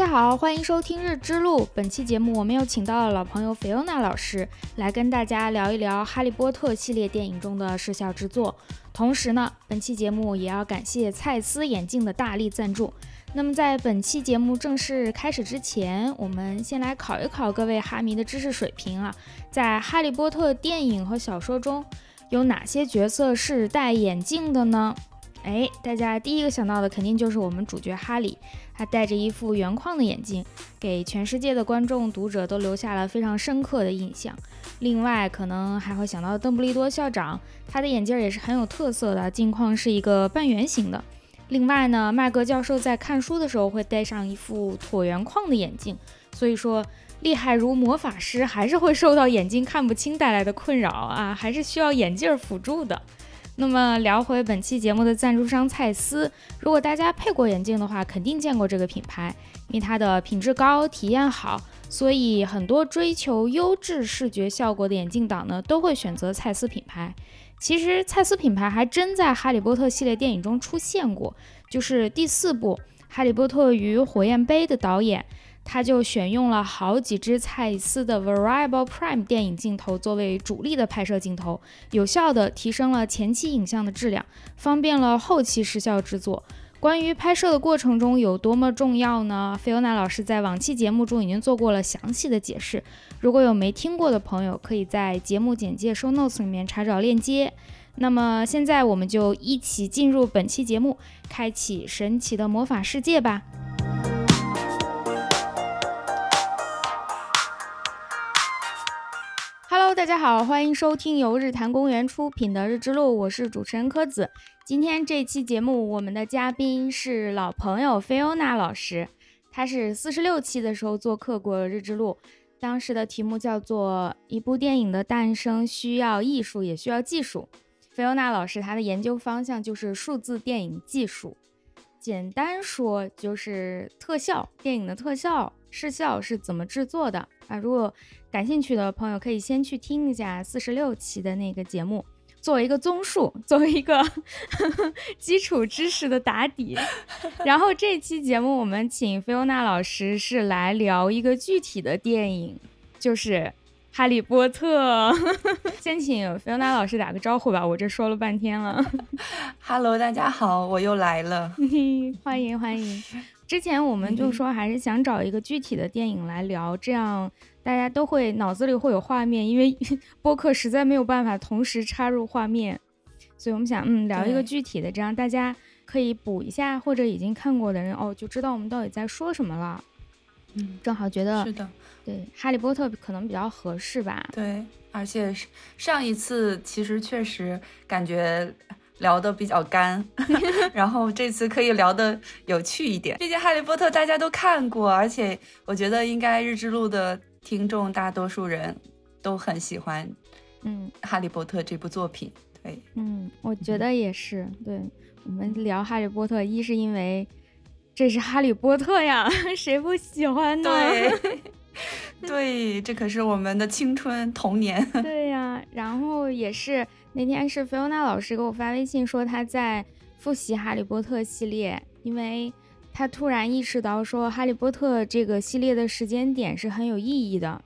大家好，欢迎收听日之路。本期节目我们又请到了老朋友菲欧娜老师来跟大家聊一聊《哈利波特》系列电影中的视效制作。同时呢，本期节目也要感谢蔡司眼镜的大力赞助。那么在本期节目正式开始之前，我们先来考一考各位哈迷的知识水平啊。在《哈利波特》电影和小说中有哪些角色是戴眼镜的呢？哎，大家第一个想到的肯定就是我们主角哈利，他戴着一副圆框的眼镜，给全世界的观众读者都留下了非常深刻的印象。另外，可能还会想到邓布利多校长，他的眼镜也是很有特色的，镜框是一个半圆形的。另外呢，麦格教授在看书的时候会戴上一副椭圆框的眼镜，所以说厉害如魔法师还是会受到眼睛看不清带来的困扰啊，还是需要眼镜辅助的。那么聊回本期节目的赞助商蔡司，如果大家配过眼镜的话，肯定见过这个品牌，因为它的品质高、体验好，所以很多追求优质视觉效果的眼镜党呢，都会选择蔡司品牌。其实蔡司品牌还真在《哈利波特》系列电影中出现过，就是第四部《哈利波特与火焰杯》的导演。他就选用了好几支蔡司的 Variable Prime 电影镜头作为主力的拍摄镜头，有效的提升了前期影像的质量，方便了后期视效制作。关于拍摄的过程中有多么重要呢？菲欧娜老师在往期节目中已经做过了详细的解释，如果有没听过的朋友，可以在节目简介 show notes 里面查找链接。那么现在我们就一起进入本期节目，开启神奇的魔法世界吧。Hello，大家好，欢迎收听由日坛公园出品的《日之路》，我是主持人柯子。今天这期节目，我们的嘉宾是老朋友菲欧娜老师，她是四十六期的时候做客过《日之路》，当时的题目叫做《一部电影的诞生需要艺术，也需要技术》。菲欧娜老师她的研究方向就是数字电影技术，简单说就是特效，电影的特效、视效是怎么制作的啊？如果感兴趣的朋友可以先去听一下四十六期的那个节目，作为一个综述，作为一个 基础知识的打底。然后这期节目我们请菲欧娜老师是来聊一个具体的电影，就是《哈利波特》。先请菲欧娜老师打个招呼吧，我这说了半天了。Hello，大家好，我又来了，欢迎欢迎。之前我们就说还是想找一个具体的电影来聊，这样。大家都会脑子里会有画面，因为 播客实在没有办法同时插入画面，所以我们想，嗯，聊一个具体的，这样大家可以补一下，或者已经看过的人哦，就知道我们到底在说什么了。嗯，正好觉得是的，对，哈利波特可能比较合适吧。对，而且上一次其实确实感觉聊的比较干，然后这次可以聊的有趣一点。毕竟哈利波特大家都看过，而且我觉得应该日之路的。听众大多数人都很喜欢，嗯，《哈利波特》这部作品，对，嗯，我觉得也是。对我们聊《哈利波特》，一是因为这是《哈利波特》呀，谁不喜欢呢？对，对，这可是我们的青春童年。对呀，然后也是那天是菲欧娜老师给我发微信说她在复习《哈利波特》系列，因为。她突然意识到，说《哈利波特》这个系列的时间点是很有意义的。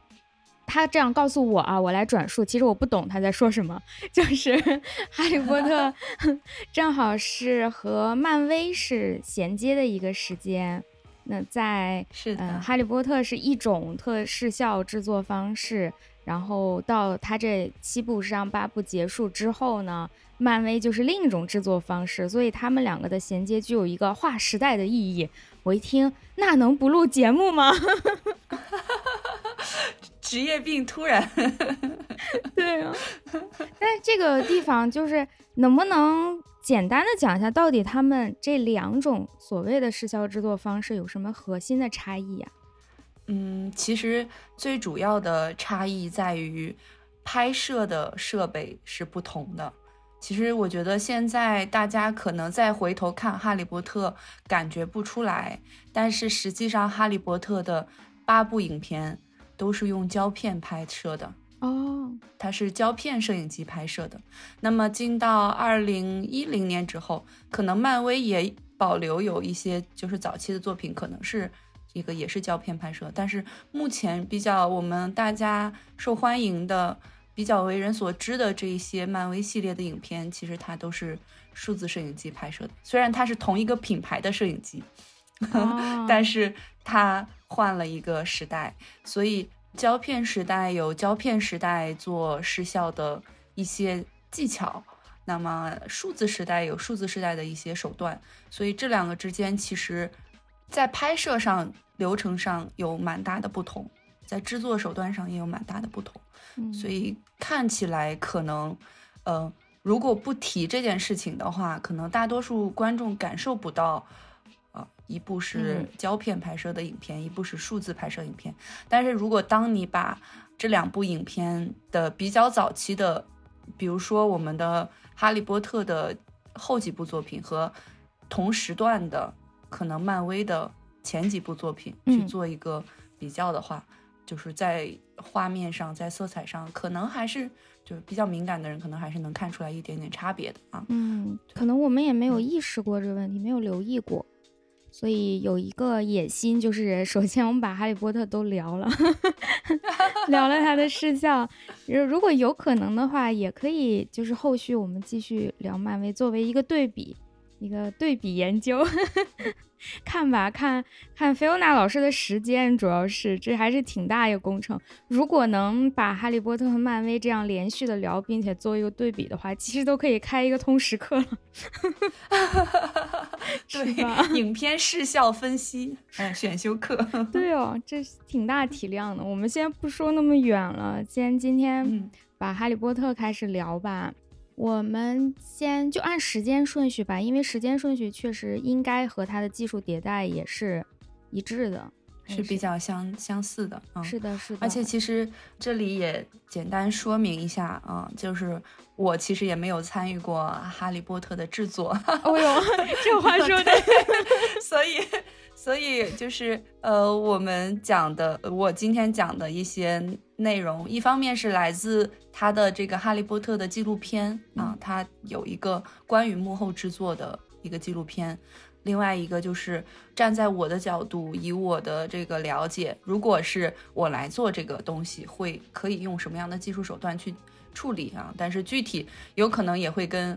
她这样告诉我啊，我来转述。其实我不懂她在说什么，就是《哈利波特 》正好是和漫威是衔接的一个时间。那在是的，《哈利波特》是一种特视效制作方式，然后到他这七部上八部结束之后呢？漫威就是另一种制作方式，所以他们两个的衔接具有一个划时代的意义。我一听，那能不录节目吗？职业病突然。对啊，但这个地方就是能不能简单的讲一下，到底他们这两种所谓的视效制作方式有什么核心的差异呀？嗯，其实最主要的差异在于拍摄的设备是不同的。其实我觉得现在大家可能再回头看《哈利波特》，感觉不出来，但是实际上《哈利波特》的八部影片都是用胶片拍摄的哦，它是胶片摄影机拍摄的。那么进到二零一零年之后，可能漫威也保留有一些就是早期的作品，可能是一个也是胶片拍摄，但是目前比较我们大家受欢迎的、比较为人所知的这一些漫威系列的影片，其实它都是数字摄影机拍摄的。虽然它是同一个品牌的摄影机，但是它换了一个时代，所以胶片时代有胶片时代做视效的一些技巧。那么数字时代有数字时代的一些手段，所以这两个之间其实，在拍摄上流程上有蛮大的不同，在制作手段上也有蛮大的不同。所以看起来可能，呃，如果不提这件事情的话，可能大多数观众感受不到，呃，一部是胶片拍摄的影片，一部是数字拍摄影片。但是如果当你把这两部影片的比较早期的，比如说我们的。哈利波特的后几部作品和同时段的可能漫威的前几部作品去做一个比较的话，就是在画面上、在色彩上，可能还是就是比较敏感的人，可能还是能看出来一点点差别的啊。嗯，可能我们也没有意识过这个问题，没有留意过。所以有一个野心，就是首先我们把哈利波特都聊了，聊了他的视效。如果有可能的话，也可以就是后续我们继续聊漫威，作为一个对比。一个对比研究，看吧，看看菲欧娜老师的时间，主要是这还是挺大一个工程。如果能把哈利波特和漫威这样连续的聊，并且做一个对比的话，其实都可以开一个通识课了。对，影片视效分析，嗯，选修课。对哦，这挺大体量的。我们先不说那么远了，先今天把哈利波特开始聊吧。我们先就按时间顺序吧，因为时间顺序确实应该和它的技术迭代也是一致的，是比较相相似的。嗯，是的，是的。而且其实这里也简单说明一下啊，就是我其实也没有参与过《哈利波特》的制作。哦呦，这话说的，所以。所以就是呃，我们讲的，我今天讲的一些内容，一方面是来自他的这个《哈利波特》的纪录片啊，他有一个关于幕后制作的一个纪录片；另外一个就是站在我的角度，以我的这个了解，如果是我来做这个东西，会可以用什么样的技术手段去处理啊？但是具体有可能也会跟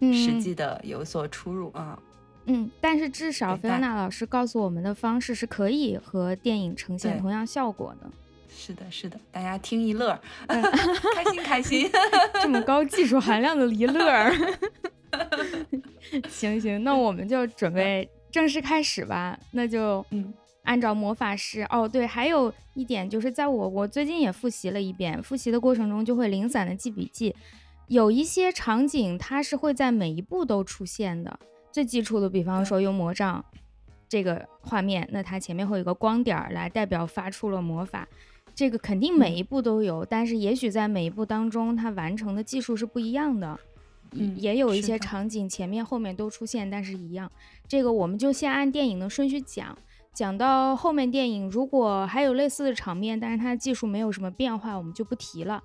实际的有所出入啊。嗯，但是至少菲欧娜老师告诉我们的方式是可以和电影呈现同样效果的。是的，是的，大家听一乐，开心开心。这么高技术含量的一乐。行行，那我们就准备正式开始吧。那就嗯，按照魔法师哦，对，还有一点就是在我我最近也复习了一遍，复习的过程中就会零散的记笔记，有一些场景它是会在每一步都出现的。最基础的，比方说用魔杖这个画面，那它前面会有个光点儿来代表发出了魔法，这个肯定每一步都有，但是也许在每一步当中，它完成的技术是不一样的。嗯，也有一些场景前面后面都出现，但是一样。这个我们就先按电影的顺序讲，讲到后面电影如果还有类似的场面，但是它的技术没有什么变化，我们就不提了。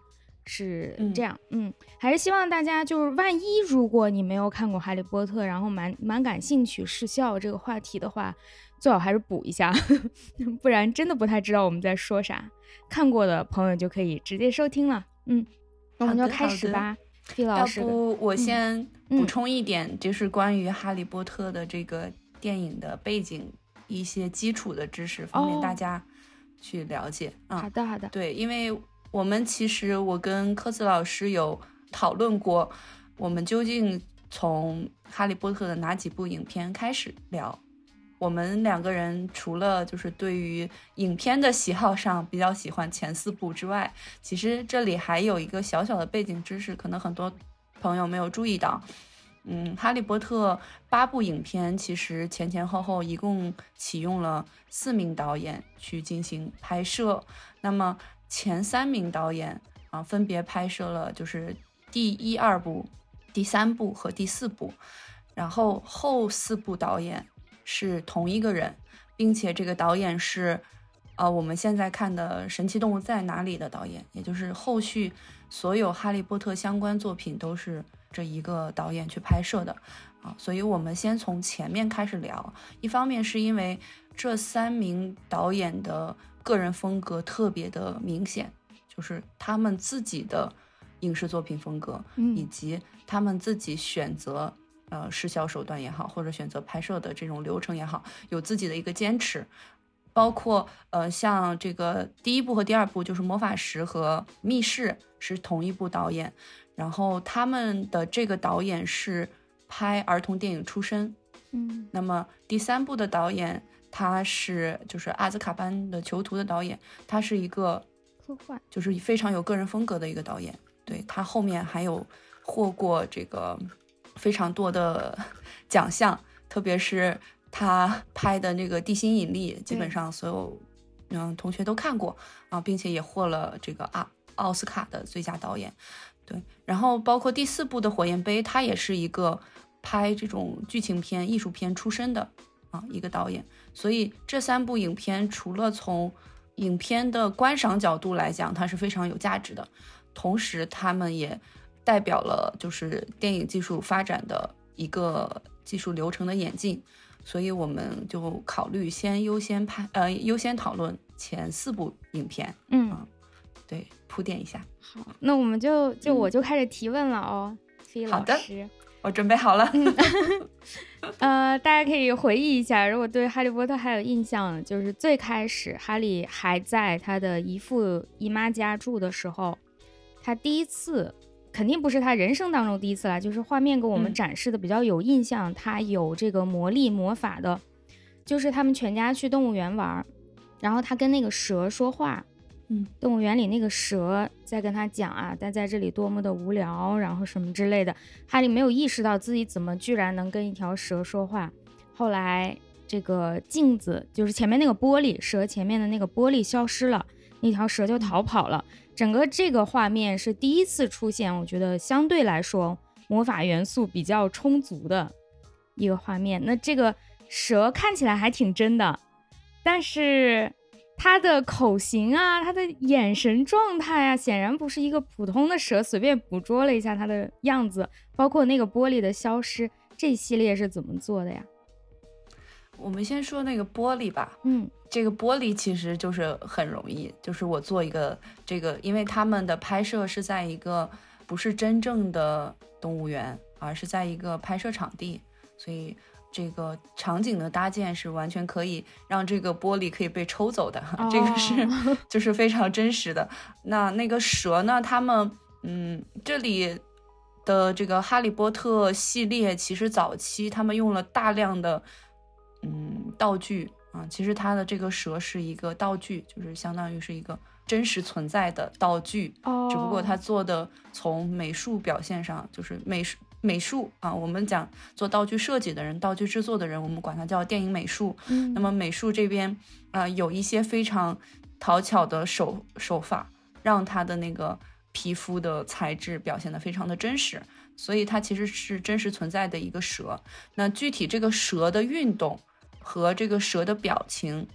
是这样，嗯，还是希望大家就是万一如果你没有看过《哈利波特》，然后蛮蛮感兴趣视效这个话题的话，最好还是补一下，不然真的不太知道我们在说啥。看过的朋友就可以直接收听了，嗯，那我们就开始吧。要不我先补充一点，就是关于《哈利波特》的这个电影的背景一些基础的知识，方便大家去了解。啊，好的，好的，对，因为。我们其实，我跟科子老师有讨论过，我们究竟从《哈利波特》的哪几部影片开始聊？我们两个人除了就是对于影片的喜好上比较喜欢前四部之外，其实这里还有一个小小的背景知识，可能很多朋友没有注意到。嗯，《哈利波特》八部影片其实前前后后一共启用了四名导演去进行拍摄，那么。前三名导演啊，分别拍摄了就是第一、二部、第三部和第四部，然后后四部导演是同一个人，并且这个导演是，呃，我们现在看的《神奇动物在哪里》的导演，也就是后续所有《哈利波特》相关作品都是这一个导演去拍摄的。啊，所以我们先从前面开始聊。一方面是因为这三名导演的个人风格特别的明显，就是他们自己的影视作品风格，以及他们自己选择呃视效手段也好，或者选择拍摄的这种流程也好，有自己的一个坚持。包括呃像这个第一部和第二部就是《魔法石》和《密室》是同一部导演，然后他们的这个导演是。拍儿童电影出身，嗯，那么第三部的导演他是就是阿兹卡班的囚徒的导演，他是一个科幻，就是非常有个人风格的一个导演。对他后面还有获过这个非常多的 奖项，特别是他拍的那个《地心引力》，基本上所有嗯同学都看过啊，并且也获了这个啊奥斯卡的最佳导演。对，然后包括第四部的《火焰杯》，他也是一个。拍这种剧情片、艺术片出身的啊一个导演，所以这三部影片除了从影片的观赏角度来讲，它是非常有价值的，同时他们也代表了就是电影技术发展的一个技术流程的演进，所以我们就考虑先优先拍呃优先讨论前四部影片，嗯，对，铺垫一下。好，那我们就就我就开始提问了哦，飞老师。我准备好了。呃，大家可以回忆一下，如果对《哈利波特》还有印象，就是最开始哈利还在他的姨父姨妈家住的时候，他第一次肯定不是他人生当中第一次来，就是画面给我们展示的比较有印象，他有这个魔力魔法的，就是他们全家去动物园玩，然后他跟那个蛇说话。嗯，动物园里那个蛇在跟他讲啊，待在这里多么的无聊，然后什么之类的。哈利没有意识到自己怎么居然能跟一条蛇说话。后来这个镜子，就是前面那个玻璃，蛇前面的那个玻璃消失了，那条蛇就逃跑了。整个这个画面是第一次出现，我觉得相对来说魔法元素比较充足的一个画面。那这个蛇看起来还挺真的，但是。它的口型啊，它的眼神状态啊，显然不是一个普通的蛇。随便捕捉了一下它的样子，包括那个玻璃的消失，这系列是怎么做的呀？我们先说那个玻璃吧。嗯，这个玻璃其实就是很容易，就是我做一个这个，因为他们的拍摄是在一个不是真正的动物园，而是在一个拍摄场地，所以。这个场景的搭建是完全可以让这个玻璃可以被抽走的，这个是 就是非常真实的。那那个蛇呢？他们嗯，这里的这个哈利波特系列其实早期他们用了大量的嗯道具啊，其实它的这个蛇是一个道具，就是相当于是一个真实存在的道具，只不过它做的从美术表现上就是美术。美术啊，我们讲做道具设计的人、道具制作的人，我们管它叫电影美术。嗯，那么美术这边啊，有一些非常讨巧的手手法，让它的那个皮肤的材质表现得非常的真实，所以它其实是真实存在的一个蛇。那具体这个蛇的运动和这个蛇的表情，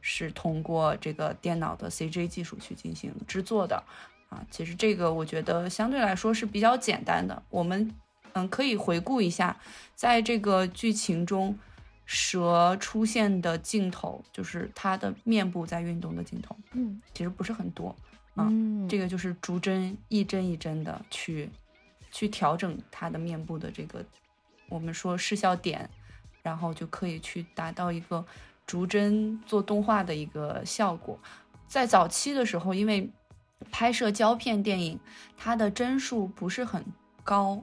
是通过这个电脑的 CG 技术去进行制作的啊。其实这个我觉得相对来说是比较简单的，我们。嗯，可以回顾一下，在这个剧情中，蛇出现的镜头，就是它的面部在运动的镜头。嗯，其实不是很多啊。这个就是逐帧一帧一帧的去去调整它的面部的这个，我们说视效点，然后就可以去达到一个逐帧做动画的一个效果。在早期的时候，因为拍摄胶片电影，它的帧数不是很高。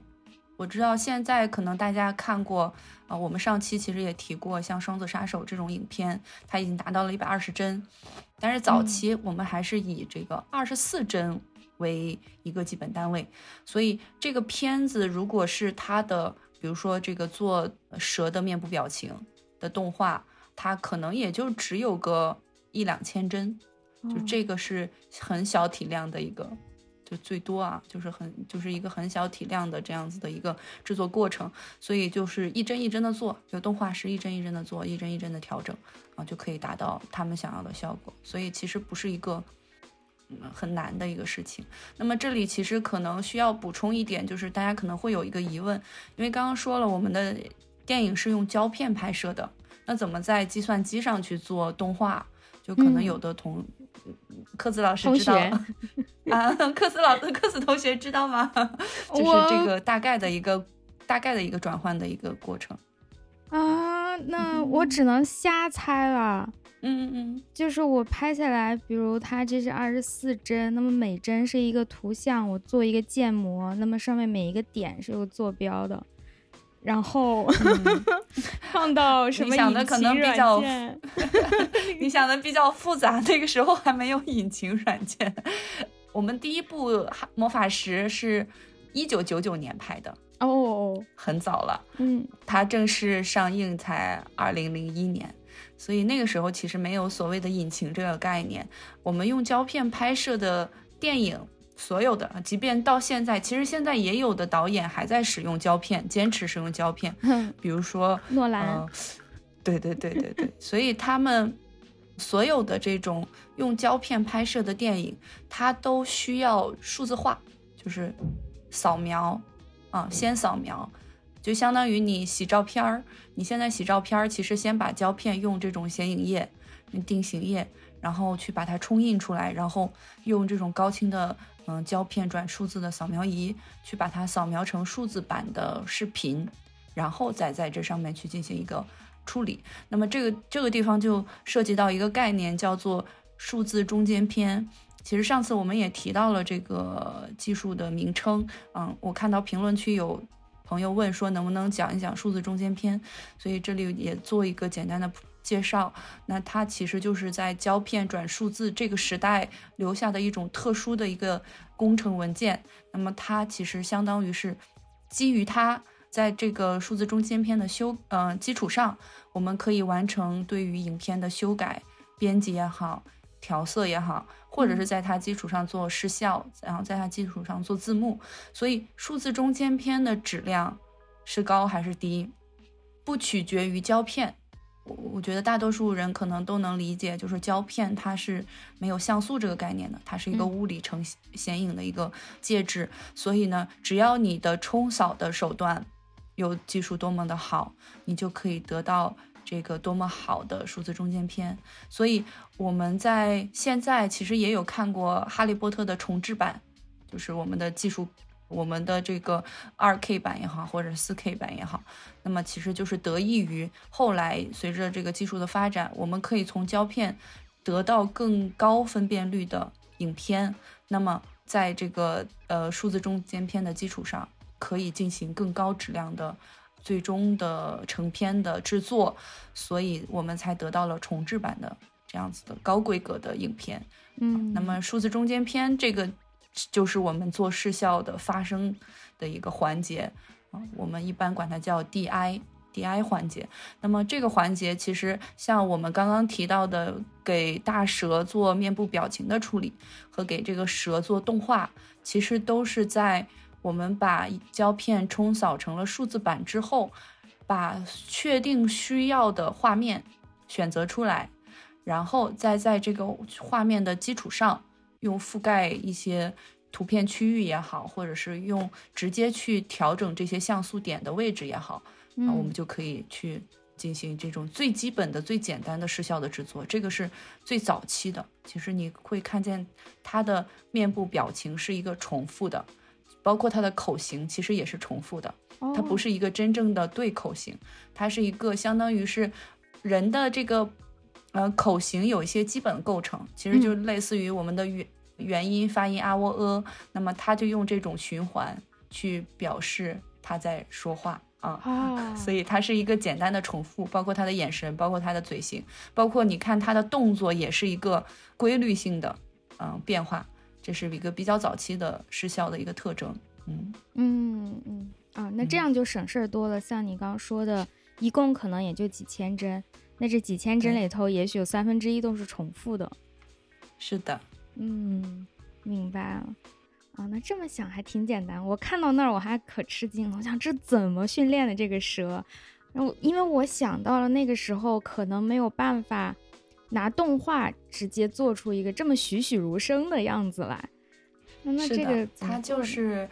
我知道现在可能大家看过啊，我们上期其实也提过，像《双子杀手》这种影片，它已经达到了一百二十帧，但是早期我们还是以这个二十四帧为一个基本单位，所以这个片子如果是它的，比如说这个做蛇的面部表情的动画，它可能也就只有个一两千帧，就这个是很小体量的一个。就最多啊，就是很就是一个很小体量的这样子的一个制作过程，所以就是一帧一帧的做，有动画师一帧一帧的做，一帧一帧的调整啊，就可以达到他们想要的效果。所以其实不是一个很难的一个事情。那么这里其实可能需要补充一点，就是大家可能会有一个疑问，因为刚刚说了，我们的电影是用胶片拍摄的，那怎么在计算机上去做动画？就可能有的同科子老师知道啊，科子老科子同学知道吗？就是这个大概的一个大概的一个转换的一个过程啊。那我只能瞎猜了。嗯嗯嗯，就是我拍下来，比如它这是二十四帧，那么每帧是一个图像，我做一个建模，那么上面每一个点是有坐标的。然后 放到什么？你想的可能比较，你想的比较复杂。那个时候还没有引擎软件。我们第一部《魔法石》是一九九九年拍的哦，很早了。嗯，它正式上映才二零零一年，所以那个时候其实没有所谓的引擎这个概念。我们用胶片拍摄的电影。所有的，即便到现在，其实现在也有的导演还在使用胶片，坚持使用胶片。比如说诺兰，对对对对对。所以他们所有的这种用胶片拍摄的电影，它都需要数字化，就是扫描啊，先扫描，就相当于你洗照片儿。你现在洗照片儿，其实先把胶片用这种显影液、定型液，然后去把它冲印出来，然后用这种高清的。嗯，胶片转数字的扫描仪去把它扫描成数字版的视频，然后再在这上面去进行一个处理。那么这个这个地方就涉及到一个概念，叫做数字中间片。其实上次我们也提到了这个技术的名称。嗯，我看到评论区有朋友问说能不能讲一讲数字中间片，所以这里也做一个简单的。介绍，那它其实就是在胶片转数字这个时代留下的一种特殊的一个工程文件。那么它其实相当于是基于它在这个数字中间片的修呃基础上，我们可以完成对于影片的修改、编辑也好、调色也好，或者是在它基础上做视效，然后在它基础上做字幕。所以数字中间片的质量是高还是低，不取决于胶片。我我觉得大多数人可能都能理解，就是胶片它是没有像素这个概念的，它是一个物理成显影的一个介质。所以呢，只要你的冲扫的手段有技术多么的好，你就可以得到这个多么好的数字中间片。所以我们在现在其实也有看过《哈利波特》的重制版，就是我们的技术。我们的这个二 K 版也好，或者四 K 版也好，那么其实就是得益于后来随着这个技术的发展，我们可以从胶片得到更高分辨率的影片。那么在这个呃数字中间片的基础上，可以进行更高质量的最终的成片的制作，所以我们才得到了重制版的这样子的高规格的影片。嗯，那么数字中间片这个。就是我们做视效的发生的一个环节啊，我们一般管它叫 DI，DI 环节。那么这个环节其实像我们刚刚提到的，给大蛇做面部表情的处理和给这个蛇做动画，其实都是在我们把胶片冲扫成了数字版之后，把确定需要的画面选择出来，然后再在这个画面的基础上。用覆盖一些图片区域也好，或者是用直接去调整这些像素点的位置也好，那我们就可以去进行这种最基本的、最简单的视效的制作。这个是最早期的。其实你会看见他的面部表情是一个重复的，包括他的口型其实也是重复的。它不是一个真正的对口型，它是一个相当于是人的这个。呃，口型有一些基本构成，其实就类似于我们的元元音发音啊、喔、呃，那么他就用这种循环去表示他在说话啊，所以它是一个简单的重复，包括他的眼神，包括他的嘴型，包括你看他的动作也是一个规律性的嗯变化，这是一个比较早期的失效的一个特征。嗯嗯嗯啊，那这样就省事儿多了。像你刚刚说的，一共可能也就几千帧。那这几千帧里头，也许有三分之一都是重复的。是的，嗯，明白了。啊，那这么想还挺简单。我看到那儿我还可吃惊了，我想这怎么训练的这个蛇？然后因为我想到了那个时候可能没有办法拿动画直接做出一个这么栩栩如生的样子来。那那这个它就是，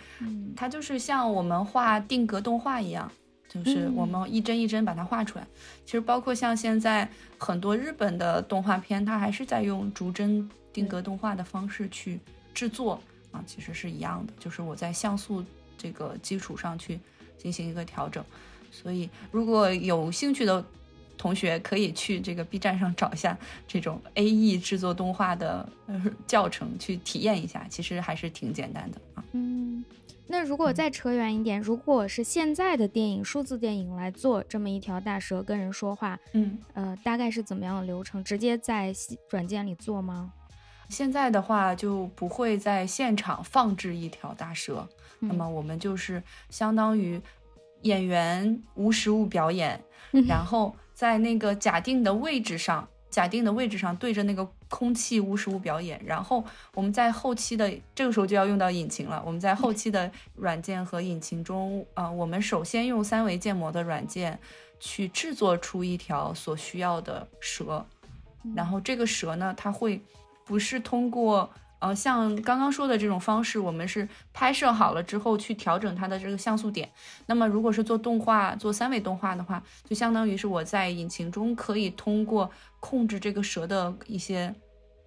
它就是像我们画定格动画一样，就是我们一帧一帧把它画出来。其实包括像现在很多日本的动画片，它还是在用逐帧定格动画的方式去制作啊，其实是一样的，就是我在像素这个基础上去进行一个调整。所以如果有兴趣的。同学可以去这个 B 站上找一下这种 AE 制作动画的教程去体验一下，其实还是挺简单的啊。嗯，那如果再扯远一点，如果是现在的电影数字电影来做这么一条大蛇跟人说话，嗯呃，大概是怎么样的流程？直接在软件里做吗？现在的话就不会在现场放置一条大蛇，那么我们就是相当于演员无实物表演，然后。在那个假定的位置上，假定的位置上对着那个空气无实物表演，然后我们在后期的这个时候就要用到引擎了。我们在后期的软件和引擎中，啊，我们首先用三维建模的软件去制作出一条所需要的蛇，然后这个蛇呢，它会不是通过。呃，像刚刚说的这种方式，我们是拍摄好了之后去调整它的这个像素点。那么，如果是做动画、做三维动画的话，就相当于是我在引擎中可以通过控制这个蛇的一些，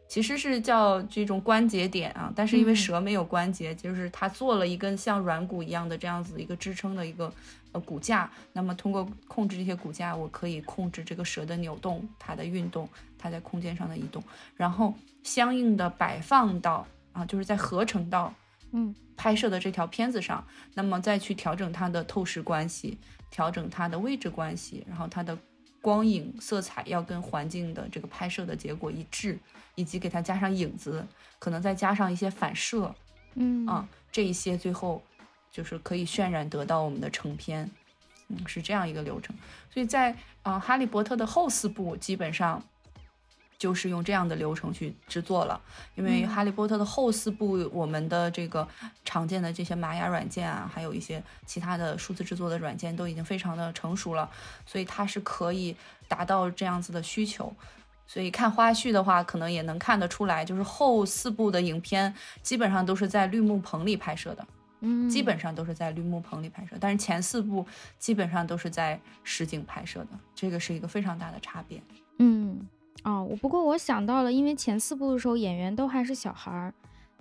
其实是叫这种关节点啊。但是因为蛇没有关节，就是它做了一根像软骨一样的这样子一个支撑的一个呃骨架。那么通过控制这些骨架，我可以控制这个蛇的扭动、它的运动、它在空间上的移动，然后。相应的摆放到啊，就是在合成到嗯拍摄的这条片子上，那么再去调整它的透视关系，调整它的位置关系，然后它的光影色彩要跟环境的这个拍摄的结果一致，以及给它加上影子，可能再加上一些反射，嗯啊，这一些最后就是可以渲染得到我们的成片，嗯，是这样一个流程。所以在啊哈利波特的后四部基本上。就是用这样的流程去制作了，因为《哈利波特》的后四部，我们的这个常见的这些玛雅软件啊，还有一些其他的数字制作的软件都已经非常的成熟了，所以它是可以达到这样子的需求。所以看花絮的话，可能也能看得出来，就是后四部的影片基本上都是在绿幕棚里拍摄的，嗯，基本上都是在绿幕棚里拍摄，但是前四部基本上都是在实景拍摄的，这个是一个非常大的差别，嗯。哦，我不过我想到了，因为前四部的时候演员都还是小孩儿，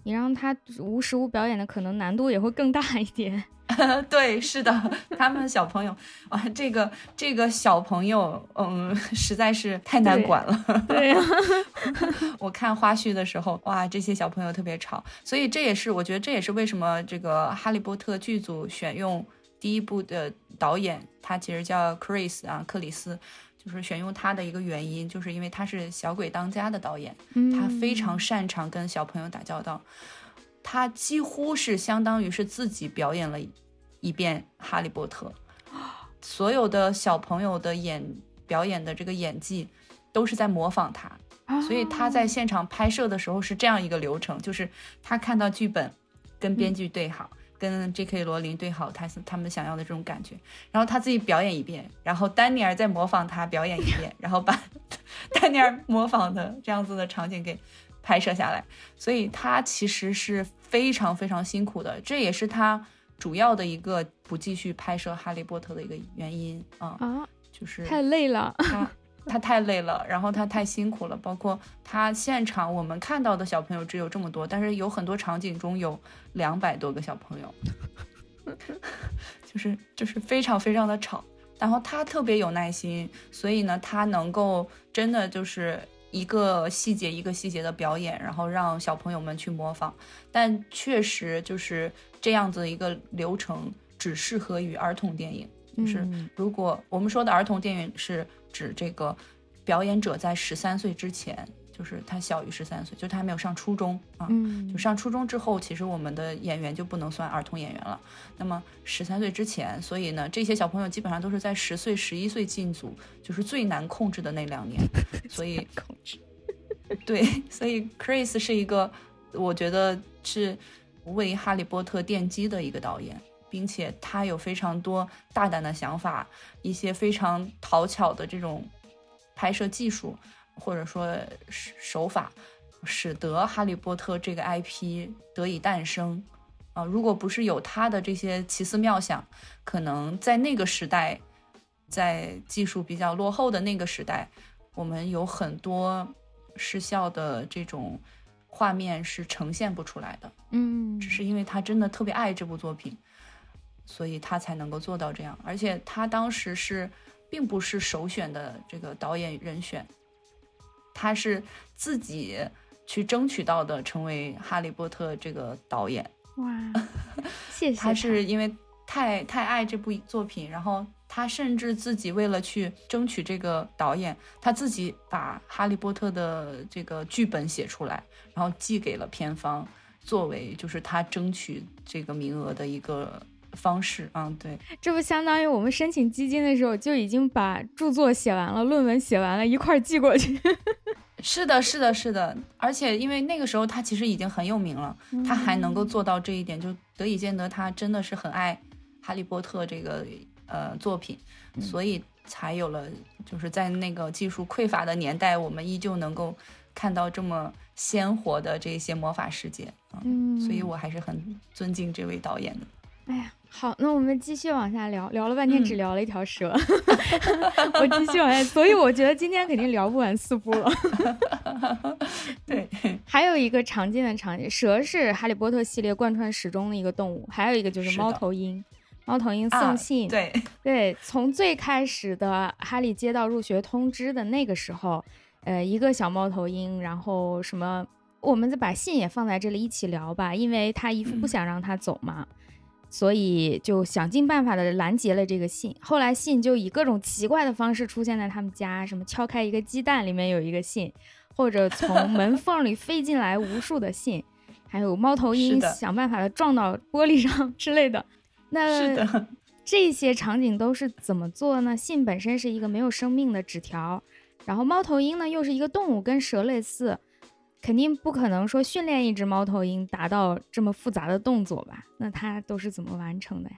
你让他无实物表演的可能难度也会更大一点。对，是的，他们小朋友啊，这个这个小朋友，嗯，实在是太难管了。对呀，我看花絮的时候，哇，这些小朋友特别吵，所以这也是我觉得这也是为什么这个《哈利波特》剧组选用第一部的导演，他其实叫 Chris 啊，克里斯。就是选用他的一个原因，就是因为他是《小鬼当家》的导演，他非常擅长跟小朋友打交道，他几乎是相当于是自己表演了一遍《哈利波特》，所有的小朋友的演表演的这个演技都是在模仿他，所以他在现场拍摄的时候是这样一个流程，就是他看到剧本，跟编剧对好。跟 J.K. 罗琳对好，他是他们想要的这种感觉，然后他自己表演一遍，然后丹尼尔再模仿他表演一遍，然后把 丹尼尔模仿的这样子的场景给拍摄下来，所以他其实是非常非常辛苦的，这也是他主要的一个不继续拍摄《哈利波特》的一个原因啊啊，就是太累了他。他太累了，然后他太辛苦了，包括他现场我们看到的小朋友只有这么多，但是有很多场景中有两百多个小朋友，就是就是非常非常的吵。然后他特别有耐心，所以呢，他能够真的就是一个细节一个细节的表演，然后让小朋友们去模仿。但确实就是这样子一个流程，只适合于儿童电影。就是如果我们说的儿童电影是。指这个表演者在十三岁之前，就是他小于十三岁，就他还没有上初中啊。嗯，就上初中之后，其实我们的演员就不能算儿童演员了。那么十三岁之前，所以呢，这些小朋友基本上都是在十岁、十一岁进组，就是最难控制的那两年。所以控制，对，所以 Chris 是一个，我觉得是为《哈利波特》奠基的一个导演。并且他有非常多大胆的想法，一些非常讨巧的这种拍摄技术，或者说手法，使得《哈利波特》这个 IP 得以诞生。啊，如果不是有他的这些奇思妙想，可能在那个时代，在技术比较落后的那个时代，我们有很多失效的这种画面是呈现不出来的。嗯，只是因为他真的特别爱这部作品，所以他才能够做到这样。而且他当时是并不是首选的这个导演人选，他是自己去争取到的，成为《哈利波特》这个导演。哇，谢谢他是因为太太爱这部作品，然后他甚至自己为了去争取这个导演，他自己把《哈利波特》的这个剧本写出来，然后寄给了片方，作为就是他争取这个名额的一个方式。嗯，对，这不相当于我们申请基金的时候就已经把著作写完了，论文写完了，一块儿寄过去。是的，是的，是的，而且因为那个时候他其实已经很有名了，他还能够做到这一点，就得以见得他真的是很爱《哈利波特》这个呃作品，所以才有了就是在那个技术匮乏的年代，我们依旧能够看到这么鲜活的这些魔法世界嗯，所以我还是很尊敬这位导演的。哎呀。好，那我们继续往下聊，聊了半天只聊了一条蛇 我继续往下，所以我觉得今天肯定聊不完四部了。对，还有一个常见的场景，蛇是哈利波特系列贯穿始终的一个动物，还有一个就是猫头鹰，猫头鹰送信，对对，从最开始的哈利接到入学通知的那个时候，呃，一个小猫头鹰，然后什么，我们再把信也放在这里一起聊吧，因为他姨父不想让他走嘛。所以就想尽办法的拦截了这个信，后来信就以各种奇怪的方式出现在他们家，什么敲开一个鸡蛋里面有一个信，或者从门缝里飞进来无数的信，还有猫头鹰想办法的撞到玻璃上 之类的。那 这些场景都是怎么做呢？信本身是一个没有生命的纸条，然后猫头鹰呢又是一个动物，跟蛇类似。肯定不可能说训练一只猫头鹰达到这么复杂的动作吧？那它都是怎么完成的呀？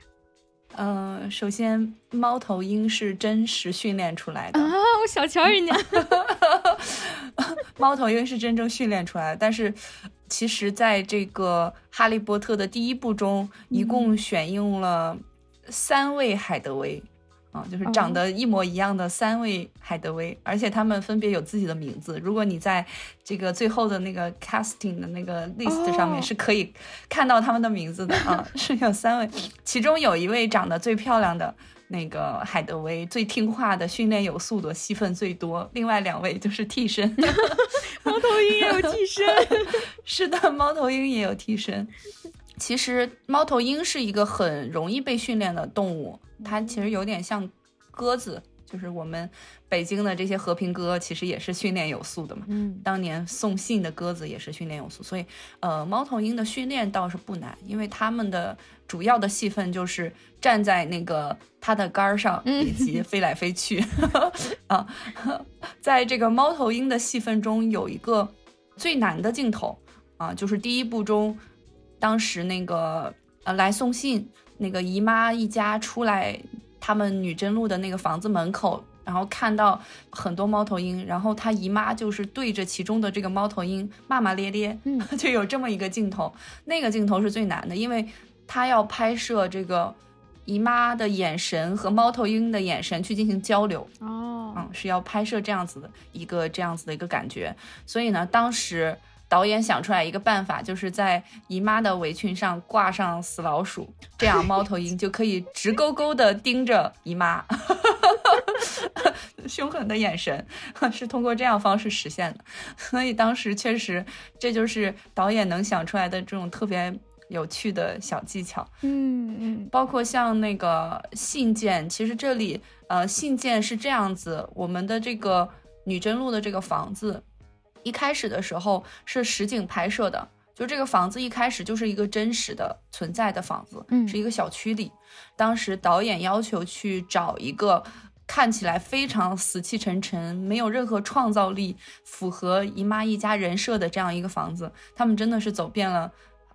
呃，首先猫头鹰是真实训练出来的啊！我小瞧人家，猫头鹰是真正训练出来的。但是其实，在这个《哈利波特》的第一部中，一共选用了三位海德威。啊，就是长得一模一样的三位海德薇，而且他们分别有自己的名字。如果你在这个最后的那个 casting 的那个 list 上面是可以看到他们的名字的啊，是有三位，其中有一位长得最漂亮的那个海德薇，最听话的，训练有素的，戏份最多。另外两位就是替身，猫头鹰也有替身，是的，猫头鹰也有替身。其实猫头鹰是一个很容易被训练的动物。它其实有点像鸽子，就是我们北京的这些和平鸽，其实也是训练有素的嘛。嗯，当年送信的鸽子也是训练有素，所以呃，猫头鹰的训练倒是不难，因为它们的主要的戏份就是站在那个它的杆儿上以及飞来飞去。啊，在这个猫头鹰的戏份中，有一个最难的镜头啊，就是第一部中，当时那个呃来送信。那个姨妈一家出来，他们女真路的那个房子门口，然后看到很多猫头鹰，然后她姨妈就是对着其中的这个猫头鹰骂骂咧咧，嗯，就有这么一个镜头。那个镜头是最难的，因为她要拍摄这个姨妈的眼神和猫头鹰的眼神去进行交流。哦，嗯，是要拍摄这样子的一个这样子的一个感觉。所以呢，当时。导演想出来一个办法，就是在姨妈的围裙上挂上死老鼠，这样猫头鹰就可以直勾勾地盯着姨妈，凶狠的眼神是通过这样方式实现的。所以当时确实，这就是导演能想出来的这种特别有趣的小技巧。嗯嗯，包括像那个信件，其实这里呃信件是这样子，我们的这个女真路的这个房子。一开始的时候是实景拍摄的，就这个房子一开始就是一个真实的存在的房子，嗯，是一个小区里。当时导演要求去找一个看起来非常死气沉沉、没有任何创造力、符合姨妈一家人设的这样一个房子。他们真的是走遍了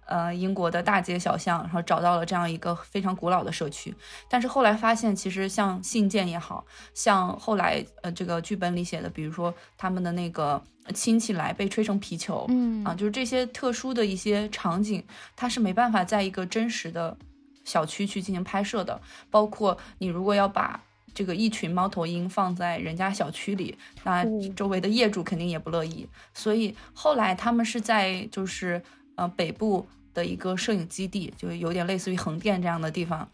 呃英国的大街小巷，然后找到了这样一个非常古老的社区。但是后来发现，其实像信件也好像后来呃这个剧本里写的，比如说他们的那个亲戚来被吹成皮球，嗯啊，就是这些特殊的一些场景，它是没办法在一个真实的小区去进行拍摄的。包括你如果要把这个一群猫头鹰放在人家小区里，那哦周围的业主肯定也不乐意。所以后来他们是在就是呃北部的一个摄影基地，就有点类似于横店这样的地方，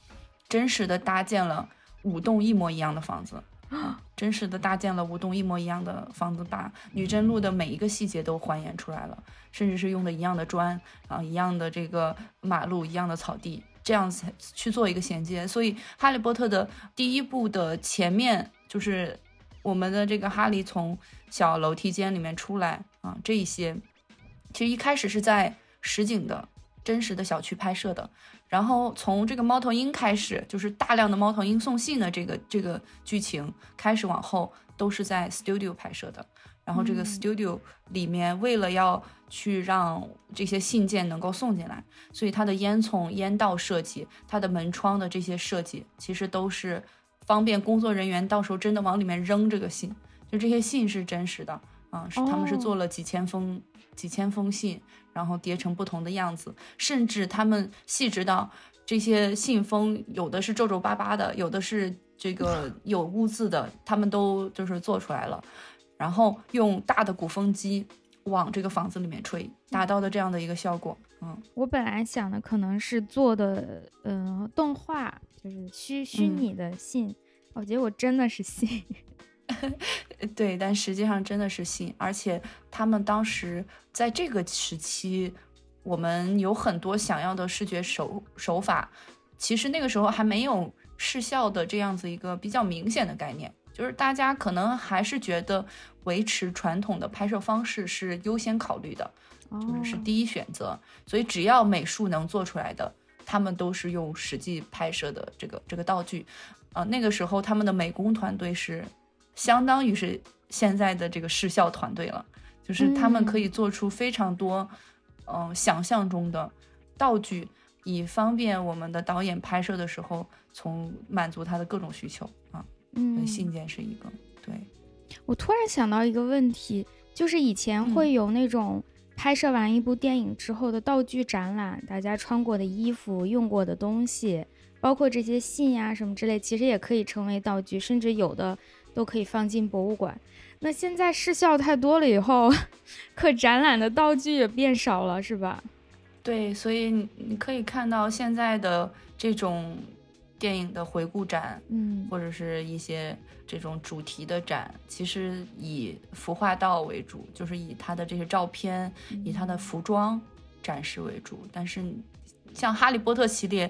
真实的搭建了五栋一模一样的房子。啊真实的搭建了五栋一模一样的房子，把女真路的每一个细节都还原出来了，甚至是用的一样的砖啊，一样的这个马路，一样的草地，这样才去做一个衔接。所以，《哈利波特》的第一部的前面就是我们的这个哈利从小楼梯间里面出来啊，这一些其实一开始是在实景的真实的小区拍摄的。然后从这个猫头鹰开始，就是大量的猫头鹰送信的这个这个剧情开始往后，都是在 studio 拍摄的。然后这个嗯 studio 里面，为了要去让这些信件能够送进来，所以它的烟囱、烟道设计、它的门窗的这些设计，其实都是方便工作人员到时候真的往里面扔这个信。就这些信是真实的啊，是他们是哦做了几千封、几千封信，然后叠成不同的样子，甚至他们细致到这些信封有的是皱皱巴巴的，有的是这个 有污渍的，他们都就是做出来了，然后用大的鼓风机往这个房子里面吹，达到的这样的一个效果。嗯，我本来想的可能是做的，呃，动画，就是虚虚嗯拟的信，哦，结果真的是信。对，但实际上真的是信，而且他们当时在这个时期，我们有很多想要的视觉手手法，其实那个时候还没有视效的这样子一个比较明显的概念，就是大家可能还是觉得维持传统的拍摄方式是优先考虑的，就是是哦。第一选择，所以只要美术能做出来的，他们都是用实际拍摄的这个这个道具，呃，那个时候他们的美工团队是相当于是现在的这个视效团队了，就是他们可以做出非常多，嗯、想象中的道具，以方便我们的导演拍摄的时候从满足他的各种需求啊。嗯，信件是一个，对，我突然想到一个问题，就是以前嗯。会有那种拍摄完一部电影之后的道具展览，大家穿过的衣服、用过的东西，包括这些信呀、什么之类，其实也可以成为道具，甚至有的都可以放进博物馆。那现在失效太多了以后，可展览的道具也变少了，是吧？对，所以你你可以看到现在的这种电影的回顾展，嗯或者是一些这种主题的展，其实以服化道为主，就是以它的这些照片，以它的服装展示为主。但是像哈利波特系列，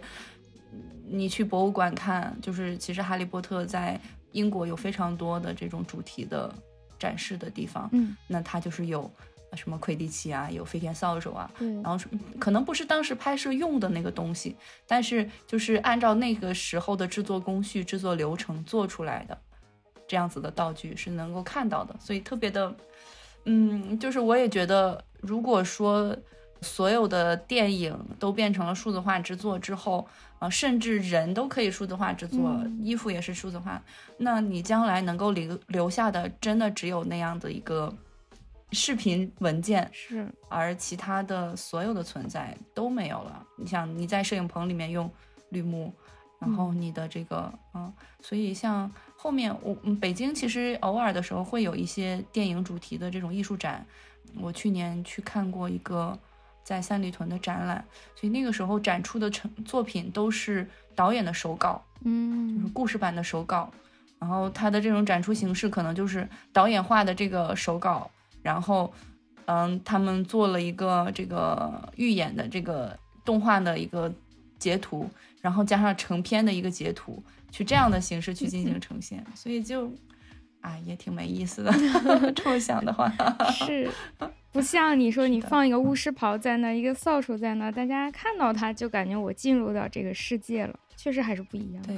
你去博物馆看，就是其实哈利波特在英国有非常多的这种主题的展示的地方，嗯，那它就是有呃什么魁地奇啊，有飞天扫帚啊，对，然后可能不是当时拍摄用的那个东西，但是就是按照那个时候的制作工序、制作流程做出来的这样子的道具是能够看到的，所以特别的，嗯，就是我也觉得，如果说所有的电影都变成了数字化制作之后，啊、甚至人都可以数字化制作，嗯。衣服也是数字化，那你将来能够留留下的，真的只有那样的一个视频文件，是，而其他的所有的存在都没有了。你想你在摄影棚里面用绿幕，然后你的这个嗯所以像后面我嗯北京其实偶尔的时候会有一些电影主题的这种艺术展，我去年去看过一个在三里屯的展览，所以那个时候展出的成作品都是导演的手稿，嗯。就是嗯故事版的手稿，然后它的这种展出形式可能就是导演画的这个手稿，然后，嗯，他们做了一个这个预演的这个动画的一个截图，然后加上成片的一个截图，去这样的形式去进行呈现，所以就，啊，也挺没意思的。这么想的话，是，不像你说你放一个巫师袍在那，一个扫帚在那，大家看到它就感觉我进入到这个世界了，确实还是不一样。对，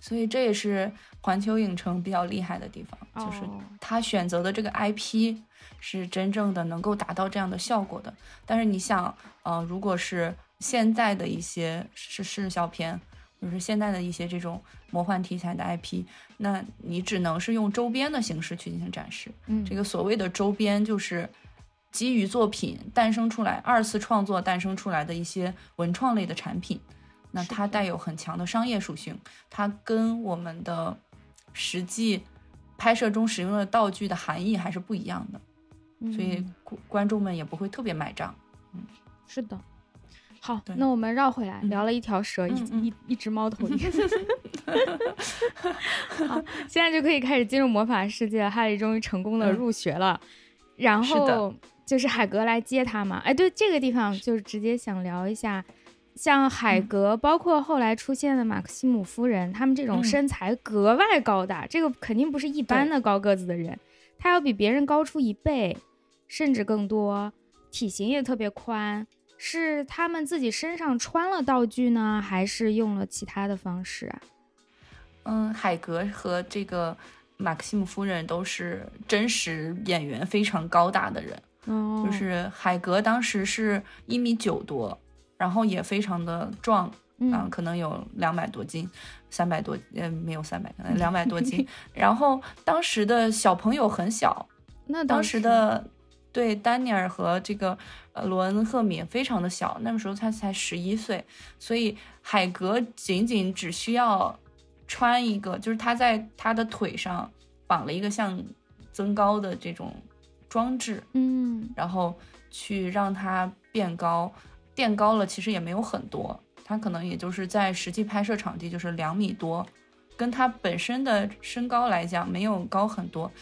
所以这也是环球影城比较厉害的地方，就是他选择的这个 IP 是真正的能够达到这样的效果的。但是你想，呃，如果是现在的一些是是小片，就是现在的一些这种魔幻题材的 IP，那你只能是用周边的形式去进行展示。嗯，这个所谓的周边就是基于作品诞生出来、二次创作诞生出来的一些文创类的产品。那它带有很强的商业属性，它跟我们的实际拍摄中使用的道具的含义还是不一样的，所以观众们也不会特别买账。嗯，是的。好，那我们绕回来聊了一条蛇，一一一只猫头鹰。好，现在就可以开始进入魔法世界，哈利终于成功的入学了，然后就是海格来接他嘛。哎，对，这个地方就是直接想聊一下。像海格，包括后来出现的马克西姆夫人，他们这种身材格外高大，这个肯定不是一般的高个子的人，他要比别人高出一倍，甚至更多，体型也特别宽。是他们自己身上穿了道具呢，还是用了其他的方式啊？嗯，海格和这个马克西姆夫人都是真实演员，非常高大的人。哦，就是海格当时是一米九多。然后也非常的壮，嗯，可能有两百多斤，三百多，呃，没有三百，可能两百多斤。然后当时的小朋友很小，那当时的对丹尼尔和这个呃罗恩赫敏非常的小，那个时候他才十一岁，所以海格仅仅只需要穿一个，就是他在他的腿上绑了一个像增高的这种装置，嗯，然后去让它变高。垫高了，其实也没有很多，它可能也就是在实际拍摄场地就是两米多，跟它本身的身高来讲没有高很多。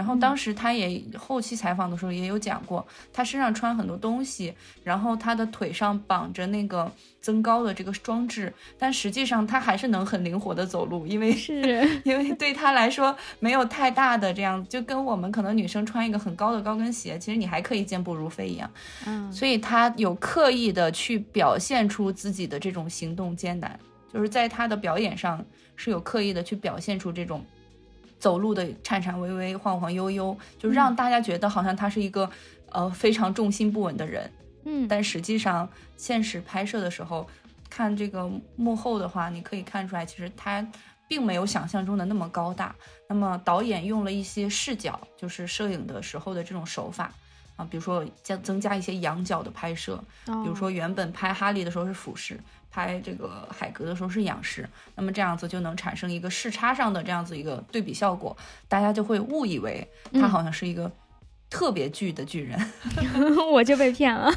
然后当时他也后期采访的时候也有讲过，他身上穿很多东西，然后他的腿上绑着那个增高的这个装置，但实际上他还是能很灵活的走路，因为是因为对他来说没有太大的这样，就跟我们可能女生穿一个很高的高跟鞋，其实你还可以健步如飞一样。嗯，所以他有刻意的去表现出自己的这种行动艰难，就是在他的表演上是有刻意的去表现出这种。走路的颤颤巍巍、晃晃悠悠，就让大家觉得好像他是一个呃非常重心不稳的人。嗯，但实际上现实拍摄的时候，看这个幕后的话，你可以看出来，其实他并没有想象中的那么高大。那么导演用了一些视角，就是摄影的时候的这种手法啊，比如说加增加一些仰角的拍摄，比如说原本拍哈利的时候是俯视。拍这个海格的时候是仰视，那么这样子就能产生一个视差上的这样子一个对比效果，大家就会误以为他好像是一个特别巨的巨人，我就被骗了。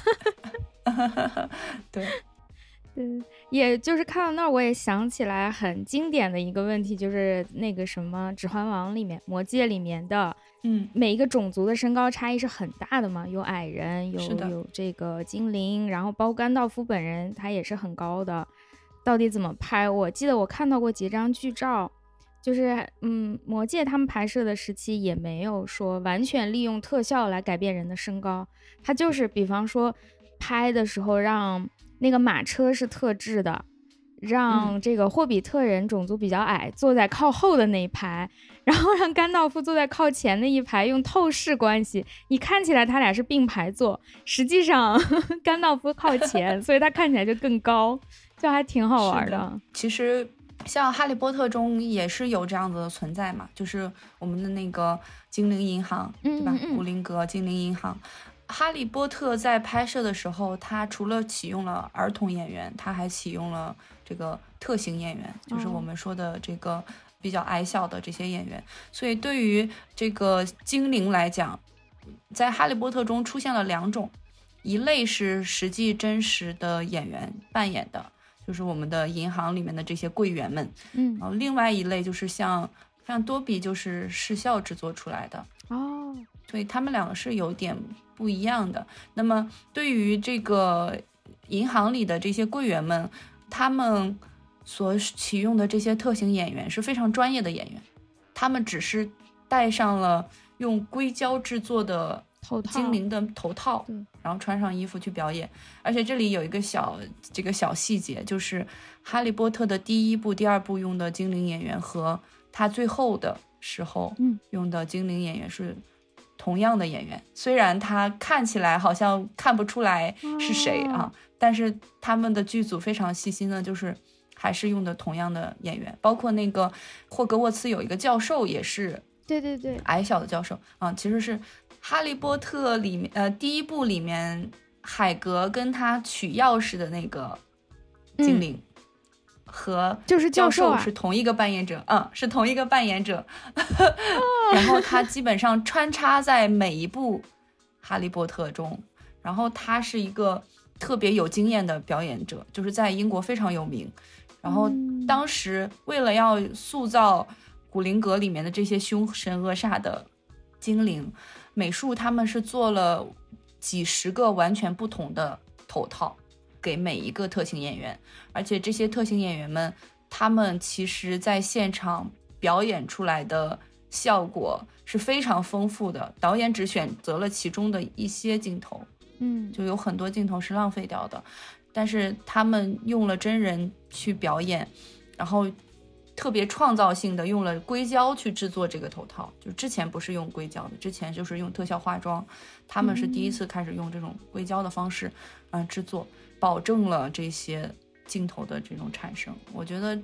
对。嗯，也就是看到那儿，我也想起来很经典的一个问题，就是那个什么《指环王》里面、《魔戒》里面的，嗯，每一个种族的身高差异是很大的嘛，有矮人，有有这个精灵，然后包括甘道夫本人，他也是很高的。到底怎么拍？我记得我看到过几张剧照，就是嗯，《魔戒》他们拍摄的时期也没有说完全利用特效来改变人的身高，他就是比方说拍的时候让。那个马车是特制的，让这个霍比特人种族比较矮，坐在靠后的那一排，然后让甘道夫坐在靠前的一排，用透视关系，你看起来他俩是并排坐，实际上 甘道夫靠前，所以他看起来就更高，就还挺好玩的。其实像《哈利波特》中也是有这样子的存在嘛，就是我们的那个精灵银行，对吧？古灵阁精灵银行。哈利波特在拍摄的时候，他除了启用了儿童演员，他还启用了这个特型演员，就是我们说的这个比较矮小的这些演员。所以对于这个精灵来讲，在哈利波特中出现了两种，一类是实际真实的演员扮演的，就是我们的银行里面的这些柜员们，嗯，然后另外一类就是像像多比，就是视效制作出来的。哦，所以他们两个是有点。不一样的。那么，对于这个银行里的这些柜员们，他们所启用的这些特型演员是非常专业的演员，他们只是戴上了用硅胶制作的精灵的头套，然后穿上衣服去表演。而且这里有一个小这个小细节，就是哈利波特的第一部、第二部用的精灵演员和他最后的时候用的精灵演员是同样的演员。虽然他看起来好像看不出来是谁啊，但是他们的剧组非常细心的，就是。还是用的同样的演员，包括那个霍格沃茨有一个教授也是，对对对，矮小的教授。啊，其实是《哈利波特》里面呃第一部里面海格跟他取钥匙的那个精灵，和就是教授是同一个扮演者，嗯，是同一个扮演者，然后他基本上穿插在每一部《哈利波特》中，然后他是一个特别有经验的表演者，就是在英国非常有名。然后当时为了要塑造古灵阁里面的这些凶神恶煞的精灵，美术他们是做了几十个完全不同的头套给每一个特型演员，而且这些特型演员们他们其实在现场表演出来的效果是非常丰富的，导演只选择了其中的一些镜头，嗯，就有很多镜头是浪费掉的。但是他们用了真人去表演，然后特别创造性的用了硅胶去制作这个头套，就之前不是用硅胶的，之前就是用特效化妆，他们是第一次开始用这种硅胶的方式，嗯，制作，保证了这些镜头的这种产生。我觉得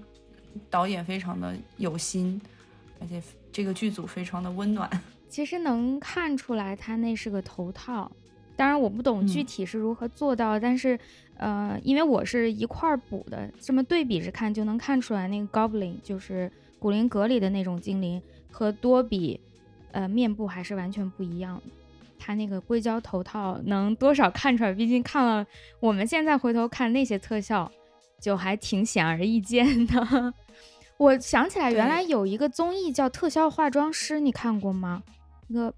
导演非常的有心，而且这个剧组非常的温暖。其实能看出来，他那是个头套。当然我不懂具体是如何做到，但是，呃，因为我是一块儿补的，这么对比着看就能看出来，那个 Goblin 就是古灵阁里的那种精灵和多比，呃，面部还是完全不一样的。他那个硅胶头套能多少看出来，毕竟看了我们现在回头看那些特效，就还挺显而易见的。我想起来，原来有一个综艺叫《特效化妆师》，你看过吗？那个。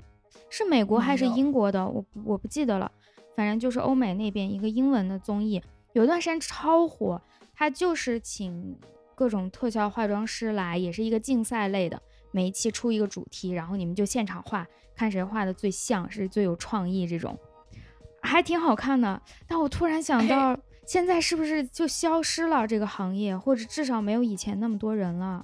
是美国还是英国的？我我不记得了，反正就是欧美那边一个英文的综艺，有段时间超火。他就是请各种特效化妆师来，也是一个竞赛类的，每一期出一个主题，然后你们就现场画，看谁画的最像，是最有创意，这种还挺好看的。但我突然想到，现在是不是就消失了这个行业，或者至少没有以前那么多人了？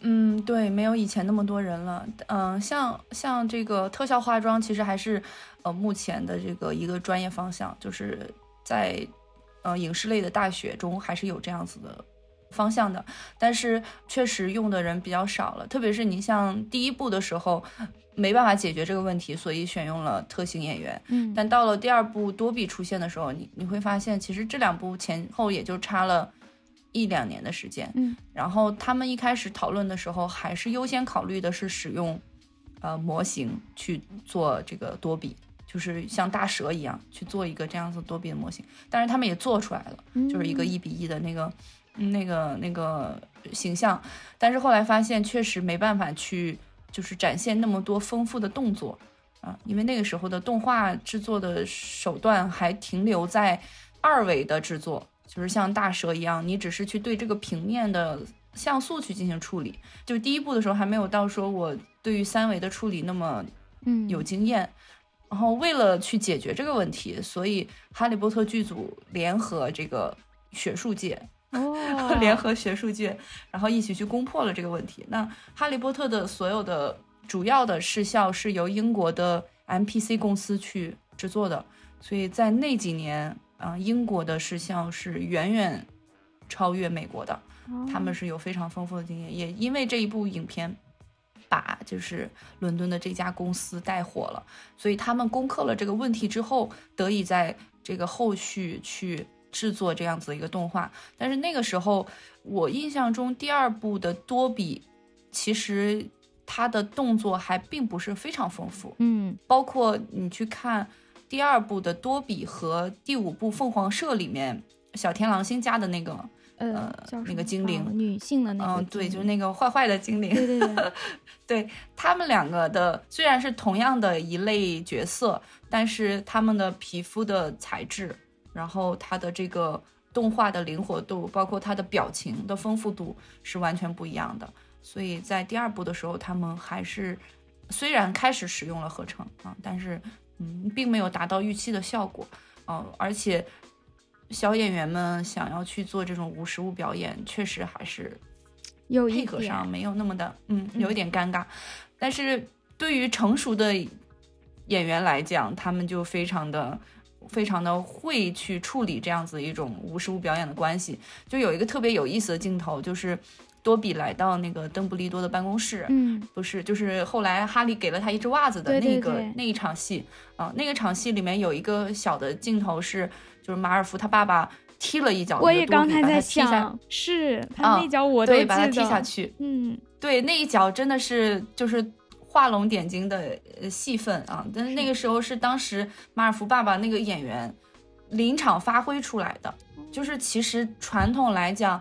嗯，对，没有以前那么多人了。嗯，像像这个特效化妆，其实还是呃目前的这个一个专业方向，就是在呃影视类的大学中还是有这样子的方向的。但是确实用的人比较少了，特别是你像第一部的时候没办法解决这个问题，所以选用了特型演员。嗯，但到了第二部多比出现的时候，你你会发现，其实这两部前后也就差了。一两年的时间，嗯，然后他们一开始讨论的时候，还是优先考虑的是使用，呃，模型去做这个多比，就是像大蛇一样去做一个这样子多比的模型。但是他们也做出来了，就是一个一比一的那个，那个那个形象。但是后来发现，确实没办法去，就是展现那么多丰富的动作啊，因为那个时候的动画制作的手段还停留在二维的制作。就是像大蛇一样，你只是去对这个平面的像素去进行处理。就第一步的时候还没有到说我对于三维的处理那么嗯有经验。然后为了去解决这个问题，所以哈利波特剧组联合这个学术界，联合学术界，然后一起去攻破了这个问题。那哈利波特的所有的主要的视效是由英国的 MPC 公司去制作的，所以在那几年。啊，英国的视效是远远超越美国的，他们是有非常丰富的经验，也因为这一部影片把就是伦敦的这家公司带火了，所以他们攻克了这个问题之后，得以在这个后续去制作这样子的一个动画。但是那个时候，我印象中第二部的多比其实他的动作还并不是非常丰富，嗯，包括你去看。第二部的多比和第五部凤凰社里面小天狼星家的那个呃那个精灵女性的那个嗯对就是那个坏坏的精灵对对对，对他们两个的虽然是同样的一类角色，但是他们的皮肤的材质，然后他的这个动画的灵活度，包括他的表情的丰富度是完全不一样的。所以在第二部的时候，他们还是虽然开始使用了合成啊，但是。嗯，并没有达到预期的效果，嗯，而且小演员们想要去做这种无实物表演，确实还是有配合上没有那么的，嗯，有一点尴尬。但是对于成熟的演员来讲，他们就非常的、非常的会去处理这样子一种无实物表演的关系。就有一个特别有意思的镜头，就是多比来到那个邓布利多的办公室，嗯，不是，就是后来哈利给了他一只袜子的那个那一场戏啊、那个场戏里面有一个小的镜头是，就是马尔福他爸爸踢了一脚多比，我也刚才在想，是他啊那脚我都对，把他踢下去。嗯，对，那一脚真的是就是画龙点睛的呃戏份啊！但是那个时候是当时马尔福爸爸那个演员临场发挥出来的，就是其实传统来讲，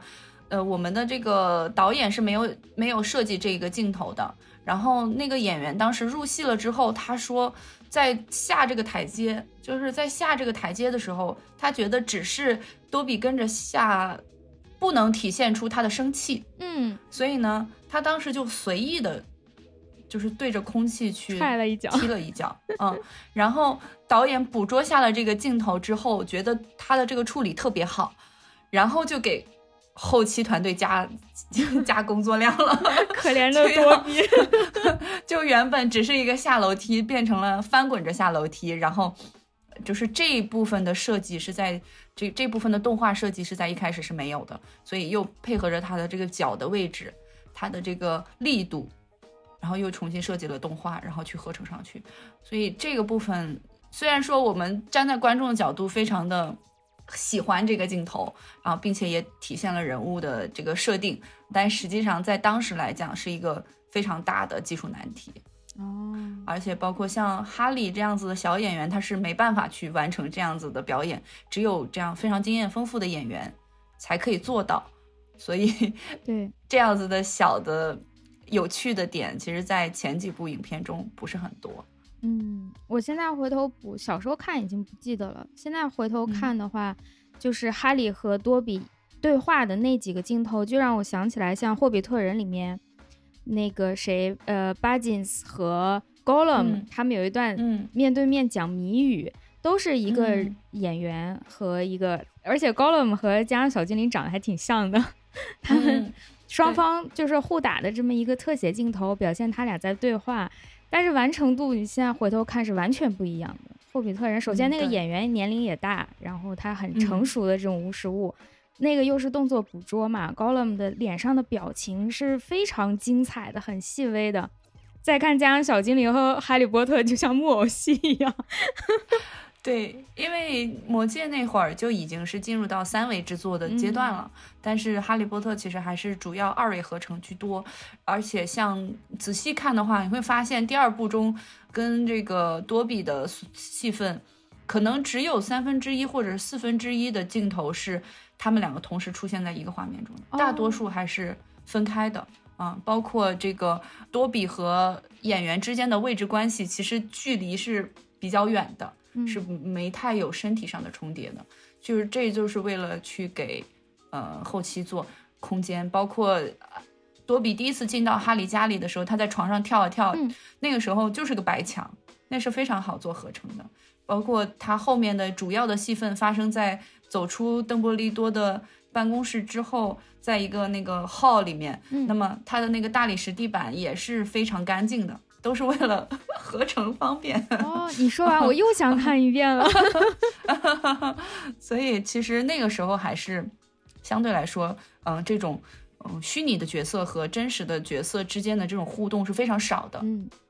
呃，我们的这个导演是没有没有设计这个镜头的。然后那个演员当时入戏了之后，他说在下这个台阶，就是在下这个台阶的时候，他觉得只是多比跟着下，不能体现出他的生气。嗯，所以呢，他当时就随意的，就是对着空气去踹了一脚踢了一脚，嗯，然后导演捕捉下了这个镜头之后，觉得他的这个处理特别好，然后就给后期团队加 加工作量了。可怜的多比，就原本只是一个下楼梯，变成了翻滚着下楼梯，然后就是这一部分的设计是在这这部分的动画设计是在一开始是没有的，所以又配合着他的这个脚的位置，他的这个力度，然后又重新设计了动画，然后去合成上去，所以这个部分虽然说我们站在观众的角度非常的。喜欢这个镜头然啊，并且也体现了人物的这个设定，但实际上在当时来讲是一个非常大的技术难题。哦，而且包括像哈利这样子的小演员，他是没办法去完成这样子的表演，只有这样非常经验丰富的演员才可以做到。所以对，这样子的小的有趣的点，其实在前几部影片中不是很多。嗯，我现在回头补，小时候看已经不记得了。现在回头看的话，就是哈利和多比对话的那几个镜头，就让我想起来像《霍比特人》里面那个谁，呃，巴金斯和 Gollum、嗯他们有一段嗯面对面讲谜语，都是一个嗯演员和一个，而且 Gollum 和加上小精灵长得还挺像的，他们嗯双方就是互打的这么一个特写镜头，表现他俩在对话，但是完成度你现在回头看是完全不一样的。霍比特人首先那个演员年龄也大，然后他很成嗯熟的这种无实物。那个又是动作捕捉嘛，Gollum 的脸上的表情是非常精彩的，很细微的。再看《加上小精灵》和《哈利波特》，就像木偶戏一样。对，因为《魔戒》那会儿就已经是进入到三维制作的阶段了，但是《哈利波特》其实还是主要二维合成居多，而且像仔细看的话，你会发现第二部中跟这个多比的戏份，可能只有三分之一或者四分之一的镜头是他们两个同时出现在一个画面中的，哦大多数还是分开的。啊，包括这个多比和演员之间的位置关系，其实距离是比较远的。嗯。是没太有身体上的重叠的，就是这就是为了去给呃后期做空间，包括呃多比第一次进到哈利家里的时候，他在床上跳啊跳，嗯那个时候就是个白墙，那是非常好做合成的。包括他后面的主要的戏份发生在走出邓布利多的办公室之后，在一个那个 hall 里面，嗯。那么他的那个大理石地板也是非常干净的，都是为了合成方便。哦，你说完我又想看一遍了。所以其实那个时候还是相对来说，嗯、这种嗯虚拟的角色和真实的角色之间的这种互动是非常少的。嗯啊，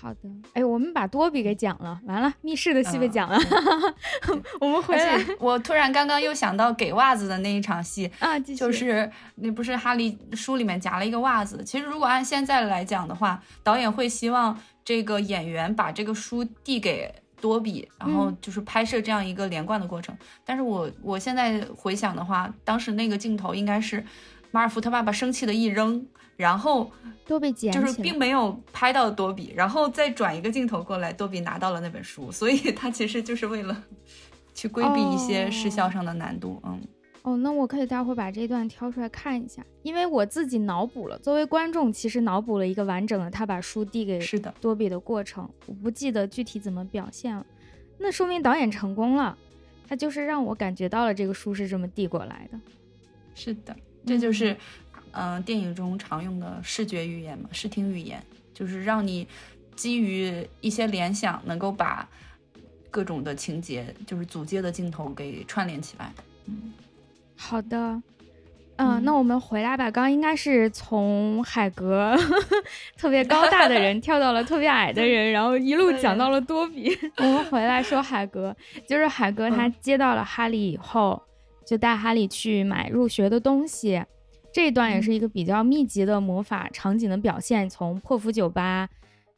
好的。哎，我们把多比给讲了，完了，密室的戏被嗯讲了。我们回而来我突然刚刚又想到给袜子的那一场戏，啊，就是那不是哈利书里面夹了一个袜子。其实如果按现在来讲的话，导演会希望这个演员把这个书递给多比，然后嗯就是拍摄这样一个连贯的过程。但是我我现在回想的话，当时那个镜头应该是马尔福他爸爸生气的一扔，然后都被捡就是并没有拍到多比，然后再转一个镜头过来，多比拿到了那本书，所以他其实就是为了 去规避一些视效上的难度，嗯。哦，那我可以待会儿把这段挑出来看一下，因为我自己脑补了，作为观众其实脑补了一个完整的他把书递给是的多比的过程，我不记得具体怎么表现了。那说明导演成功了，他就是让我感觉到了这个书是这么递过来的。是的，这就是嗯、呃电影中常用的视觉语言嘛，视听语言，就是让你基于一些联想，能够把各种的情节，就是组接的镜头给串联起来。嗯好的，嗯、嗯那我们回来吧。刚刚应该是从海格 特别高大的人跳到了特别矮的人，然后一路讲到了多比。我们回来说海格，就是海格他嗯接到了哈利以后，就带哈利去买入学的东西。这一段也是一个比较密集的魔法场景的表现，从破釜酒吧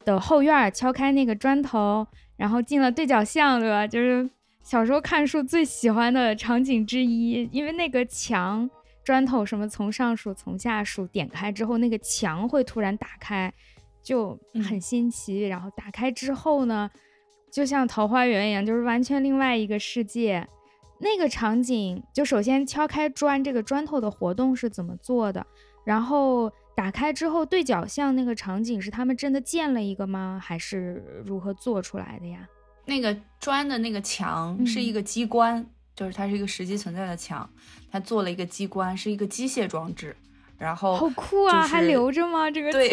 的后院儿敲开那个砖头，然后进了对角巷，对吧？就是小时候看书最喜欢的场景之一，因为那个墙砖头什么从上数从下数点开之后，那个墙会突然打开，就很嗯新奇。然后打开之后呢，就像桃花源一样，就是完全另外一个世界。那个场景，就首先敲开砖，这个砖头的活动是怎么做的？然后打开之后，对角巷那个场景是他们真的建了一个吗？还是如何做出来的呀？那个砖的那个墙嗯是一个机关，就是它是一个实际存在的墙，它做了一个机关，是一个机械装置，然后好酷啊！还留着吗？这个 对，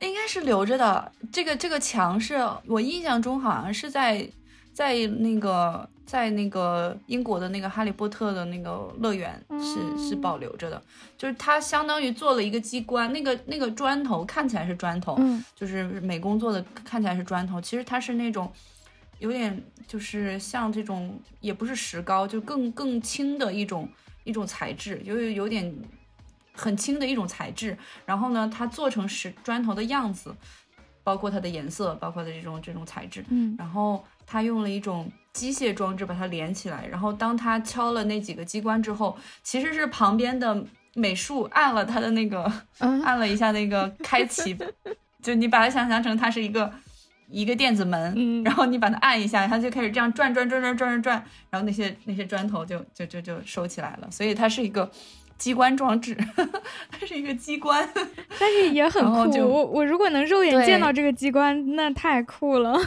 应该是留着的。这个这个墙是我印象中好像是在在那个在那个英国的那个哈利波特的那个乐园是、是嗯保留着的，就是它相当于做了一个机关，那个那个砖头看起来是砖头，嗯就是美工做的，看起来是砖头，其实它是那种有点就是像这种也不是石膏，就更更轻的一种一种材质，有有点很轻的一种材质。然后呢，它做成石砖头的样子，包括它的颜色，包括它的这种这种材质。嗯然后它用了一种机械装置把它连起来，然后当他敲了那几个机关之后，其实是旁边的美术按了他的那个。嗯按了一下那个开启，就你把它想象成它是一个一个电子门，嗯 然后你把它按一下，它就开始这样转转转转转转转，然后那些那些砖头就就就就收起来了，所以它是一个机关装置，它是一个机关，但是也很酷。就我我如果能肉眼见到这个机关，那太酷了。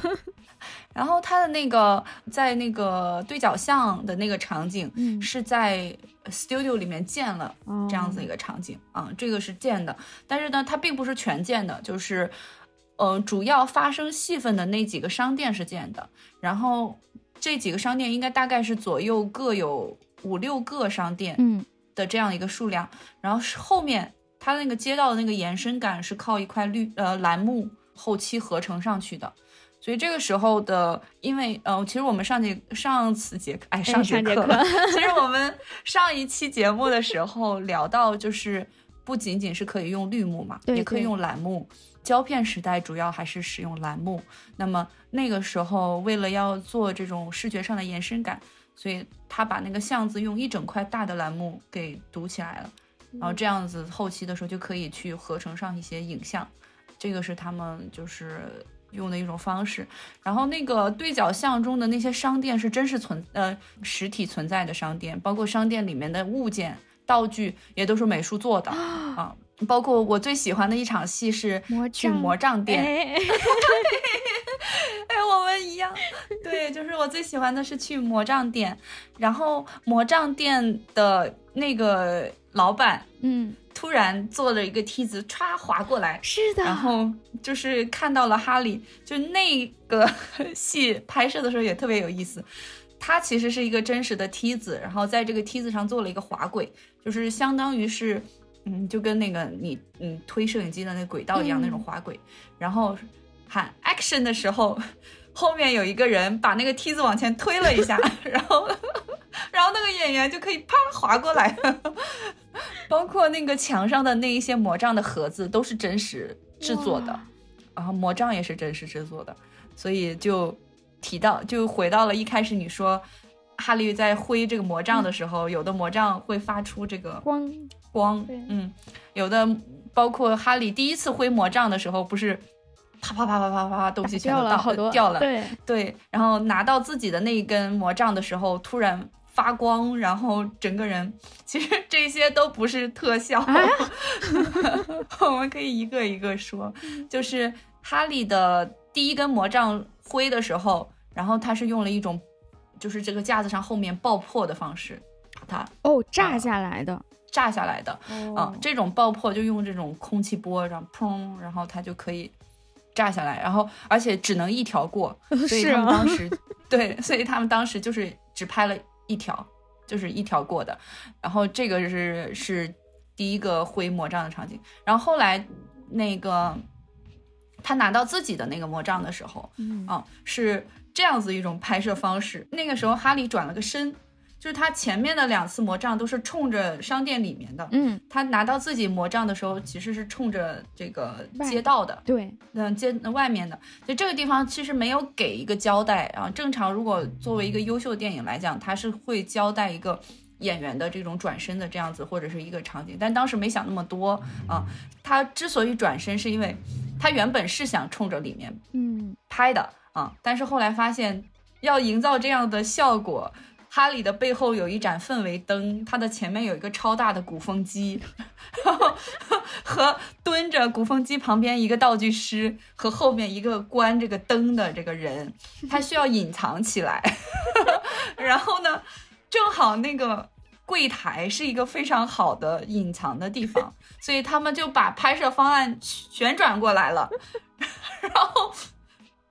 然后它的那个在那个对角巷的那个场景嗯。是在 studio 里面建了哦这样子一个场景啊、这个是建的，但是呢，它并不是全建的，就是，呃，主要发生戏份的那几个商店是建的，然后这几个商店应该大概是左右各有五六个商店嗯。的这样一个数量，然后是后面它那个街道的那个延伸感是靠一块绿呃栏目后期合成上去的。所以这个时候的，因为呃，其实我们上节上次节课，哎，上节课。其实我们上一期节目的时候聊到，就是不仅仅是可以用绿幕嘛，对也可以用蓝幕。胶片时代主要还是使用蓝幕，那么那个时候为了要做这种视觉上的延伸感，所以他把那个巷子用一整块大的蓝幕给堵起来了，然后这样子后期的时候就可以去合成上一些影像，这个是他们就是用的一种方式。然后那个对角巷中的那些商店是真实存呃实体存在的商店，包括商店里面的物件道具也都是美术做的啊。包括我最喜欢的一场戏是魔去杖魔杖店，哎，哎，我们一样，对，就是我最喜欢的是去魔杖店，然后魔杖店的那个老板嗯，突然坐了一个梯子，歘滑过来，是的。然后就是看到了哈利，就那个戏拍摄的时候也特别有意思。它其实是一个真实的梯子，然后在这个梯子上做了一个滑轨，就是相当于是，嗯，就跟那个你嗯推摄影机的那个轨道一样、嗯那种滑轨。然后喊 action 的时候，后面有一个人把那个梯子往前推了一下，然后然后那个演员就可以啪划过来。了。包括那个墙上的那一些魔杖的盒子都是真实制作的，然后魔杖也是真实制作的，所以就提到就回到了一开始你说。哈利在挥这个魔杖的时候，有的魔杖会发出这个光。光，嗯，有的包括哈利第一次挥魔杖的时候，不是啪啪啪啪啪啪东西全掉都掉了好多，掉了，对，对，然后拿到自己的那一根魔杖的时候，突然发光，然后整个人，其实这些都不是特效，我们可以一个一个说，就是哈利的第一根魔杖挥的时候，然后他是用了一种，就是这个架子上后面爆破的方式，把它哦炸下来的，炸下来的，嗯，这种爆破就用这种空气波，然后砰，然后它就可以炸下来，然后而且只能一条过，所以他们当时 对，所以他们当时就是只拍了。一条就是一条过的，然后这个是是第一个挥魔杖的场景，然后后来那个他拿到自己的那个魔杖的时候，嗯，是这样子一种拍摄方式。那个时候哈利转了个身。就是他前面的两次魔杖都是冲着商店里面的，嗯，他拿到自己魔杖的时候其实是冲着这个街道的，对，嗯，街外面的，所以这个地方其实没有给一个交代啊。正常如果作为一个优秀电影来讲，他是会交代一个演员的这种转身的这样子或者是一个场景，但当时没想那么多啊。他之所以转身，是因为他原本是想冲着里面嗯拍的啊，但是后来发现要营造这样的效果。哈利的背后有一盏氛围灯，他的前面有一个超大的鼓风机，然后和蹲着鼓风机旁边一个道具师和后面一个关这个灯的这个人，他需要隐藏起来。然后呢，正好那个柜台是一个非常好的隐藏的地方，所以他们就把拍摄方案旋转过来了，然后。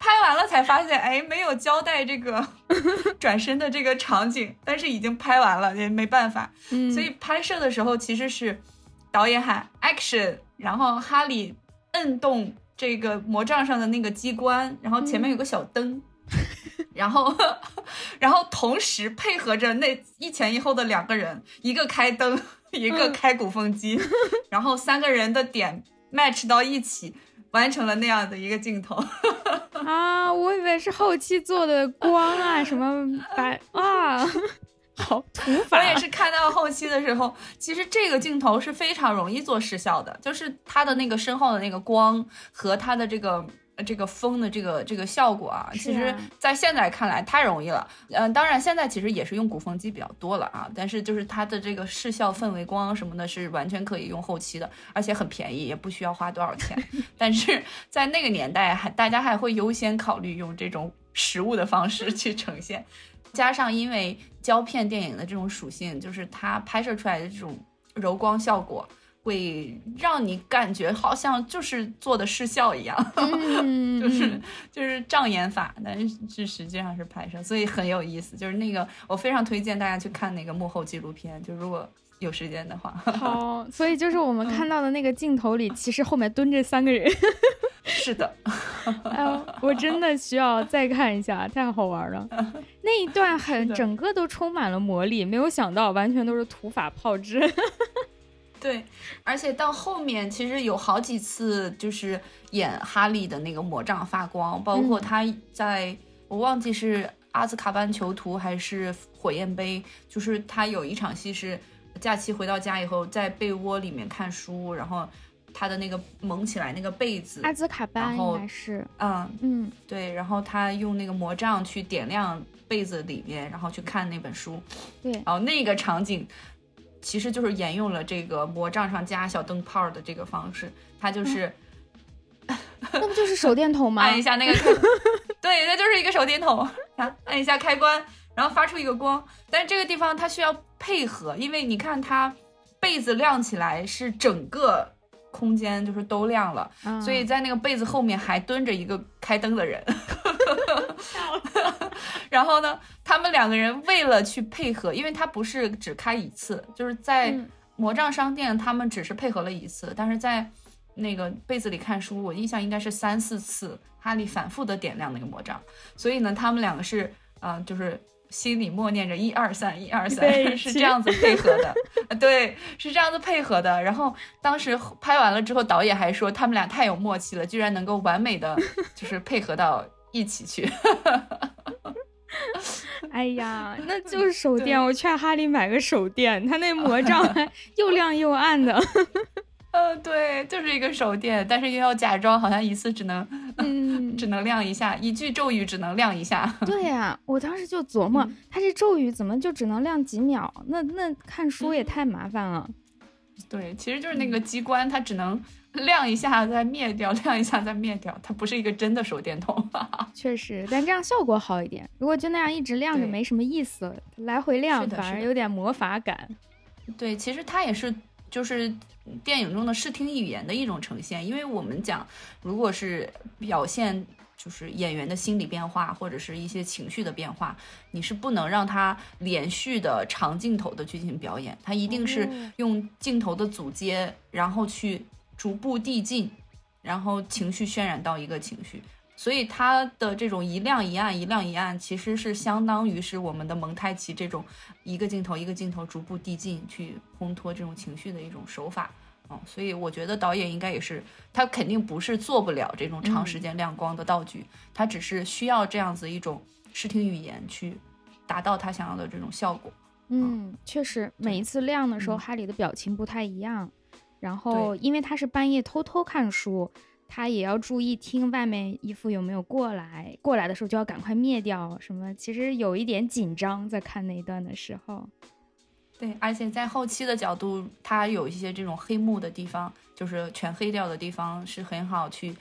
拍完了才发现，哎，没有交代这个 转身的这个场景，但是已经拍完了，也没办法。嗯，所以拍摄的时候其实是导演喊 action，然后哈利摁动这个魔杖上的那个机关，然后前面有个小灯，然后 然后同时配合着那一前一后的两个人，一个开灯，一个开鼓风机，然后三个人的点 match 到一起。完成了那样的一个镜头 啊！我以为是后期做的光啊，什么白啊，好土法。我也是看到后期的时候，其实这个镜头是非常容易做失效的，就是它的那个身后的那个光和它的这个。这个风的这个这个效果啊，其实，在现在看来太容易了。嗯，当然现在其实也是用鼓风机比较多了啊，但是就是它的这个视效、氛围光什么的，是完全可以用后期的，而且很便宜，也不需要花多少钱。但是在那个年代，还大家还会优先考虑用这种实物的方式去呈现，加上因为胶片电影的这种属性，就是它拍摄出来的这种柔光效果。会让你感觉好像就是做的视效一样，就是就是障眼法，但是实际上是拍摄，所以很有意思。就是那个，我非常推荐大家去看那个幕后纪录片，就如果有时间的话。好，所以就是我们看到的那个镜头里，其实后面蹲着三个人。是的，哎，我真的需要再看一下，太好玩了。那一段很整个都充满了魔力，没有想到完全都是土法炮制。对，而且到后面其实有好几次就是演哈利的那个魔杖发光，包括他在我忘记是阿兹卡班囚徒还是火焰杯，就是他有一场戏是假期回到家以后在被窝里面看书，然后他的那个蒙起来那个被子，阿兹卡班应该是，嗯嗯，对，然后他用那个魔杖去点亮被子里面，然后去看那本书，对，然后那个场景。其实就是沿用了这个魔杖上加小灯泡的这个方式，它就是，那不就是手电筒吗？按一下那个，对，那就是一个手电筒，啊，按一下开关，然后发出一个光。但是这个地方它需要配合，因为你看它被子亮起来是整个空间就是都亮了，所以在那个被子后面还蹲着一个开灯的人。然后呢，他们两个人为了去配合，因为他不是只开一次，就是在魔杖商店，他们只是配合了一次，但是在那个被子里看书，我印象应该是三四次，哈利反复的点亮那个魔杖，所以呢，他们两个是，嗯，就是心里默念着一二三，一二三，是这样子配合的，对，是这样子配合的。然后当时拍完了之后，导演还说他们俩太有默契了，居然能够完美的就是配合到。一起去，哎呀，那就是手电。我劝哈利买个手电，他那魔杖 还又亮又暗的。呃，对，就是一个手电，但是又要假装好像一次只能嗯只能亮一下，一句咒语只能亮一下。对呀，我当时就琢磨，他这咒语怎么就只能亮几秒？那那看书也太麻烦了。对，其实就是那个机关，它只能亮一下再灭掉，亮一下再灭掉，它不是一个真的手电筒。确实，但这样效果好一点。如果就那样一直亮着，没什么意思，来回亮反而有点魔法感。对，其实它也是。就是电影中的视听语言的一种呈现，因为我们讲，如果是表现就是演员的心理变化或者是一些情绪的变化，你是不能让他连续的长镜头的去进行表演，他一定是用镜头的组接，然后去逐步递进，然后情绪渲染到一个情绪。所以它的这种一亮一暗、一亮一暗，其实是相当于是我们的蒙太奇这种一个镜头一个镜头逐步递进去烘托这种情绪的一种手法。嗯，所以我觉得导演应该也是，他肯定不是做不了这种长时间亮光的道具，他只是需要这样子一种视听语言去达到他想要的这种效果。嗯，确实，每一次亮的时候，哈利的表情不太一样。然后，因为他是半夜偷偷看书。他也要注意听外面衣服有没有过来，过来的时候就要赶快灭掉。什么？其实有一点紧张，在看那一段的时候。对，而且在后期的角度，它有一些这种黑幕的地方，就是全黑掉的地方，是很好去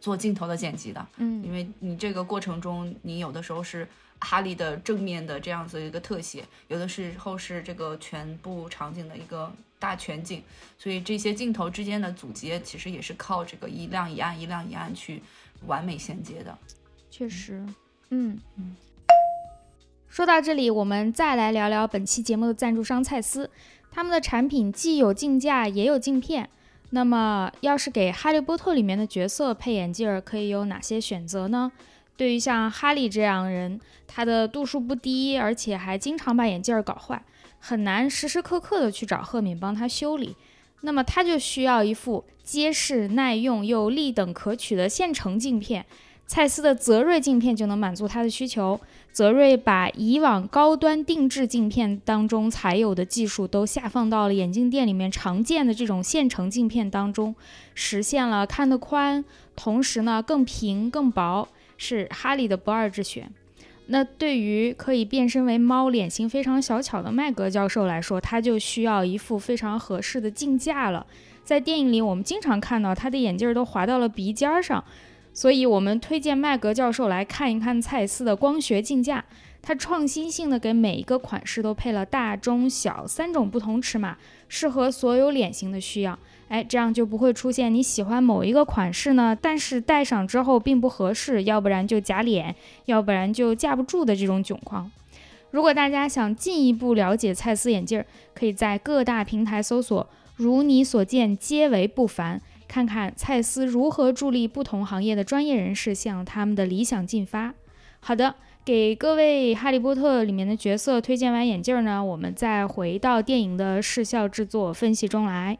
做镜头的剪辑的。嗯，因为你这个过程中，你有的时候是哈利的正面的这样子一个特写，有的时候是这个全部场景的一个。大全景，所以这些镜头之间的组接其实也是靠这个一亮一暗、一亮一暗去完美衔接的。确实，嗯嗯。说到这里，我们再来聊聊本期节目的赞助商蔡司，他们的产品既有镜架也有镜片。那么，要是给《哈利波特》里面的角色配眼镜，可以有哪些选择呢？对于像哈利这样人，他的度数不低，而且还经常把眼镜搞坏。很难时时刻刻的去找赫敏帮他修理，那么他就需要一副结实耐用又立等可取的现成镜片。蔡司的泽瑞镜片就能满足他的需求。泽瑞把以往高端定制镜片当中才有的技术都下放到了眼镜店里面常见的这种现成镜片当中，实现了看得宽，同时呢更平更薄，是哈利的不二之选。那对于可以变身为猫、脸型非常小巧的麦格教授来说，他就需要一副非常合适的镜架了。在电影里，我们经常看到他的眼镜都滑到了鼻尖上，所以我们推荐麦格教授来看一看蔡司的光学镜架。它创新性的给每一个款式都配了大、中、小三种不同尺码，适合所有脸型的需要。哎，这样就不会出现你喜欢某一个款式呢，但是戴上之后并不合适，要不然就假脸，要不然就架不住的这种窘况。如果大家想进一步了解蔡司眼镜，可以在各大平台搜索“如你所见皆为不凡”，看看蔡司如何助力不同行业的专业人士向他们的理想进发。好的，给各位《哈利波特》里面的角色推荐完眼镜呢，我们再回到电影的视效制作分析中来。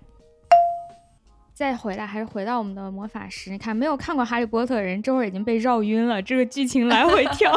再回来，还是回到我们的魔法师。你看，没有看过《哈利波特》的人，这会儿已经被绕晕了。这个剧情来回跳，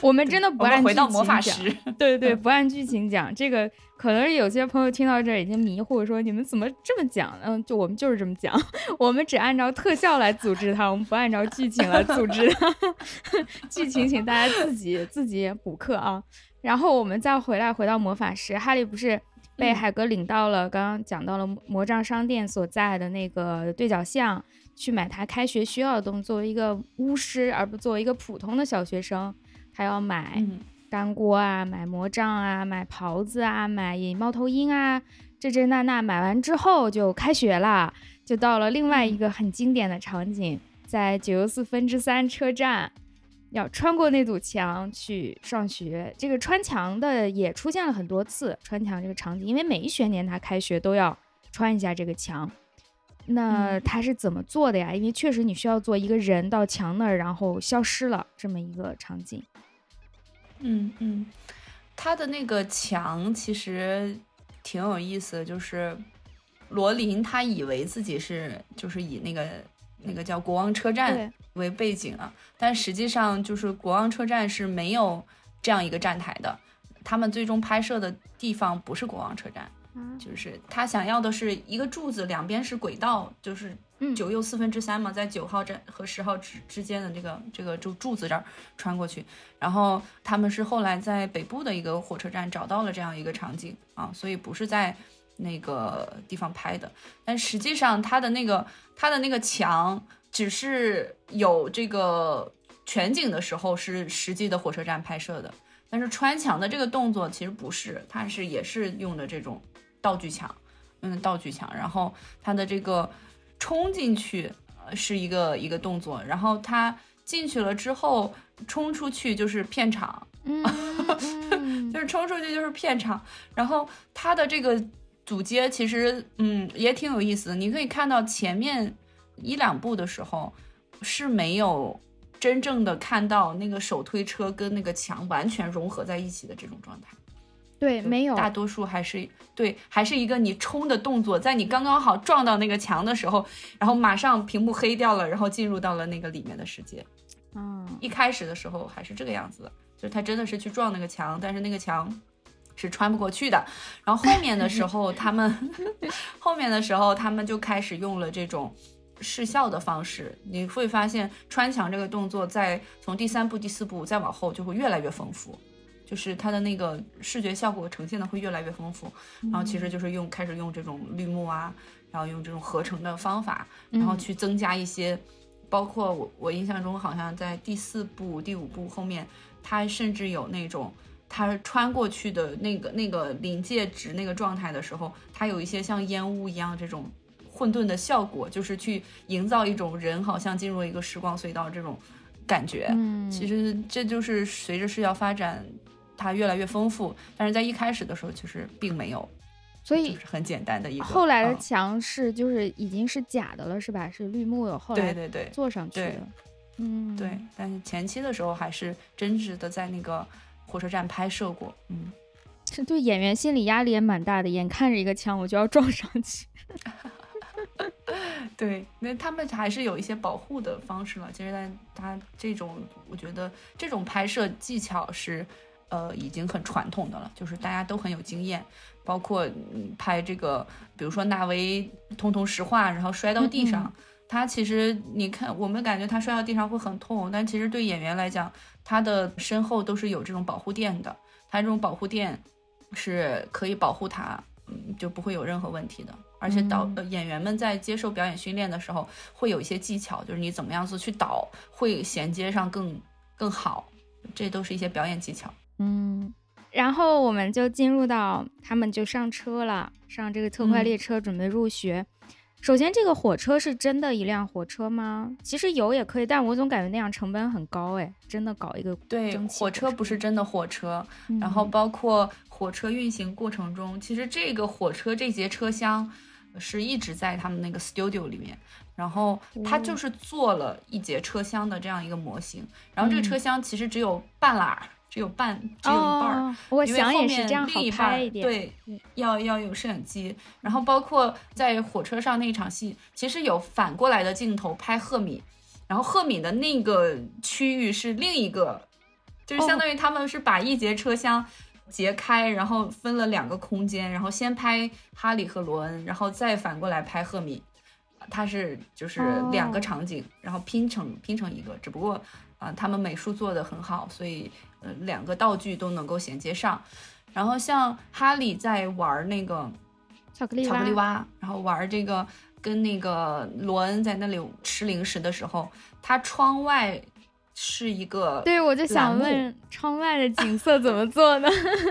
我们真的不按剧情讲。对对，不按剧情讲。这个可能是有些朋友听到这儿已经迷糊，说你们怎么这么讲？嗯，就我们就是这么讲，我们只按照特效来组织它，我们不按照剧情来组织它。剧情请大家自己自己补课啊。然后我们再回来，回到魔法师，哈利不是。被海格领到了刚刚讲到了魔杖商店所在的那个对角巷，去买他开学需要的东西。作为一个巫师，而不作为一个普通的小学生，他要买干锅啊，买魔杖啊，买袍子啊，买猫头鹰啊，这这那那。买完之后就开学了，就到了另外一个很经典的场景，在九又四分之三车站。要穿过那堵墙去上学，这个穿墙的也出现了很多次。穿墙这个场景，因为每一学年他开学都要穿一下这个墙。那他是怎么做的呀？因为确实你需要做一个人到墙那儿，然后消失了这么一个场景。嗯嗯，他的那个墙其实挺有意思，就是罗琳他以为自己是就是以那个。那个叫国王车站为背景啊，但实际上就是国王车站是没有这样一个站台的。他们最终拍摄的地方不是国王车站，就是他想要的是一个柱子，两边是轨道，就是九又四分之三嘛，在九号站和十号之之间的这个这个柱柱子这儿穿过去。然后他们是后来在北部的一个火车站找到了这样一个场景啊，所以不是在那个地方拍的。但实际上，它的那个它的那个墙只是有这个全景的时候是实际的火车站拍摄的，但是穿墙的这个动作其实不是，它是也是用的这种。道具墙，用的，道具墙，然后它的这个冲进去是一个一个动作，然后它进去了之后冲出去就是片场，嗯，就是冲出去就是片场，然后它的这个组接其实嗯也挺有意思的，你可以看到前面一两部的时候是没有真正的看到那个手推车跟那个墙完全融合在一起的这种状态。对，没有，大多数还是对，还是一个你冲的动作，在你刚刚好撞到那个墙的时候，然后马上屏幕黑掉了，然后进入到了那个里面的世界。嗯，一开始的时候还是这个样子的，就是他真的是去撞那个墙，但是那个墙是穿不过去的。然后后面的时候，他们 后面的时候，他们就开始用了这种视效的方式，你会发现穿墙这个动作在从第三步、第四步再往后就会越来越丰富。就是它的那个视觉效果呈现的会越来越丰富，然后其实就是用开始用这种绿幕啊，然后用这种合成的方法，然后去增加一些，包括我我印象中好像在第四步、第五步后面，它甚至有那种它穿过去的那个那个临界值那个状态的时候，它有一些像烟雾一样这种混沌的效果，就是去营造一种人好像进入了一个时光隧道这种感觉。嗯，其实这就是随着视效发展。它越来越丰富，但是在一开始的时候其实并没有，所以很简单的一个。后来的墙是就是已经是假的了，是吧？是绿幕有后来对对对做上去的，嗯，对。但是前期的时候还是真实的在那个火车站拍摄过，嗯，这 对演员心理压力也蛮大的，眼看着一个墙我就要撞上去。对，那他们还是有一些保护的方式了。其实，在他这种，我觉得这种拍摄技巧是。呃，已经很传统的了，就是大家都很有经验，包括拍这个，比如说纳维通通石化，然后摔到地上，他其实你看，我们感觉他摔到地上会很痛，但其实对演员来讲，他的身后都是有这种保护垫的，他这种保护垫是可以保护他，嗯，就不会有任何问题的。而且导演员们在接受表演训练的时候，会有一些技巧，就是你怎么样子去导，会衔接上更更好，这都是一些表演技巧。嗯，然后我们就进入到他们就上车了，上这个特快列车准备入学。首先，这个火车是真的一辆火车吗？其实有也可以，但我总感觉那样成本很高哎。真的搞一个对火车不是真的火车，然后包括火车运行过程中，其实这个火车这节车厢是一直在他们那个 studio 里面，然后他就是做了一节车厢的这样一个模型，然后这个车厢其实只有半拉。只有半，只有一半儿，因为后面另一半对要要有摄影机，然后包括在火车上那场戏，其实有反过来的镜头拍赫敏，然后赫敏的那个区域是另一个，就是相当于他们是把一节车厢截开，然后分了两个空间，然后先拍哈利和罗恩，然后再反过来拍赫敏，它是就是两个场景，然后拼成拼成一个，只不过啊，他们美术做的很好，所以呃。两个道具都能够衔接上，然后像哈利在玩那个巧克力巧克力蛙，然后玩这个跟那个罗恩在那里吃零食的时候，他窗外是一个对，我就想问 窗外的景色怎么做呢？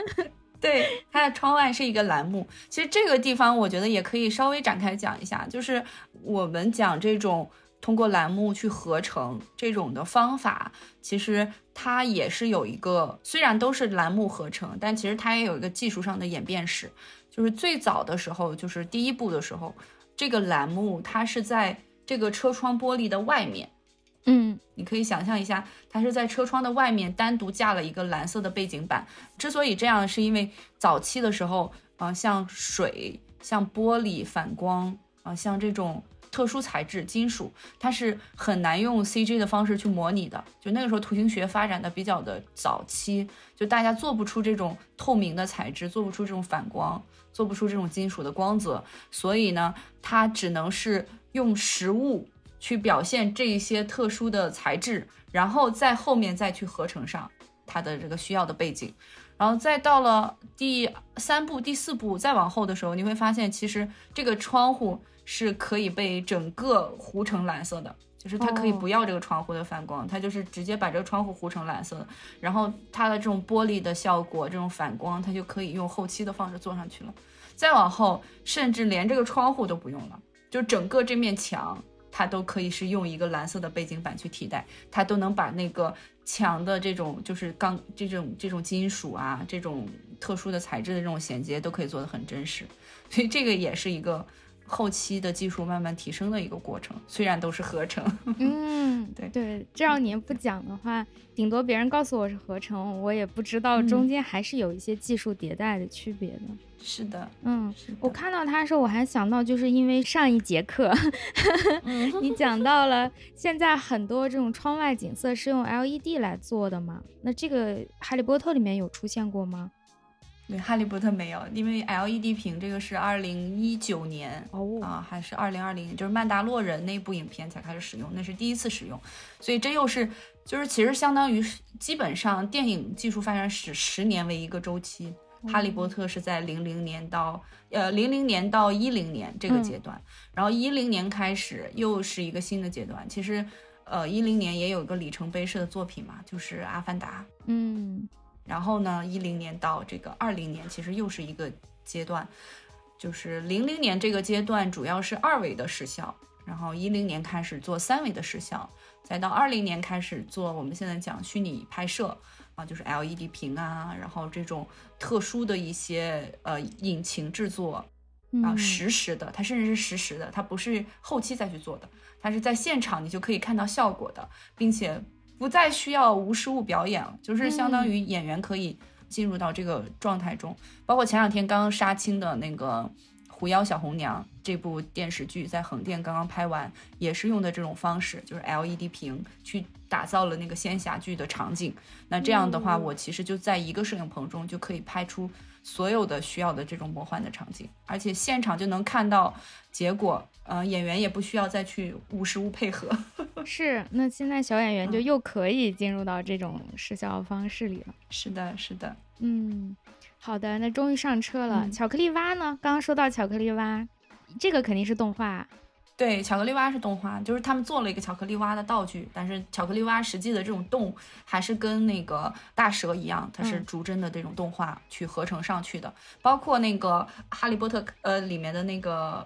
对，它的窗外是一个栏目。其实这个地方我觉得也可以稍微展开讲一下，就是我们讲这种。通过栏目去合成这种的方法，其实它也是有一个，虽然都是栏目合成，但其实它也有一个技术上的演变史。就是最早的时候，就是第一部的时候，这个栏目它是在这个车窗玻璃的外面，嗯，你可以想象一下，它是在车窗的外面单独架了一个蓝色的背景板。之所以这样，是因为早期的时候，啊，像水、像玻璃反光，啊，像这种。特殊材质金属，它是很难用 CG 的方式去模拟的。就那个时候，图形学发展的比较的早期，就大家做不出这种透明的材质，做不出这种反光，做不出这种金属的光泽，所以呢，它只能是用实物去表现这一些特殊的材质，然后在后面再去合成上它的这个需要的背景。然后再到了第三步、第四步再往后的时候，你会发现其实这个窗户是可以被整个糊成蓝色的，就是它可以不要这个窗户的反光，它就是直接把这个窗户糊成蓝色的。然后它的这种玻璃的效果，这种反光，它就可以用后期的方式做上去了。再往后，甚至连这个窗户都不用了，就整个这面墙。它都可以是用一个蓝色的背景板去替代，它都能把那个墙的这种就是钢这种这种金属啊，这种特殊的材质的这种衔接都可以做得很真实，所以这个也是一个后期的技术慢慢提升的一个过程，虽然都是合成。嗯，对对，这样您不讲的话，顶多别人告诉我是合成，我也不知道中间还是有一些技术迭代的区别的。是的，嗯，我看到他的时候，我还想到，就是因为上一节课，你讲到了现在很多这种窗外景色是用 LED 来做的嘛？那这个《哈利波特》里面有出现过吗？对，《哈利波特》没有，因为 LED 屏这个是二零一九年哦啊，还是二零二零年，就是《曼达洛人》那部影片才开始使用，那是第一次使用，所以这又是就是其实相当于基本上电影技术发展史十年为一个周期。哈利波特是在零零年到呃零零年到一零年这个阶段，然后一零年开始又是一个新的阶段。其实，呃一零年也有一个里程碑式的作品嘛，就是《阿凡达》。嗯，然后呢，一零年到这个二零年，其实又是一个阶段，就是零零年这个阶段主要是二维的视效，然后一零年开始做三维的视效，再到二零年开始做我们现在讲虚拟拍摄。啊，就是 LED 屏啊，然后这种特殊的一些呃引擎制作，啊实时的，它甚至是实时的，它不是后期再去做的，它是在现场你就可以看到效果的，并且不再需要无实物表演了，就是相当于演员可以进入到这个状态中。包括前两天刚刚杀青的那个《狐妖小红娘》这部电视剧，在横店刚刚拍完，也是用的这种方式，就是 LED 屏去。打造了那个仙侠剧的场景，那这样的话，我其实就在一个摄影棚中就可以拍出所有的需要的这种魔幻的场景，而且现场就能看到结果。呃，演员也不需要再去无实物配合。是，那现在小演员就又可以进入到这种视效方式里了。是的，是的。嗯，好的，那终于上车了。巧克力蛙呢？刚刚说到巧克力蛙，这个肯定是动画。对，巧克力蛙是动画，就是他们做了一个巧克力蛙的道具，但是巧克力蛙实际的这种动还是跟那个大蛇一样，它是逐帧的这种动画去合成上去的。包括那个哈利波特呃里面的那个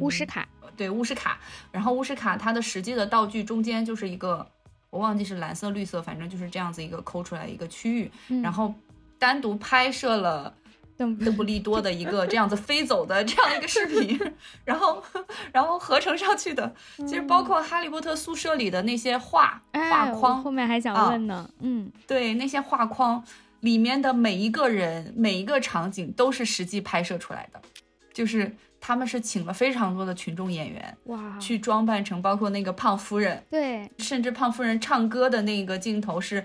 巫师卡，对巫师卡，然后巫师卡它的实际的道具中间就是一个，我忘记是蓝色绿色，反正就是这样子一个抠出来一个区域，然后单独拍摄了。邓布利多。的一个这样子飞走的这样一个视频，然后然后合成上去的，其实包括哈利波特宿舍里的那些画画框，后面还想问呢，嗯，对，那些画框里面的每一个人每一个场景都是实际拍摄出来的，就是他们是请了非常多的群众演员哇，去装扮成，包括那个胖夫人，对，甚至胖夫人唱歌的那个镜头是。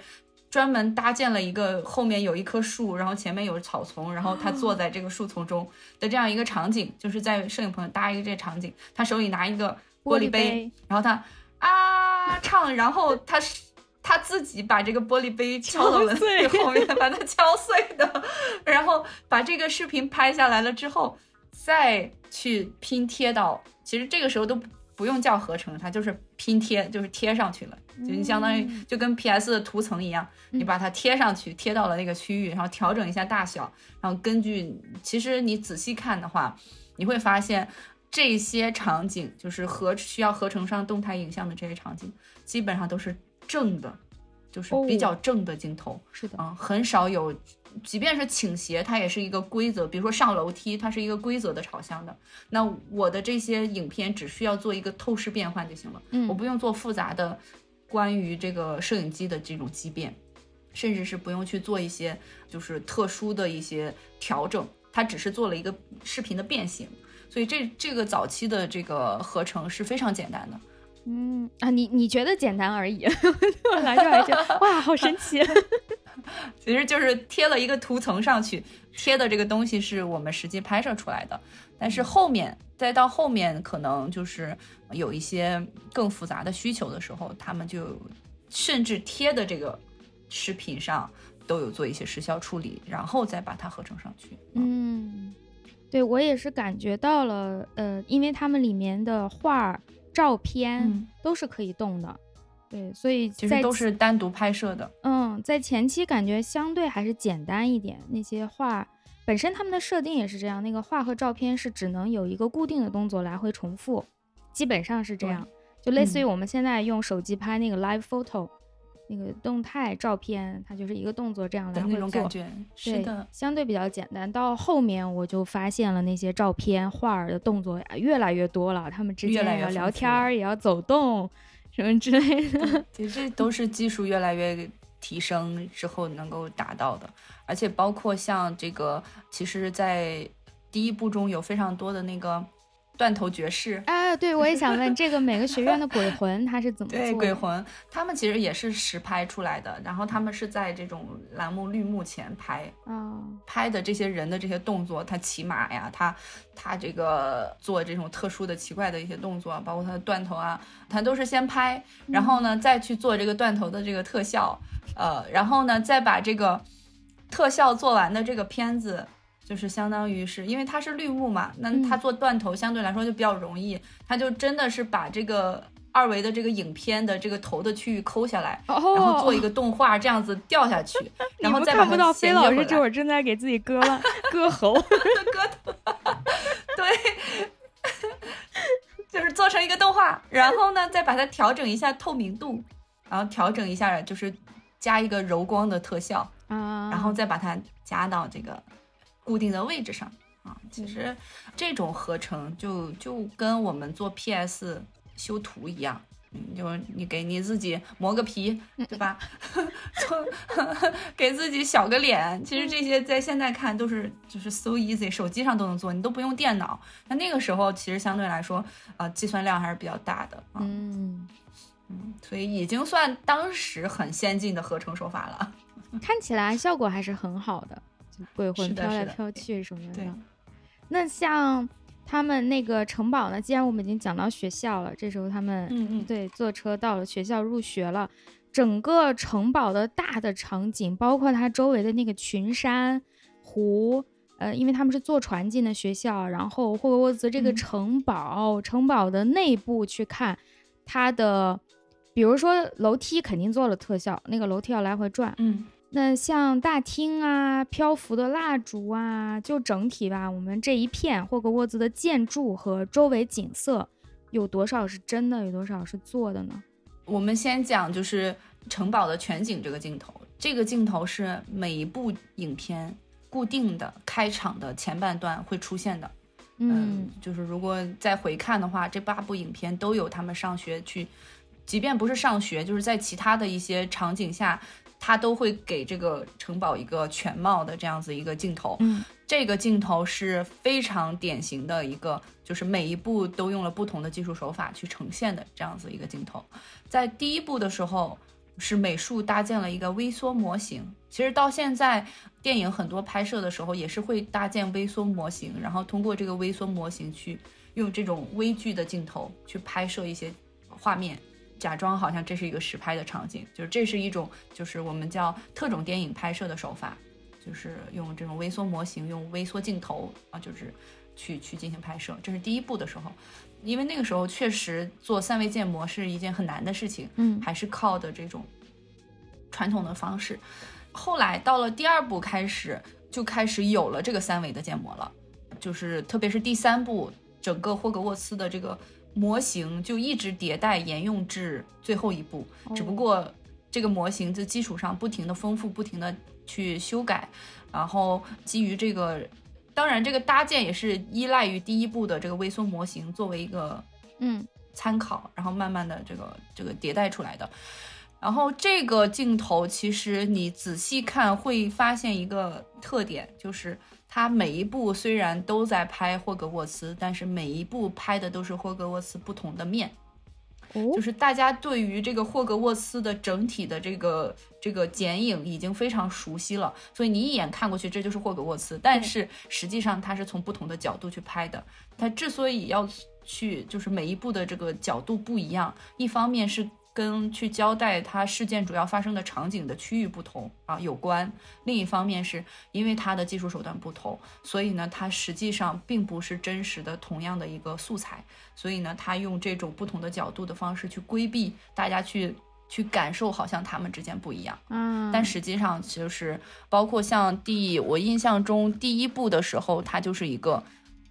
专门搭建了一个后面有一棵树，然后前面有草丛，然后他坐在这个树丛中的这样一个场景，就是在摄影棚搭一个这场景。他手里拿一个玻璃杯，然后他啊唱，然后他他自己把这个玻璃杯敲到了 后面，把它敲碎的，然后把这个视频拍下来了之后，再去拼贴到，其实这个时候都。不用叫合成，它就是拼贴，就是贴上去了，就你相当于就跟 PS 的图层一样，你把它贴上去，贴到了那个区域，然后调整一下大小，然后根据，其实你仔细看的话，你会发现这些场景就是合需要合成上动态影像的这些场景，基本上都是正的，就是比较正的镜头，是的，嗯，很少有。即便是倾斜，它也是一个规则。比如说上楼梯，它是一个规则的朝向的。那我的这些影片只需要做一个透视变换就行了，嗯，我不用做复杂的关于这个摄影机的这种畸变，甚至是不用去做一些就是特殊的一些调整，它只是做了一个视频的变形。所以这这个早期的这个合成是非常简单的。嗯啊，你你觉得简单而已，对我来说还觉得 哇，好神奇。其实就是贴了一个图层上去，贴的这个东西是我们实际拍摄出来的。但是后面再到后面，可能就是有一些更复杂的需求的时候，他们就甚至贴的这个视频上都有做一些时效处理，然后再把它合成上去。嗯，对我也是感觉到了，呃，因为他们里面的画、照片都是可以动的，对，所以其实都是单独拍摄的。嗯，在前期感觉相对还是简单一点，那些画。本身他们的设定也是这样，那个画和照片是只能有一个固定的动作来回重复，基本上是这样，就类似于我们现在用手机拍那个 live photo，那个动态照片，它就是一个动作这样来回做，感觉是的，相对比较简单。到后面我就发现了那些照片画儿的动作越来越多了，他们之间要聊天儿，也要走动什么之类的，其实都是技术越来越提升之后能够达到的。而且包括像这个，其实，在第一部中有非常多的那个断头绝世。啊，对，我也想问，这个每个学院的鬼魂他是怎么做？对，鬼魂他们其实也是实拍出来的，然后他们是在这种栏目绿幕前拍，啊，拍的这些人的这些动作，他骑马呀，他他这个做这种特殊的奇怪的一些动作，包括他的断头啊，他都是先拍，然后呢再去做这个断头的这个特效，呃，然后呢再把这个。特效做完的这个片子，就是相当于是因为它是绿幕嘛，那它做断头相对来说就比较容易，它就真的是把这个二维的这个影片的这个头的区域抠下来，然后做一个动画这样子掉下去，然后再把不到飞老师这会儿正在给自己割了 割喉，割头，对，就是做成一个动画，然后呢再把它调整一下透明度，然后调整一下就是加一个柔光的特效。然后再把它加到这个固定的位置上啊，其实这种合成就就跟我们做 PS 修图一样，嗯，就你给你自己磨个皮，对吧？做 给自己小个脸，其实这些在现在看都是就是 so easy，手机上都能做，你都不用电脑。那那个时候其实相对来说，呃，计算量还是比较大的啊，嗯嗯，所以已经算当时很先进的合成手法了。看起来效果还是很好的，鬼魂飘来飘去什么的。那像他们那个城堡呢？既然我们已经讲到学校了，这时候他们嗯嗯对坐车到了学校入学了。整个城堡的大的场景，包括它周围的那个群山湖，呃，因为他们是坐船进的学校，然后霍格沃茨这个城堡，城堡的内部去看它的，比如说楼梯肯定做了特效，那个楼梯要来回转，嗯。那像大厅啊，漂浮的蜡烛啊，就整体吧，我们这一片霍格沃兹的建筑和周围景色，有多少是真的，有多少是做的呢？我们先讲就是城堡的全景这个镜头，这个镜头是每一部影片固定的开场的前半段会出现的。嗯，就是如果再回看的话，这八部影片都有他们上学去，即便不是上学，就是在其他的一些场景下。他都会给这个城堡一个全貌的这样子一个镜头，嗯，这个镜头是非常典型的一个，就是每一步都用了不同的技术手法去呈现的这样子一个镜头。在第一部的时候，是美术搭建了一个微缩模型，其实到现在电影很多拍摄的时候也是会搭建微缩模型，然后通过这个微缩模型去用这种微距的镜头去拍摄一些画面。假装好像这是一个实拍的场景，就是这是一种，就是我们叫特种电影拍摄的手法，就是用这种微缩模型，用微缩镜头啊，就是去去进行拍摄。这是第一步的时候，因为那个时候确实做三维建模是一件很难的事情，嗯，还是靠的这种传统的方式。后来到了第二步开始，就开始有了这个三维的建模了，就是特别是第三步，整个霍格沃茨的这个。模型就一直迭代沿用至最后一步，只不过这个模型在基础上不停的丰富，不停的去修改，然后基于这个，当然这个搭建也是依赖于第一步的这个微缩模型作为一个嗯参考，然后慢慢的这个这个迭代出来的。然后这个镜头其实你仔细看会发现一个特点，就是。它每一部虽然都在拍霍格沃茨，但是每一部拍的都是霍格沃茨不同的面。就是大家对于这个霍格沃茨的整体的这个这个剪影已经非常熟悉了，所以你一眼看过去这就是霍格沃茨。但是实际上它是从不同的角度去拍的。它之所以要去，就是每一部的这个角度不一样，一方面是。跟去交代它事件主要发生的场景的区域不同啊有关，另一方面是因为它的技术手段不同，所以呢，它实际上并不是真实的同样的一个素材，所以呢，它用这种不同的角度的方式去规避大家去去感受，好像他们之间不一样，嗯，但实际上就是包括像第我印象中第一部的时候，它就是一个。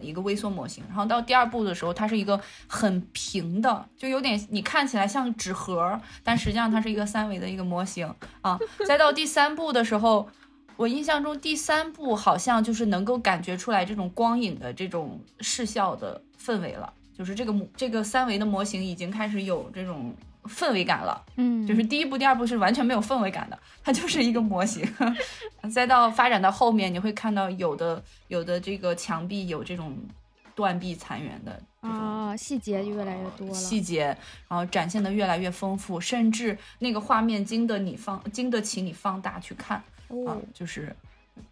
一个微缩模型，然后到第二步的时候，它是一个很平的，就有点你看起来像纸盒，但实际上它是一个三维的一个模型啊。再到第三步的时候，我印象中第三步好像就是能够感觉出来这种光影的这种视效的氛围了，就是这个模这个三维的模型已经开始有这种。氛围感了，嗯，就是第一部、第二部是完全没有氛围感的，它就是一个模型。再到发展到后面，你会看到有的有的这个墙壁有这种断壁残垣的啊，细节越来越多了，细节，然后展现的越来越丰富，甚至那个画面经得你放经得起你放大去看啊，就是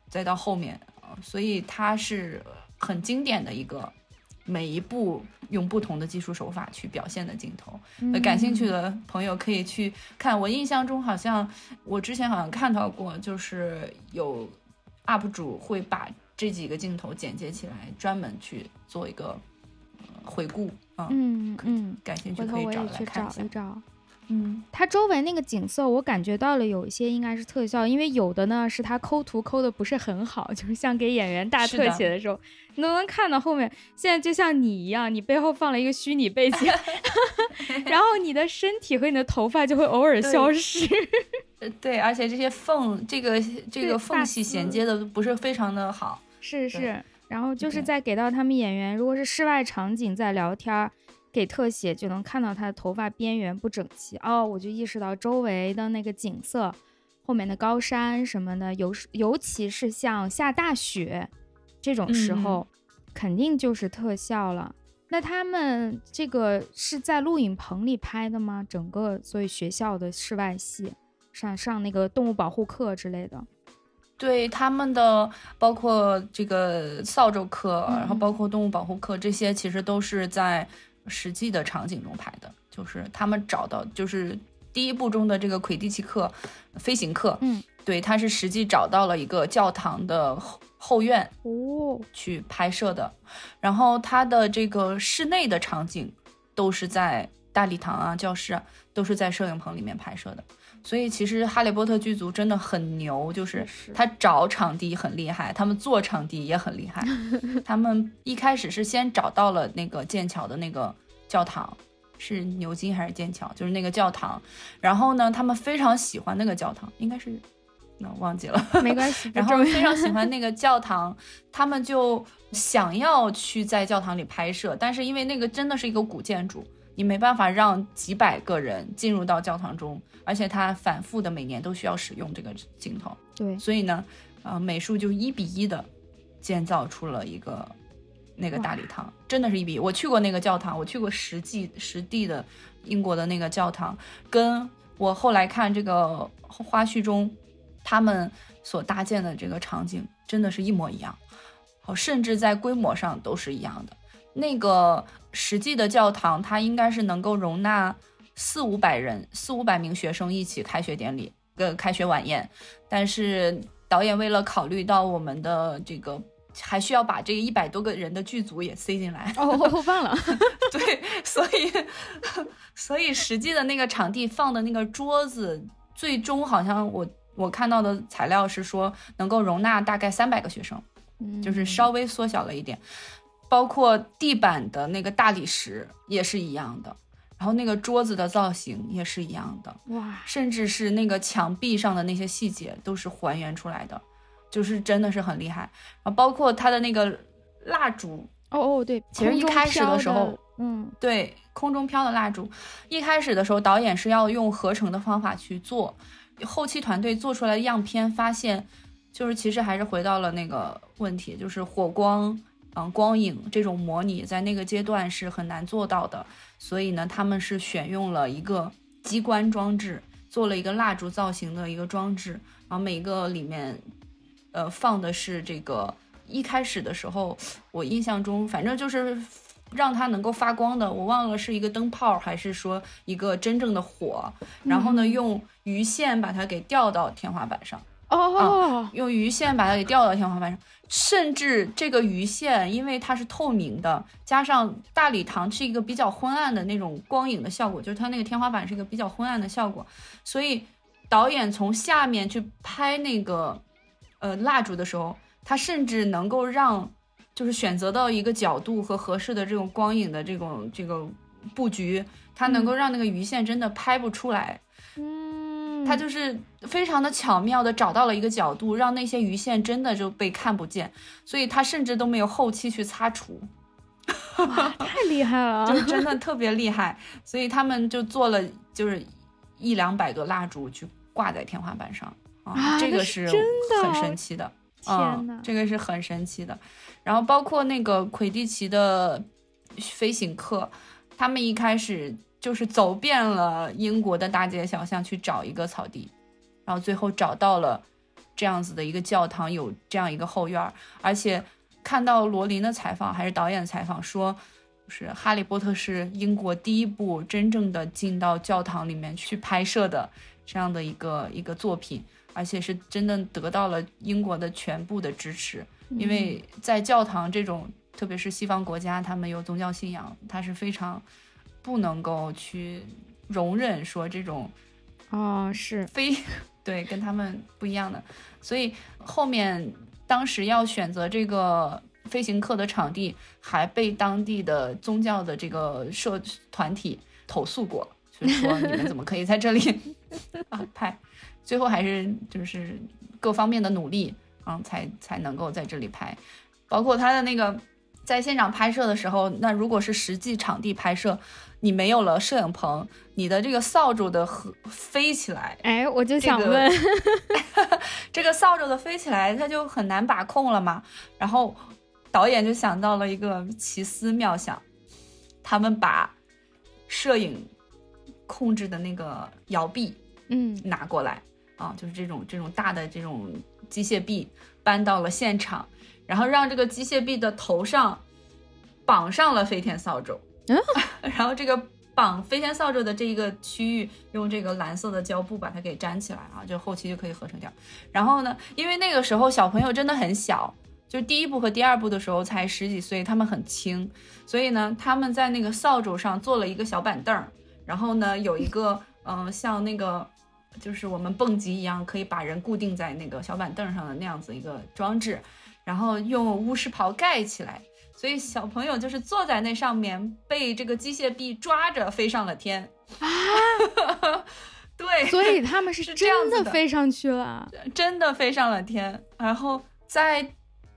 再到后面啊，所以它是很经典的一个。每一步用不同的技术手法去表现的镜头，感兴趣的朋友可以去看。我印象中好像我之前好像看到过，就是有 UP 主会把这几个镜头剪接起来，专门去做一个回顾啊。嗯嗯，感兴趣可以找来看一找。嗯，它周围那个景色，我感觉到了有一些应该是特效，因为有的呢是它抠图抠的不是很好，就是像给演员大特写的时候，你都能看到后面。现在就像你一样，你背后放了一个虚拟背景，然后你的身体和你的头发就会偶尔消失。对，而且这些缝，这个这个缝隙衔接的不是非常的好。是是，然后就是在给到他们演员，如果是室外场景在聊天。给特写就能看到他的头发边缘不整齐哦，我就意识到周围的那个景色，后面的高山什么的，尤尤其是像下大雪这种时候，肯定就是特效了。那他们这个是在录影棚里拍的吗？整个所以学校的室外戏，上上那个动物保护课之类的，对他们的包括这个扫帚课，然后包括动物保护课这些，其实都是在。实际的场景中拍的，就是他们找到，就是第一部中的这个魁地奇课、飞行课，嗯，对，他是实际找到了一个教堂的后后院哦去拍摄的，然后他的这个室内的场景都是在大礼堂啊、教室啊，都是在摄影棚里面拍摄的。所以其实哈利波特剧组真的很牛，就是他找场地很厉害，他们做场地也很厉害。他们一开始是先找到了那个剑桥的那个教堂，是牛津还是剑桥？就是那个教堂。然后呢，他们非常喜欢那个教堂，应该是那忘记了，没关系。然后非常喜欢那 个教堂，他们就想要去在教堂里拍摄，但是因为那个真的是一个古建筑。你没办法让几百个人进入到教堂中，而且它反复的每年都需要使用这个镜头。对，所以呢，呃，美术就一比一的建造出了一个那个大礼堂，真的是一比一。我去过那个教堂，我去过实际实地的英国的那个教堂，跟我后来看这个花絮中他们所搭建的这个场景，真的是一模一样，好，甚至在规模上都是一样的。那个实际的教堂，它应该是能够容纳四五百人、四五百名学生一起开学典礼、跟开学晚宴。但是导演为了考虑到我们的这个，还需要把这个一百多个人的剧组也塞进来。哦，我忘了。对，所以 所以实际的那个场地放的那个桌子，最终好像我我看到的材料是说能够容纳大概三百个学生，就是稍微缩小了一点。包括地板的那个大理石也是一样的，然后那个桌子的造型也是一样的，哇，甚至是那个墙壁上的那些细节都是还原出来的，就是真的是很厉害。然后包括它的那个蜡烛，哦哦对，其实一开始的时候，嗯，对，空中飘的蜡烛，一开始的时候导演是要用合成的方法去做，后期团队做出来的样片发现。就是其实还是回到了那个问题，就是火光，嗯，光影这种模拟在那个阶段是很难做到的，所以呢，他们是选用了一个机关装置，做了一个蜡烛造型的一个装置，然后每个里面，呃，放的是这个一开始的时候，我印象中反正就是让它能够发光的，我忘了是一个灯泡还是说一个真正的火，然后呢，用鱼线把它给吊到天花板上。哦，用鱼线把它给吊到天花板上，甚至这个鱼线因为它是透明的，加上大礼堂是一个比较昏暗的那种光影的效果，就是它那个天花板是一个比较昏暗的效果，所以导演从下面去拍那个呃蜡烛的时候，他甚至能够让就是选择到一个角度和合适的这种光影的这种这个布局，它能够让那个鱼线真的拍不出来。他就是非常的巧妙的找到了一个角度，让那些鱼线真的就被看不见，所以他甚至都没有后期去擦除，太厉害了，就是真的特别厉害。所以他们就做了就是一两百个蜡烛去挂在天花板上啊，这个是很神奇的，天呐，这个是很神奇的。然后包括那个魁地奇的飞行课，他们一开始。就是走遍了英国的大街小巷去找一个草地，然后最后找到了这样子的一个教堂，有这样一个后院儿，而且看到罗琳的采访还是导演采访说，就是《哈利波特》是英国第一部真正的进到教堂里面去拍摄的这样的一个一个作品，而且是真的得到了英国的全部的支持，因为在教堂这种，特别是西方国家，他们有宗教信仰，它是非常。不能够去容忍说这种，哦，是非对跟他们不一样的，所以后面当时要选择这个飞行课的场地，还被当地的宗教的这个社团体投诉过，就说你们怎么可以在这里 啊拍？最后还是就是各方面的努力，嗯，才才能够在这里拍，包括他的那个在现场拍摄的时候，那如果是实际场地拍摄。你没有了摄影棚，你的这个扫帚的和飞起来，哎，我就想问，这个扫帚的飞起来，它就很难把控了嘛。然后导演就想到了一个奇思妙想，他们把摄影控制的那个摇臂，嗯，拿过来啊，就是这种这种大的这种机械臂搬到了现场，然后让这个机械臂的头上绑上了飞天扫帚。嗯 然后这个绑飞天扫帚的这一个区域，用这个蓝色的胶布把它给粘起来啊，就后期就可以合成掉。然后呢，因为那个时候小朋友真的很小，就第一部和第二部的时候才十几岁，他们很轻，所以呢，他们在那个扫帚上做了一个小板凳，然后呢，有一个嗯，像那个就是我们蹦极一样，可以把人固定在那个小板凳上的那样子一个装置，然后用巫师袍盖起来。所以小朋友就是坐在那上面，被这个机械臂抓着飞上了天啊！对，所以他们是真的飞上去了，真的飞上了天。然后在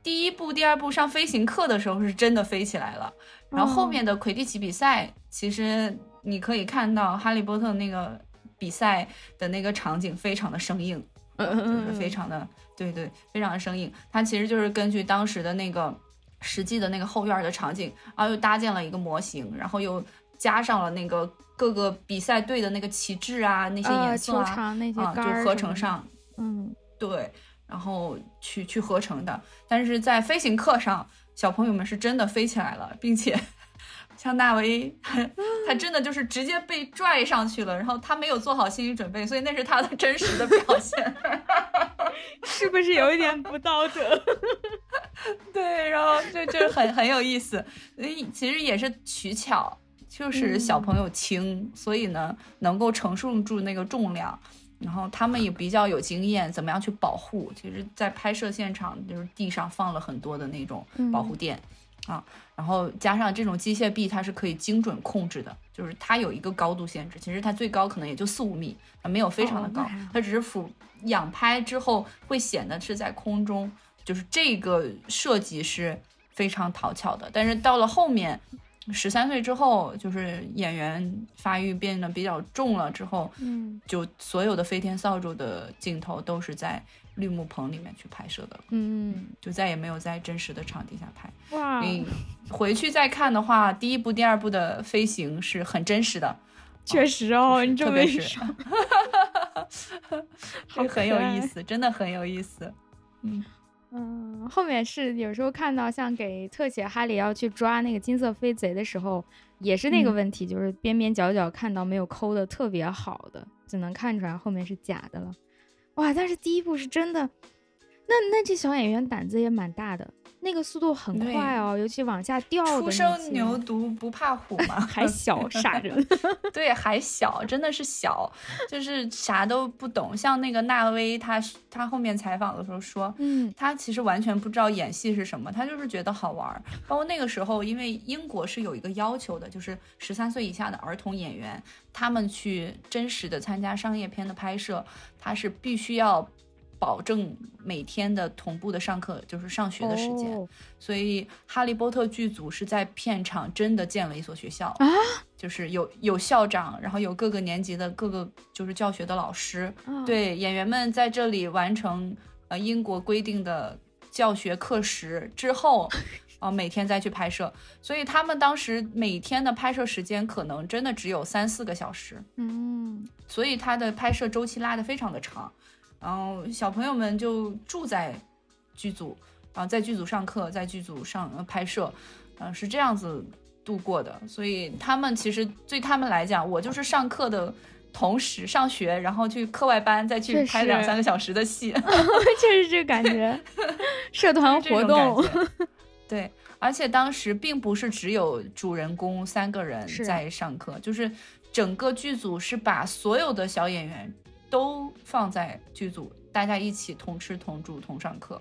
第一部、第二部上飞行课的时候，是真的飞起来了。然后后面的魁地奇比赛，其实你可以看到哈利波特那个比赛的那个场景非常的生硬，就是非常的对对，非常的生硬。它其实就是根据当时的那个。实际的那个后院的场景，然后又搭建了一个模型，然后又加上了那个各个比赛队的那个旗帜啊，那些颜色啊，那些啊，就合成上，嗯，对，然后去去合成的。但是在飞行课上，小朋友们是真的飞起来了，并且像纳维，他真的就是直接被拽上去了，然后他没有做好心理准备，所以那是他的真实的表现，是不是有一点不道德？对，然后就就很很有意思，所以其实也是取巧，就是小朋友轻，所以呢能够承受住那个重量，然后他们也比较有经验，怎么样去保护？其实，在拍摄现场就是地上放了很多的那种保护垫啊，然后加上这种机械臂，它是可以精准控制的，就是它有一个高度限制，其实它最高可能也就四五米，它没有非常的高，它只是俯仰拍之后会显得是在空中。就是这个设计是非常讨巧的，但是到了后面，十三岁之后，就是演员发育变得比较重了之后，嗯就所有的飞天扫帚的镜头都是在绿幕棚里面去拍摄的了，嗯，就再也没有在真实的场地下拍。哇，你回去再看的话，第一部、第二部的飞行是很真实的，确实哦，就是你这特别是么一说，好这很有意思，真的很有意思。嗯，嗯，后面是有时候看到像给特写哈利要去抓那个金色飞贼的时候，也是那个嗯问题，就是边边角角看到没有抠的特别好的，只能看出来后面是假的了。哇，但是第一部是真的，那那这小演员胆子也蛮大的，那个速度很快哦，尤其往下掉的那初生牛犊不怕虎嘛，还小傻人，对，还小，真的是小，就是啥都不懂。像那个纳威，他他后面采访的时候说，嗯他其实完全不知道演戏是什么，他就是觉得好玩儿。包括那个时候，因为英国是有一个要求的，就是十三岁以下的儿童演员，他们去真实的参加商业片的拍摄，他是必须要保证每天的同步的上课，就是上学的时间。哦。所以《哈利波特》剧组是在片场真的建了一所学校啊，就是有有校长，然后有各个年级的各个就是教学的老师，啊，对演员们在这里完成呃英国规定的教学课时之后，啊、每天再去拍摄，所以他们当时每天的拍摄时间可能真的只有三四个小时，嗯。所以它的拍摄周期拉得非常的长，然后小朋友们就住在剧组，然后在剧组上课，在剧组上、呃、拍摄，嗯、是这样子度过的。所以他们其实对他们来讲，我就是上课的同时上学，然后去课外班，再去拍两三个小时的戏，就是这个感觉，社团活动，对，而且当时并不是只有主人公三个人在上课，就是整个剧组是把所有的小演员都放在剧组，大家一起同吃同住同上课。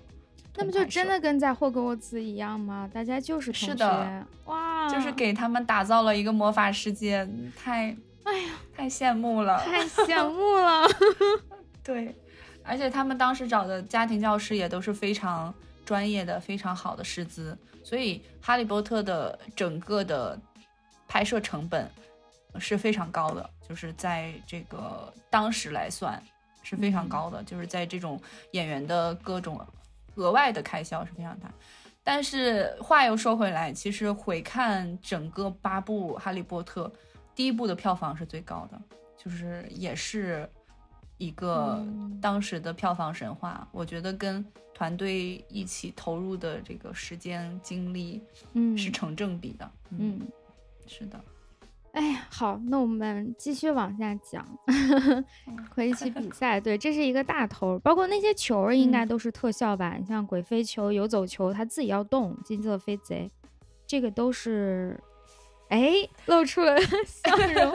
那不就真的跟在霍格沃茨一样吗？大家就是同是的学哇，就是给他们打造了一个魔法世界，太哎呀，太羡慕了。太羡慕了。对，而且他们当时找的家庭教师也都是非常专业的、非常好的师资，所以《哈利波特》的整个的拍摄成本是非常高的，就是在这个当时来算是非常高的，就是在这种演员的各种额外的开销是非常大。但是话又说回来，其实回看整个八部《哈利波特》，第一部的票房是最高的，就是也是一个嗯当时的票房神话。我觉得跟团队一起投入的这个时间精力嗯，是成正比的。嗯，是的。哎呀，好，那我们继续往下讲。魁地奇比赛，对，这是一个大头，包括那些球儿应该嗯都是特效吧？你像鬼飞球、游走球，它自己要动，金色飞贼，这个都是，哎，露出了 笑容。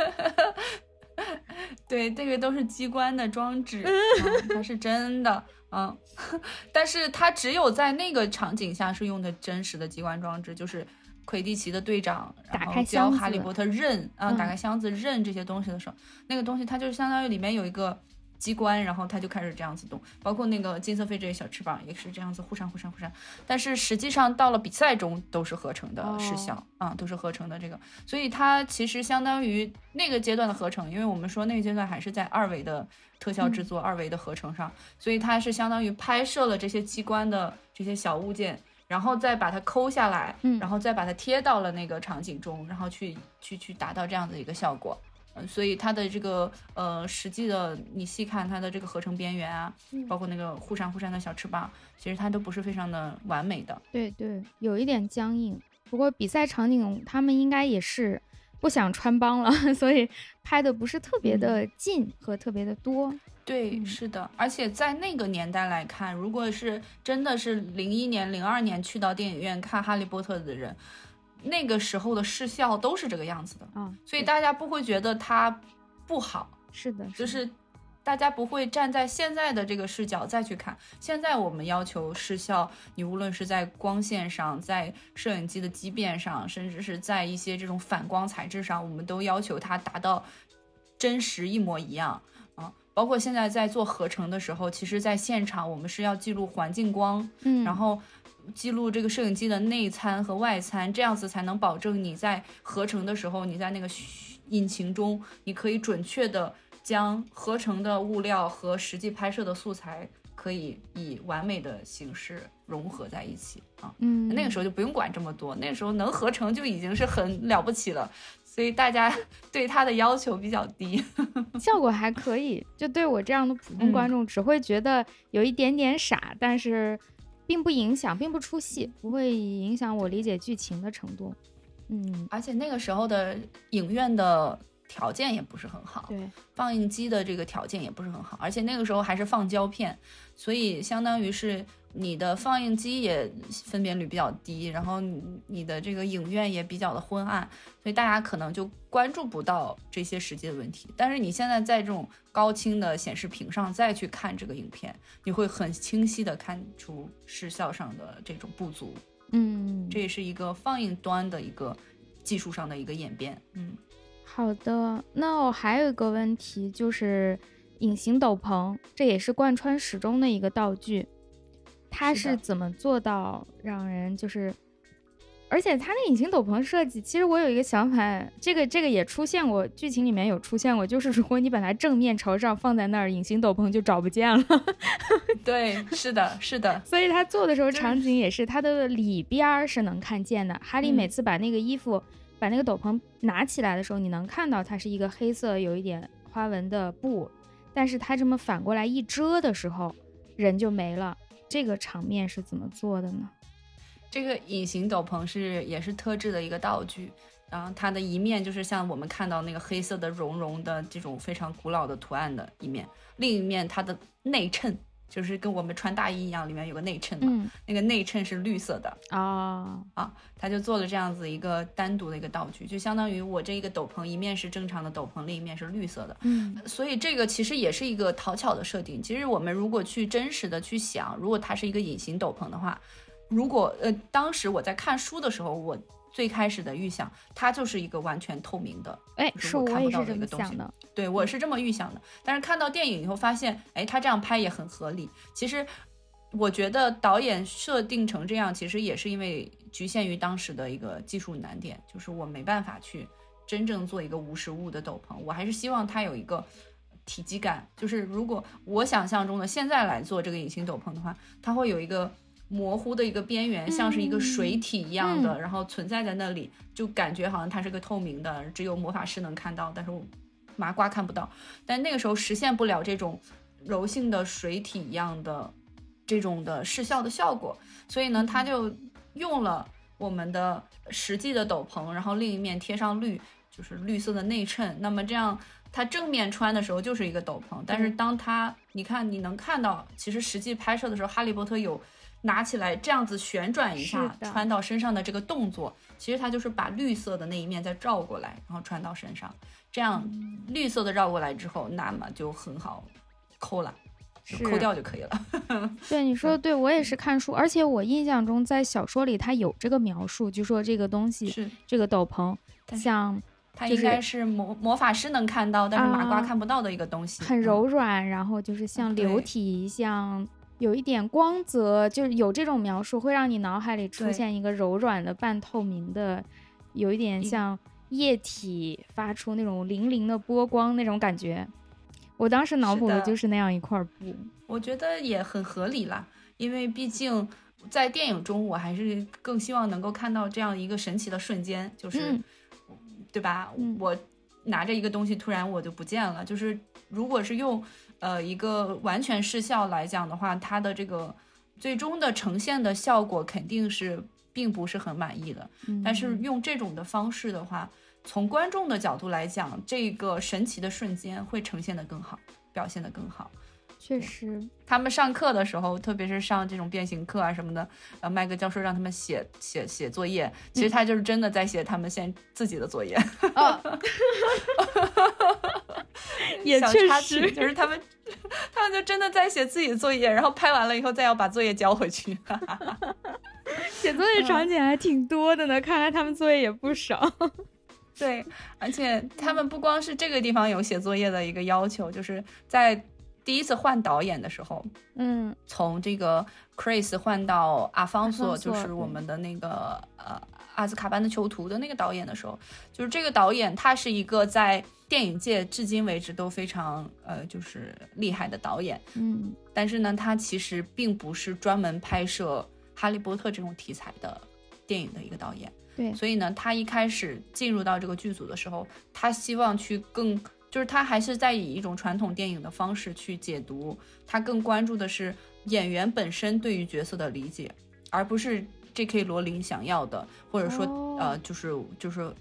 对，这个都是机关的装置，嗯、它是真的，嗯，但是它只有在那个场景下是用的真实的机关装置，就是魁地奇的队长，打然后开教哈利波特认啊、嗯打开箱子认这些东西的时候，那个东西它就相当于里面有一个机关，然后它就开始这样子动，包括那个金色飞这些小翅膀也是这样子忽闪忽闪忽闪，但是实际上到了比赛中都是合成的视效啊、都是合成的这个，所以它其实相当于那个阶段的合成，因为我们说那个阶段还是在二维的特效制作、二维的合成上，所以它是相当于拍摄了这些机关的这些小物件。然后再把它抠下来，嗯然后再把它贴到了那个场景中，然后去去去达到这样的一个效果。嗯，所以它的这个呃实际的，你细看它的这个合成边缘啊，嗯包括那个忽闪忽闪的小翅膀，其实它都不是非常的完美的。对对，有一点僵硬。不过比赛场景他们应该也是不想穿帮了，所以拍的不是特别的近和特别的多。对，嗯是的，而且在那个年代来看，如果是真的是零一年、零二年去到电影院看《哈利波特》的人，那个时候的视效都是这个样子的，啊，所以大家不会觉得它不好。是的，就是大家不会站在现在的这个视角再去看。现在我们要求视效，你无论是在光线上，在摄影机的畸变上，甚至是在一些这种反光材质上，我们都要求它达到真实一模一样啊。包括现在在做合成的时候，其实在现场我们是要记录环境光，嗯，然后记录这个摄影机的内参和外参，这样子才能保证你在合成的时候，你在那个引擎中，你可以准确的将合成的物料和实际拍摄的素材可以以完美的形式融合在一起啊。嗯，那个时候就不用管这么多，那个时候能合成就已经是很了不起了，所以大家 对它的要求比较低，效果还可以。就对我这样的普通观众，只会觉得有一点点傻，但是。并不影响，并不出戏，不会影响我理解剧情的程度。嗯，而且那个时候的影院的条件也不是很好，对，放映机的这个条件也不是很好，而且那个时候还是放胶片，所以相当于是。你的放映机也分辨率比较低，然后你你的这个影院也比较的昏暗，所以大家可能就关注不到这些实际的问题。但是你现在在这种高清的显示屏上再去看这个影片，你会很清晰的看出视效上的这种不足。嗯，这也是一个放映端的一个技术上的一个演变。嗯，好的，那我还有一个问题就是隐形斗篷，这也是贯穿始终的一个道具。它是怎么做到让人就是，而且它那隐形斗篷设计，其实我有一个想法，这个这个也出现过，剧情里面有出现过，就是如果你把它正面朝上放在那儿，隐形斗篷就找不见了。对，是的，是的。所以他做的时候场景也是，它的里边是能看见的。哈利每次把那个衣服、把那个斗篷拿起来的时候，你能看到它是一个黑色有一点花纹的布，但是他这么反过来一遮的时候，人就没了。这个场面是怎么做的呢？这个隐形斗篷是也是特制的一个道具，然后它的一面就是像我们看到那个黑色的绒绒的这种非常古老的图案的一面，另一面它的内衬。就是跟我们穿大衣一样，里面有个内衬嘛，那个内衬是绿色的啊啊，他就做了这样子一个单独的一个道具，就相当于我这一个斗篷一面是正常的斗篷，另一面是绿色的，嗯，所以这个其实也是一个讨巧的设定。其实我们如果去真实的去想，如果它是一个隐形斗篷的话，如果呃当时我在看书的时候，我。最开始的预想，它就是一个完全透明的，哎，是我看不到的一个东西。对，我是这么预想的。但是看到电影以后发现，哎，他这样拍也很合理。其实，我觉得导演设定成这样，其实也是因为局限于当时的一个技术难点，就是我没办法去真正做一个无实物的斗篷。我还是希望它有一个体积感，就是如果我想象中的现在来做这个隐形斗篷的话，它会有一个。模糊的一个边缘，像是一个水体一样的，然后存在在那里，就感觉好像它是个透明的，只有魔法师能看到，但是我麻瓜看不到。但那个时候实现不了这种柔性的水体一样的这种的视效的效果，所以呢，他就用了我们的实际的斗篷，然后另一面贴上绿，就是绿色的内衬。那么这样，它正面穿的时候就是一个斗篷，但是当它你看你能看到，其实实际拍摄的时候，哈利波特有。拿起来这样子旋转一下，穿到身上的这个动作，其实它就是把绿色的那一面再绕过来，然后穿到身上。这样绿色的绕过来之后，那么就很好抠了，抠掉就可以了。对你说的对，我也是看书，而且我印象中在小说里它有这个描述，就说这个东西是这个斗篷，像它应该是魔魔法师能看到，但是麻瓜看不到的一个东西，很柔软，然后就是像流体，像。有一点光泽，就是有这种描述，会让你脑海里出现一个柔软的、半透明的，有一点像液体发出那种粼粼的波光那种感觉。我当时脑补的就是那样一块布，我觉得也很合理啦，因为毕竟在电影中，我还是更希望能够看到这样一个神奇的瞬间，就是，对吧？我拿着一个东西，突然我就不见了。就是如果是用。呃，一个完全视效来讲的话，它的这个最终的呈现的效果肯定是并不是很满意的。但是用这种的方式的话，从观众的角度来讲，这个神奇的瞬间会呈现的更好，表现的更好。确实，他们上课的时候，特别是上这种变形课啊什么的，呃，麦克教授让他们写写写作业，其实他就是真的在写他们现自己的作业。也确实，就是他们，他们就真的在写自己的作业，然后拍完了以后再要把作业交回去。写作业场景还挺多的呢，看来他们作业也不少。对，而且他们不光是这个地方有写作业的一个要求，就是在。第一次换导演的时候，嗯，从这个 Chris 换到阿方索，就是我们的那个呃阿兹卡班的囚徒的那个导演的时候，就是这个导演他是一个在电影界至今为止都非常呃就是厉害的导演，嗯。但是呢，他其实并不是专门拍摄哈利波特这种题材的电影的一个导演。对，所以呢，他一开始进入到这个剧组的时候，他希望去更，就是他还是在以一种传统电影的方式去解读，他更关注的是演员本身对于角色的理解，而不是 J.K. 罗琳想要的，或者说、哦呃，就是就是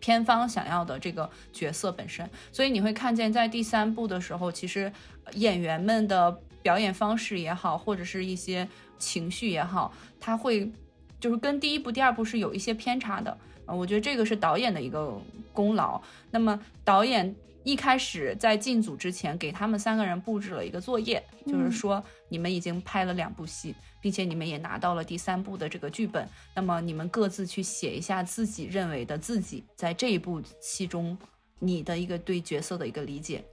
片方想要的这个角色本身。所以你会看见，在第三部的时候，其实演员们的表演方式也好，或者是一些情绪也好，他会就是跟第一部、第二部是有一些偏差的。啊，我觉得这个是导演的一个功劳。那么导演一开始在进组之前，给他们三个人布置了一个作业，就是嗯说你们已经拍了两部戏，并且你们也拿到了第三部的这个剧本。那么你们各自去写一下自己认为的自己在这一部戏中你的一个对角色的一个理解。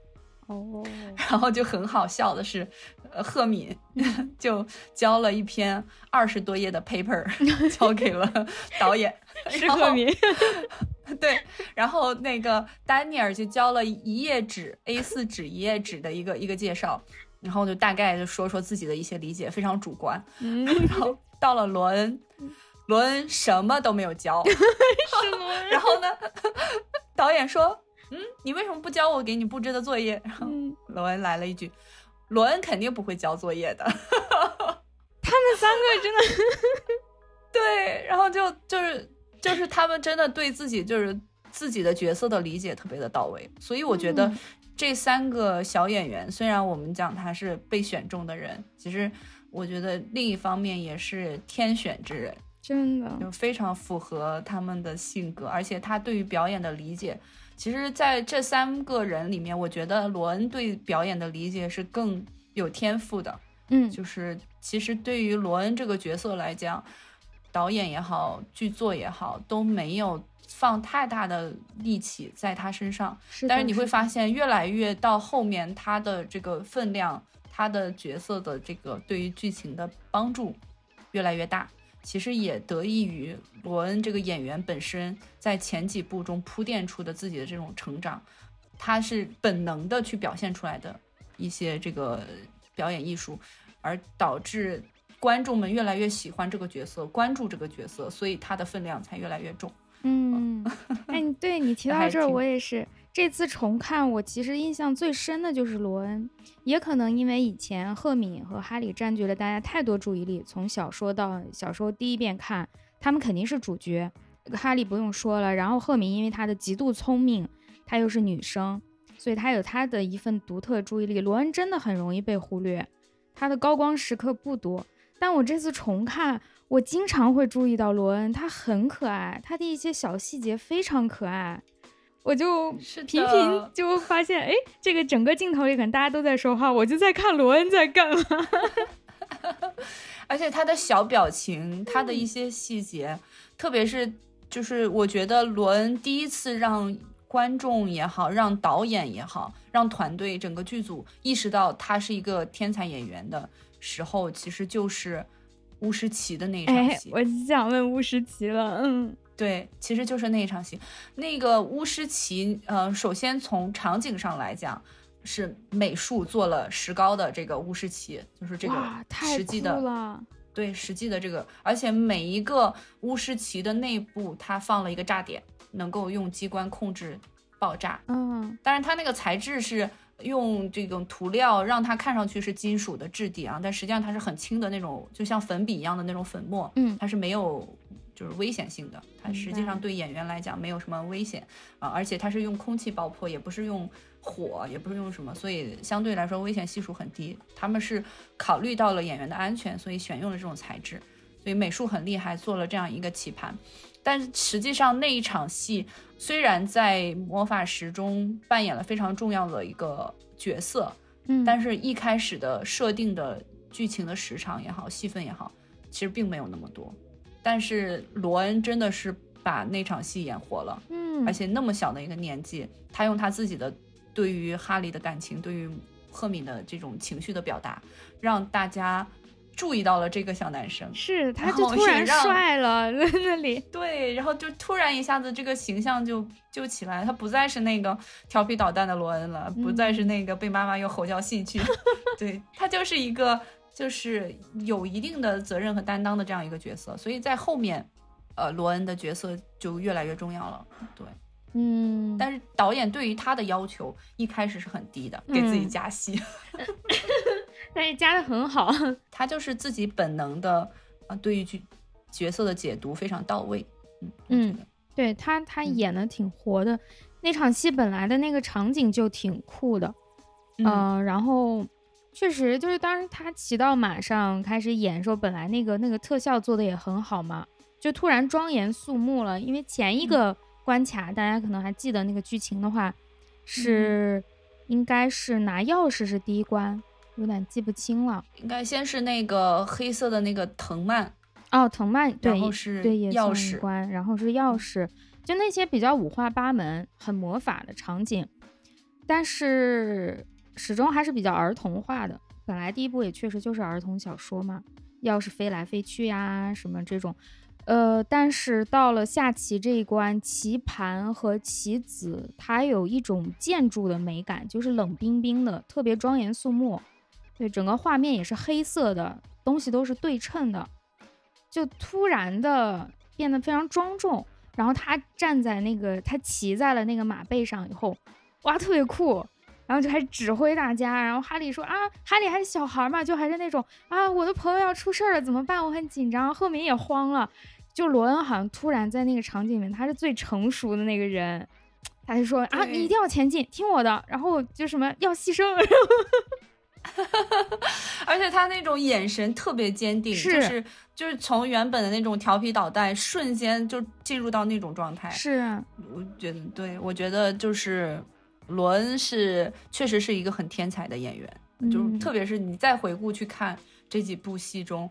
哦，然后就很好笑的是，呃，赫敏 就交了一篇二十多页的 paper 交给了导演，是赫敏，对，然后那个丹尼尔就交了一页纸 A 四纸一页纸的一个一个介绍，然后就大概就说说自己的一些理解，非常主观。嗯，然后到了罗恩，罗恩什么都没有交，是吗？然后呢，导演说：“嗯，你为什么不交我给你布置的作业？”然后嗯，罗恩来了一句：“罗恩肯定不会交作业的。”他们三个真的，对，然后就就是就是他们真的对自己就是自己的角色的理解特别的到位，所以我觉得嗯这三个小演员，虽然我们讲他是被选中的人，其实我觉得另一方面也是天选之人，真的，就非常符合他们的性格，而且他对于表演的理解。其实，在这三个人里面，我觉得罗恩对表演的理解是更有天赋的。嗯，就是其实对于罗恩这个角色来讲，导演也好，剧作也好，都没有放太大的力气在他身上。是，但是你会发现，越来越到后面，他的这个分量，他的角色的这个对于剧情的帮助越来越大。其实也得益于罗恩这个演员本身在前几部中铺垫出的自己的这种成长，他是本能的去表现出来的一些这个表演艺术，而导致观众们越来越喜欢这个角色，关注这个角色，所以他的分量才越来越重。嗯，哎，你对你提到这儿，我也是。这次重看，我其实印象最深的就是罗恩，也可能因为以前赫敏和哈利占据了大家太多注意力，从小说到小说第一遍看，他们肯定是主角，哈利不用说了。然后赫敏因为她的极度聪明，她又是女生，所以她有她的一份独特注意力。罗恩真的很容易被忽略，他的高光时刻不多。但我这次重看，我经常会注意到罗恩，他很可爱，他的一些小细节非常可爱，我就是频频就发现，哎，这个整个镜头里可能大家都在说话，我就在看罗恩在干嘛。而且他的小表情，他的一些细节，特别是就是我觉得罗恩第一次让观众也好，让导演也好，让团队整个剧组意识到他是一个天才演员的时候，其实就是巫师奇的那一场哎，戏。我就想问巫师奇了，嗯对，其实就是那一场戏。那个巫师旗，呃，首先从场景上来讲，是美术做了石膏的这个巫师旗，就是这个，太实际的，对实际的这个，而且每一个巫师旗的内部，它放了一个炸点，能够用机关控制爆炸。嗯当然，它那个材质是用这种涂料让它看上去是金属的质地啊，但实际上它是很轻的那种，就像粉笔一样的那种粉末，嗯它是没有就是危险性的，它实际上对演员来讲没有什么危险啊，而且它是用空气爆破，也不是用火，也不是用什么，所以相对来说危险系数很低。他们是考虑到了演员的安全，所以选用了这种材质，所以美术很厉害，做了这样一个棋盘。但是实际上那一场戏虽然在魔法石中扮演了非常重要的一个角色，嗯，但是一开始的设定的剧情的时长也好，戏份也好，其实并没有那么多。但是罗恩真的是把那场戏演活了，嗯，而且那么小的一个年纪，他用他自己的对于哈利的感情，对于赫敏的这种情绪的表达，让大家注意到了这个小男生，是他就突然帅了在那里，对，然后就突然一下子这个形象就就起来，他不再是那个调皮捣蛋的罗恩了，不再是那个被妈妈用吼叫戏剧，对他就是一个就是有一定的责任和担当的这样一个角色，所以在后面，呃，罗恩的角色就越来越重要了，对。嗯，但是导演对于他的要求一开始是很低的，给自己加戏，但是加的很好。他就是自己本能的，啊，对于角角色的解读非常到位。嗯嗯，对他他演的挺活的，那场戏本来的那个场景就挺酷的，嗯，然后确实就是当时他骑到马上开始演的时候，本来那个那个特效做的也很好嘛，就突然庄严肃穆了，因为前一个。关卡，大家可能还记得那个剧情的话，是应该是拿钥匙是第一关，有点记不清了。应该先是那个黑色的那个藤蔓哦，藤蔓对，然后是对钥匙关，然后是钥匙，就那些比较五花八门、很魔法的场景，但是始终还是比较儿童化的。本来第一部也确实就是儿童小说嘛，钥匙飞来飞去呀，什么这种。呃，但是到了下棋这一关，棋盘和棋子，它有一种建筑的美感，就是冷冰冰的，特别庄严肃穆。对，整个画面也是黑色的，东西都是对称的，就突然的变得非常庄重。然后他站在那个，他骑在了那个马背上以后，哇，特别酷。然后就开始指挥大家。然后哈利说啊，哈利还是小孩嘛，就还是那种啊，我的朋友要出事了，怎么办？我很紧张。赫敏也慌了。就罗恩好像突然在那个场景里面，他是最成熟的那个人，他就说啊，你一定要前进，听我的，然后就什么要牺牲，而且他那种眼神特别坚定，就是就是从原本的那种调皮捣蛋，瞬间就进入到那种状态。是，我觉得对，我觉得就是罗恩是确实是一个很天才的演员，就特别是你再回顾去看这几部戏中。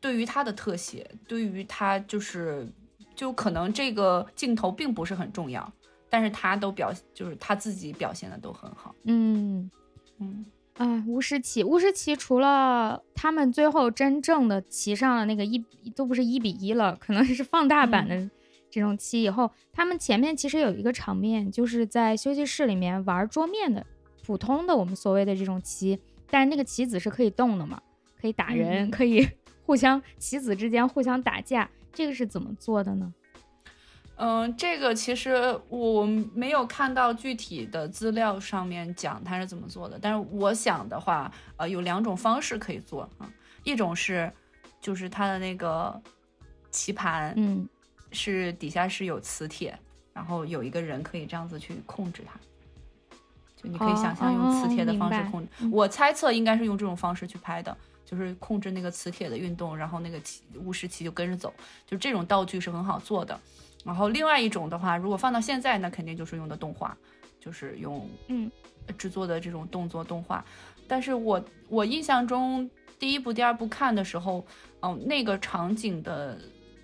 对于他的特写，对于他就是，就可能这个镜头并不是很重要，但是他都表，就是他自己表现的都很好。嗯嗯，哎，巫师奇，巫师奇除了他们最后真正的骑上了那个一都不是一比一了，可能是放大版的这种棋以后，他们前面其实有一个场面，就是在休息室里面玩桌面的普通的我们所谓的这种棋，但是那个棋子是可以动的嘛，可以打人，可以。互相棋子之间互相打架，这个是怎么做的呢？嗯，这个其实我没有看到具体的资料上面讲它是怎么做的，但是我想的话，呃，有两种方式可以做啊。一种是，就是它的那个棋盘，嗯，是底下是有磁铁，然后有一个人可以这样子去控制它，就你可以想象用磁铁的方式控制。我猜测应该是用这种方式去拍的。就是控制那个磁铁的运动，然后那个棋巫师棋就跟着走，就这种道具是很好做的。然后另外一种的话，如果放到现在，那肯定就是用的动画，就是用嗯制作的这种动作动画。但是我我印象中第一部、第二部看的时候，嗯，那个场景的，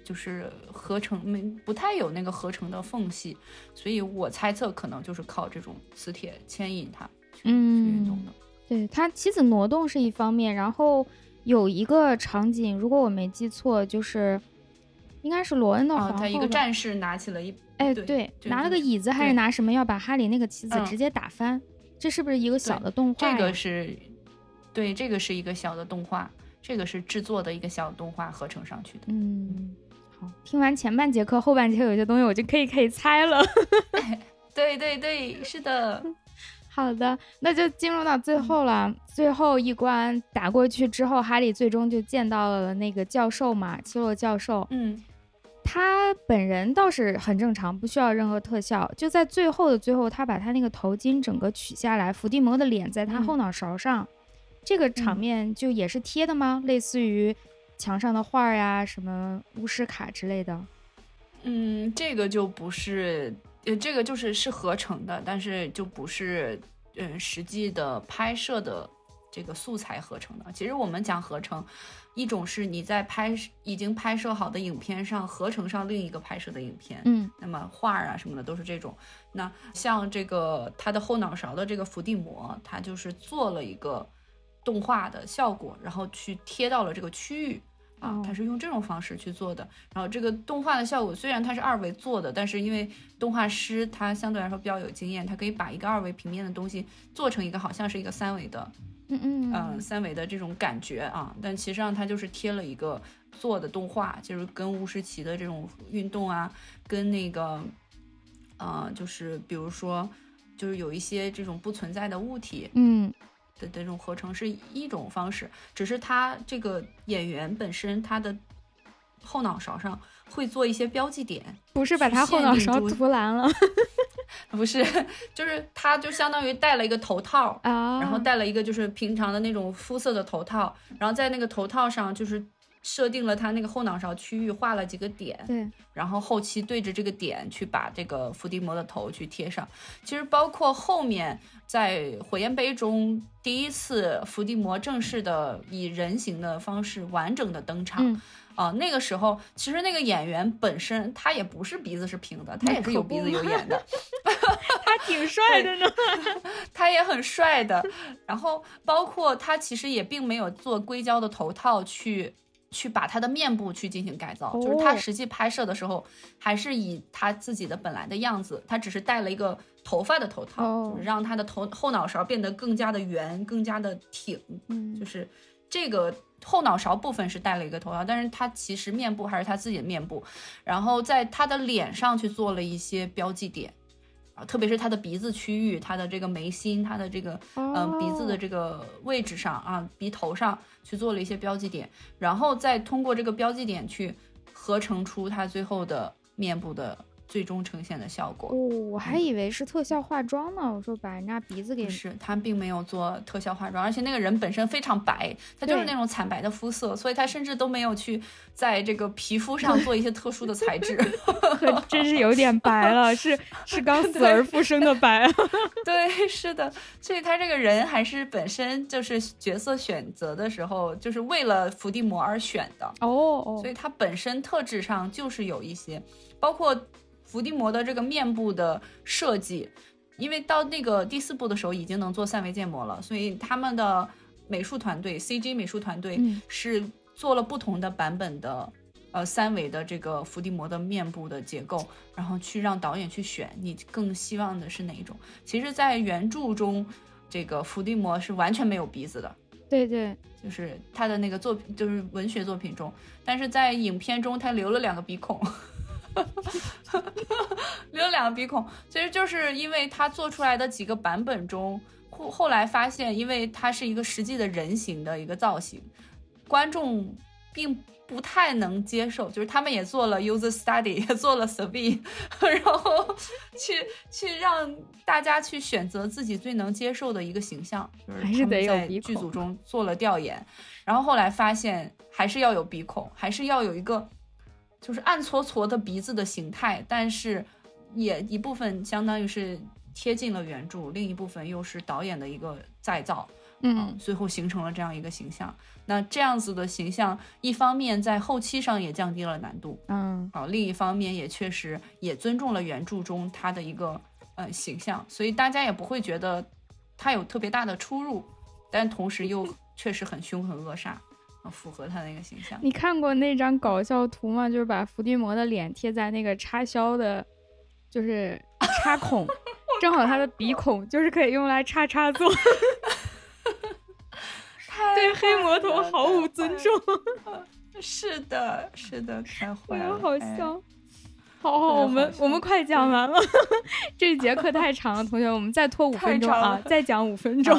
就是合成没不太有那个合成的缝隙，所以我猜测可能就是靠这种磁铁牵引它去运动的。对它棋子挪动是一方面，然后有一个场景，如果我没记错，就是应该是罗恩的皇后，他一个战士拿起了一，哎，对，拿了个椅子还是拿什么要把哈里那个棋子直接打翻，这是不是一个小的动画？这个是，对，这个是一个小的动画，这个是制作的一个小动画合成上去的。嗯，好，听完前半节课，后半节有些东西我就可以可以猜了。对对对，是的。好的，那就进入到最后了。最后一关打过去之后，哈利最终就见到了那个教授嘛，奇洛教授。嗯，他本人倒是很正常，不需要任何特效。就在最后的最后，他把他那个头巾整个取下来，伏地魔的脸在他后脑勺上，这个场面就也是贴的吗？类似于墙上的画呀，什么巫师卡之类的。嗯，这个就不是。呃，这个就是是合成的，但是就不是，嗯，实际的拍摄的这个素材合成的。其实我们讲合成，一种是你在拍已经拍摄好的影片上合成上另一个拍摄的影片，嗯，那么画啊什么的都是这种。那像这个他的后脑勺的这个伏地魔，他就是做了一个动画的效果，然后去贴到了这个区域。啊，它是用这种方式去做的。然后这个动画的效果虽然它是二维做的，但是因为动画师他相对来说比较有经验，他可以把一个二维平面的东西做成一个好像是一个三维的，嗯嗯嗯，三维的这种感觉啊。但其实上它就是贴了一个做的动画，就是跟巫师奇的这种运动啊，跟那个，呃，就是比如说，就是有一些这种不存在的物体，嗯。的这种合成是一种方式，只是他这个演员本身他的后脑勺上会做一些标记点，不是把他后脑勺涂蓝了，不是，就是他就相当于戴了一个头套啊，然后戴了一个就是平常的那种肤色的头套，然后在那个头套上就是设定了他那个后脑勺区域画了几个点，对，然后后期对着这个点去把这个伏地魔的头去贴上，其实包括后面。在火焰杯中，第一次伏地魔正式的以人形的方式完整的登场，啊，那个时候其实那个演员本身他也不是鼻子是平的，他也是有鼻子有眼的，他挺帅的呢，他也很帅的。然后包括他其实也并没有做硅胶的头套去。去把他的面部去进行改造，就是他实际拍摄的时候，还是以他自己的本来的样子，他只是戴了一个头发的头套，就是让他的头后脑勺变得更加的圆，更加的挺。嗯，就是这个后脑勺部分是戴了一个头套，但是他其实面部还是他自己的面部，然后在他的脸上去做了一些标记点。特别是他的鼻子区域，他的这个眉心，他的这个嗯鼻子的这个位置上啊，鼻头上去做了一些标记点，然后再通过这个标记点去合成出他最后的面部的。最终呈现的效果，哦，我还以为是特效化妆呢。我说把人家鼻子给……是，他并没有做特效化妆，而且那个人本身非常白，他就是那种惨白的肤色，所以他甚至都没有去在这个皮肤上做一些特殊的材质 真是有点白了，是 是刚死而复生的白。对，是的，所以他这个人还是本身就是角色选择的时候，就是为了伏地魔而选的哦，所以他本身特质上就是有一些，包括。伏地魔的这个面部的设计，因为到那个第四部的时候已经能做三维建模了，所以他们的美术团队 CG 美术团队是做了不同的版本的呃三维的这个伏地魔的面部的结构，然后去让导演去选你更希望的是哪一种。其实，在原著中，这个伏地魔是完全没有鼻子的，对对，就是他的那个作品就是文学作品中，但是在影片中他留了两个鼻孔。留了两个鼻孔，其实就是因为他做出来的几个版本中，后后来发现，因为它是一个实际的人形的一个造型，观众并不太能接受。就是他们也做了 user study，也做了 survey，然后去去让大家去选择自己最能接受的一个形象，就是他们在剧组中做了调研，然后后来发现还是要有鼻孔，还是要有一个。就是暗搓搓的鼻子的形态，但是也一部分相当于是贴近了原著，另一部分又是导演的一个再造，嗯，最后形成了这样一个形象。那这样子的形象，一方面在后期上也降低了难度，嗯，好，另一方面也确实也尊重了原著中他的一个呃形象，所以大家也不会觉得他有特别大的出入，但同时又确实很凶狠恶煞。符合他那个形象。你看过那张搞笑图吗？就是把伏地魔的脸贴在那个插销的，就是插 孔，正好他的鼻孔就是可以用来插插座。对黑魔头毫无尊重。是的，是的，太坏了，好笑。好好，我们我们快讲完了，这节课太长了，同学，我们再拖五分钟啊，再讲五分钟。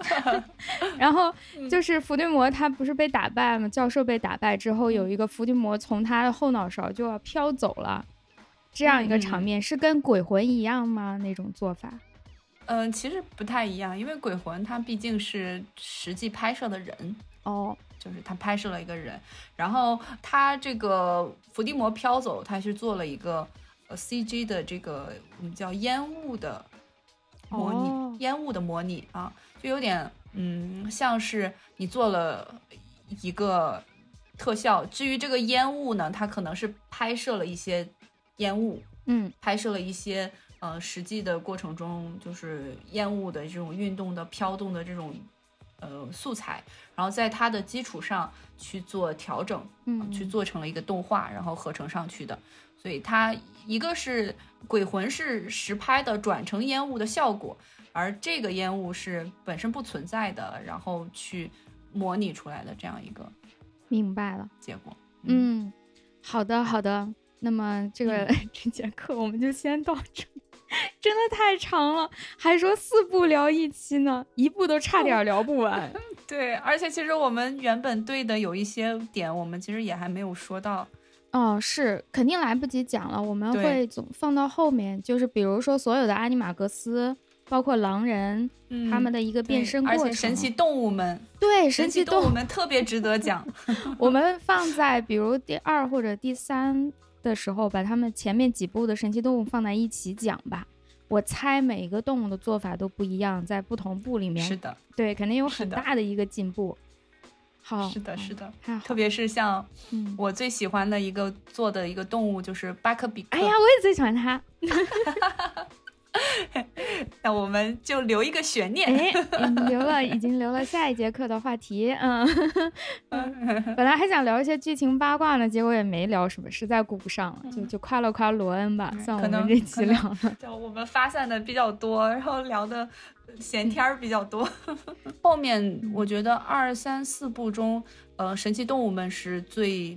然后就是伏地魔，他不是被打败吗？教授被打败之后，有一个伏地魔从他的后脑勺就要飘走了，这样一个场面是跟鬼魂一样吗？那种做法？嗯，其实不太一样，因为鬼魂他毕竟是实际拍摄的人哦，就是他拍摄了一个人，然后他这个伏地魔飘走，他是做了一个呃 CG 的这个我们叫烟雾的模拟，烟雾的模拟啊。就有点嗯，像是你做了一个特效，至于这个烟雾呢，它可能是拍摄了一些烟雾，嗯，拍摄了一些呃实际的过程中就是烟雾的这种运动的飘动的这种呃素材，然后在它的基础上去做调整，嗯，去做成了一个动画，然后合成上去的。所以它一个是鬼魂是实拍的转成烟雾的效果，而这个烟雾是本身不存在的，然后去模拟出来的这样一个明白了。结果。嗯，好的好的。那么这个、这节课我们就先到这，真的太长了，还说四部聊一期呢，一部都差点聊不完。对，而且其实我们原本对的有一些点，我们其实也还没有说到。哦，是肯定来不及讲了，我们会总放到后面，就是比如说所有的阿尼玛格斯，包括狼人、嗯他们的一个变身过程，且神奇动物们，对神奇动动物们特别值得讲。我们放在比如第二或者第三的时候，把他们前面几部的神奇动物放在一起讲吧。我猜每一个动物的做法都不一样，在不同部里面，是的，对，肯定有很大的一个进步。好，是的，是的，特别是像嗯，我最喜欢的一个做的一个动物就是巴克比克。哎呀，我也最喜欢它。那我们就留一个悬念。哎，嗯留了，已经留了下一节课的话题。嗯，本来还想聊一些剧情八卦呢，结果也没聊什么，实在顾不上了，就就夸了夸罗恩吧，算我可能们这期聊了。就我们发散的比较多，然后聊的闲天儿比较多。后面我觉得二三四部中，呃，神奇动物们是最。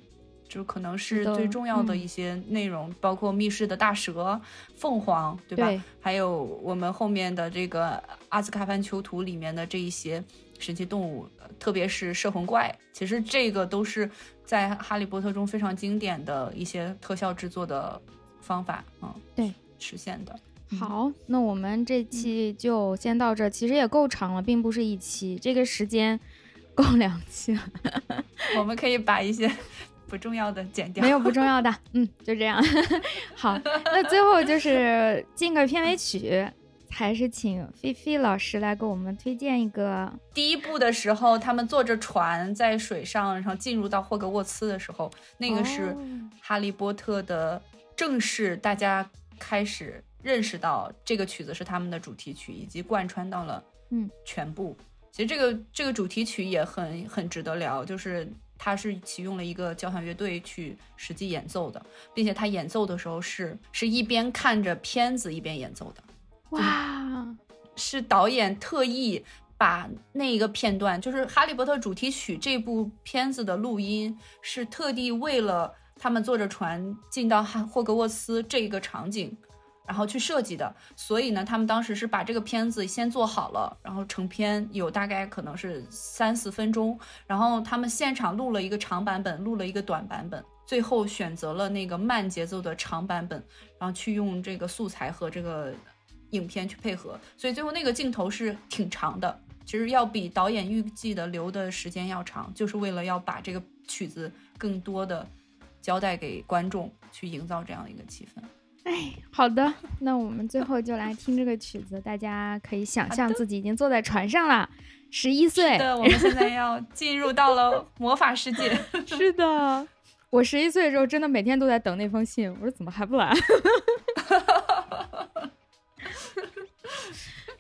就可能是最重要的嗯一些内容，包括密室的大蛇、凤凰，对吧？对还有我们后面的这个阿兹卡班囚徒里面的这一些神奇动物，呃特别是摄魂怪，其实这个都是在《哈利波特》中非常经典的一些特效制作的方法，嗯，对，实现的。嗯好，那我们这期就先到这儿，其实也够长了，并不是一期，这个时间够两期了，我们可以把一些不重要的剪掉。没有不重要的，嗯，就这样。好，那最后就是进个片尾曲，还是请菲菲老师来给我们推荐一个。第一部的时候，他们坐着船在水上，然后进入到霍格沃茨的时候，那个是哦哈利波特的正式，大家开始认识到这个曲子是他们的主题曲，以及贯穿到了嗯全部。其实这个这个主题曲也很很值得聊，就是它是启用了一个交响乐队去实际演奏的，并且他演奏的时候是是一边看着片子一边演奏的。哇，是导演特意把那一个片段，就是《哈利波特》主题曲这部片子的录音，是特地为了他们坐着船进到哈霍格沃茨这个场景，然后去设计的。所以呢，他们当时是把这个片子先做好了，然后成片有大概可能是三四分钟，然后他们现场录了一个长版本，录了一个短版本。最后选择了那个慢节奏的长版本，然后去用这个素材和这个影片去配合，所以最后那个镜头是挺长的，其实要比导演预计的留的时间要长，就是为了要把这个曲子更多的交代给观众，去营造这样一个气氛。哎，好的，那我们最后就来听这个曲子，大家可以想象自己已经坐在船上了，十一岁对，我们现在要进入到了魔法世界。是的。我十一岁的时候，真的每天都在等那封信。我说怎么还不来？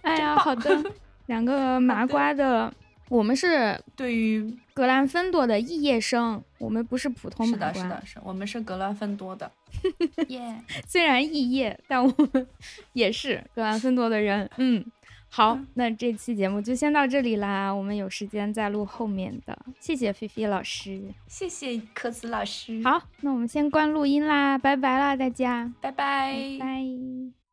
哎呀，好的，两个麻瓜的，我们是对于格兰芬多的肄业生，我们不是普通是麻瓜。的，是的，是我们是格兰芬多的，耶、虽然肄业，但我们也是 格兰芬多的人。嗯，好，那这期节目就先到这里啦，我们有时间再录后面的。谢谢菲菲老师。谢谢科子老师，，好，那我们先关录音啦，拜拜啦，大家，拜拜拜拜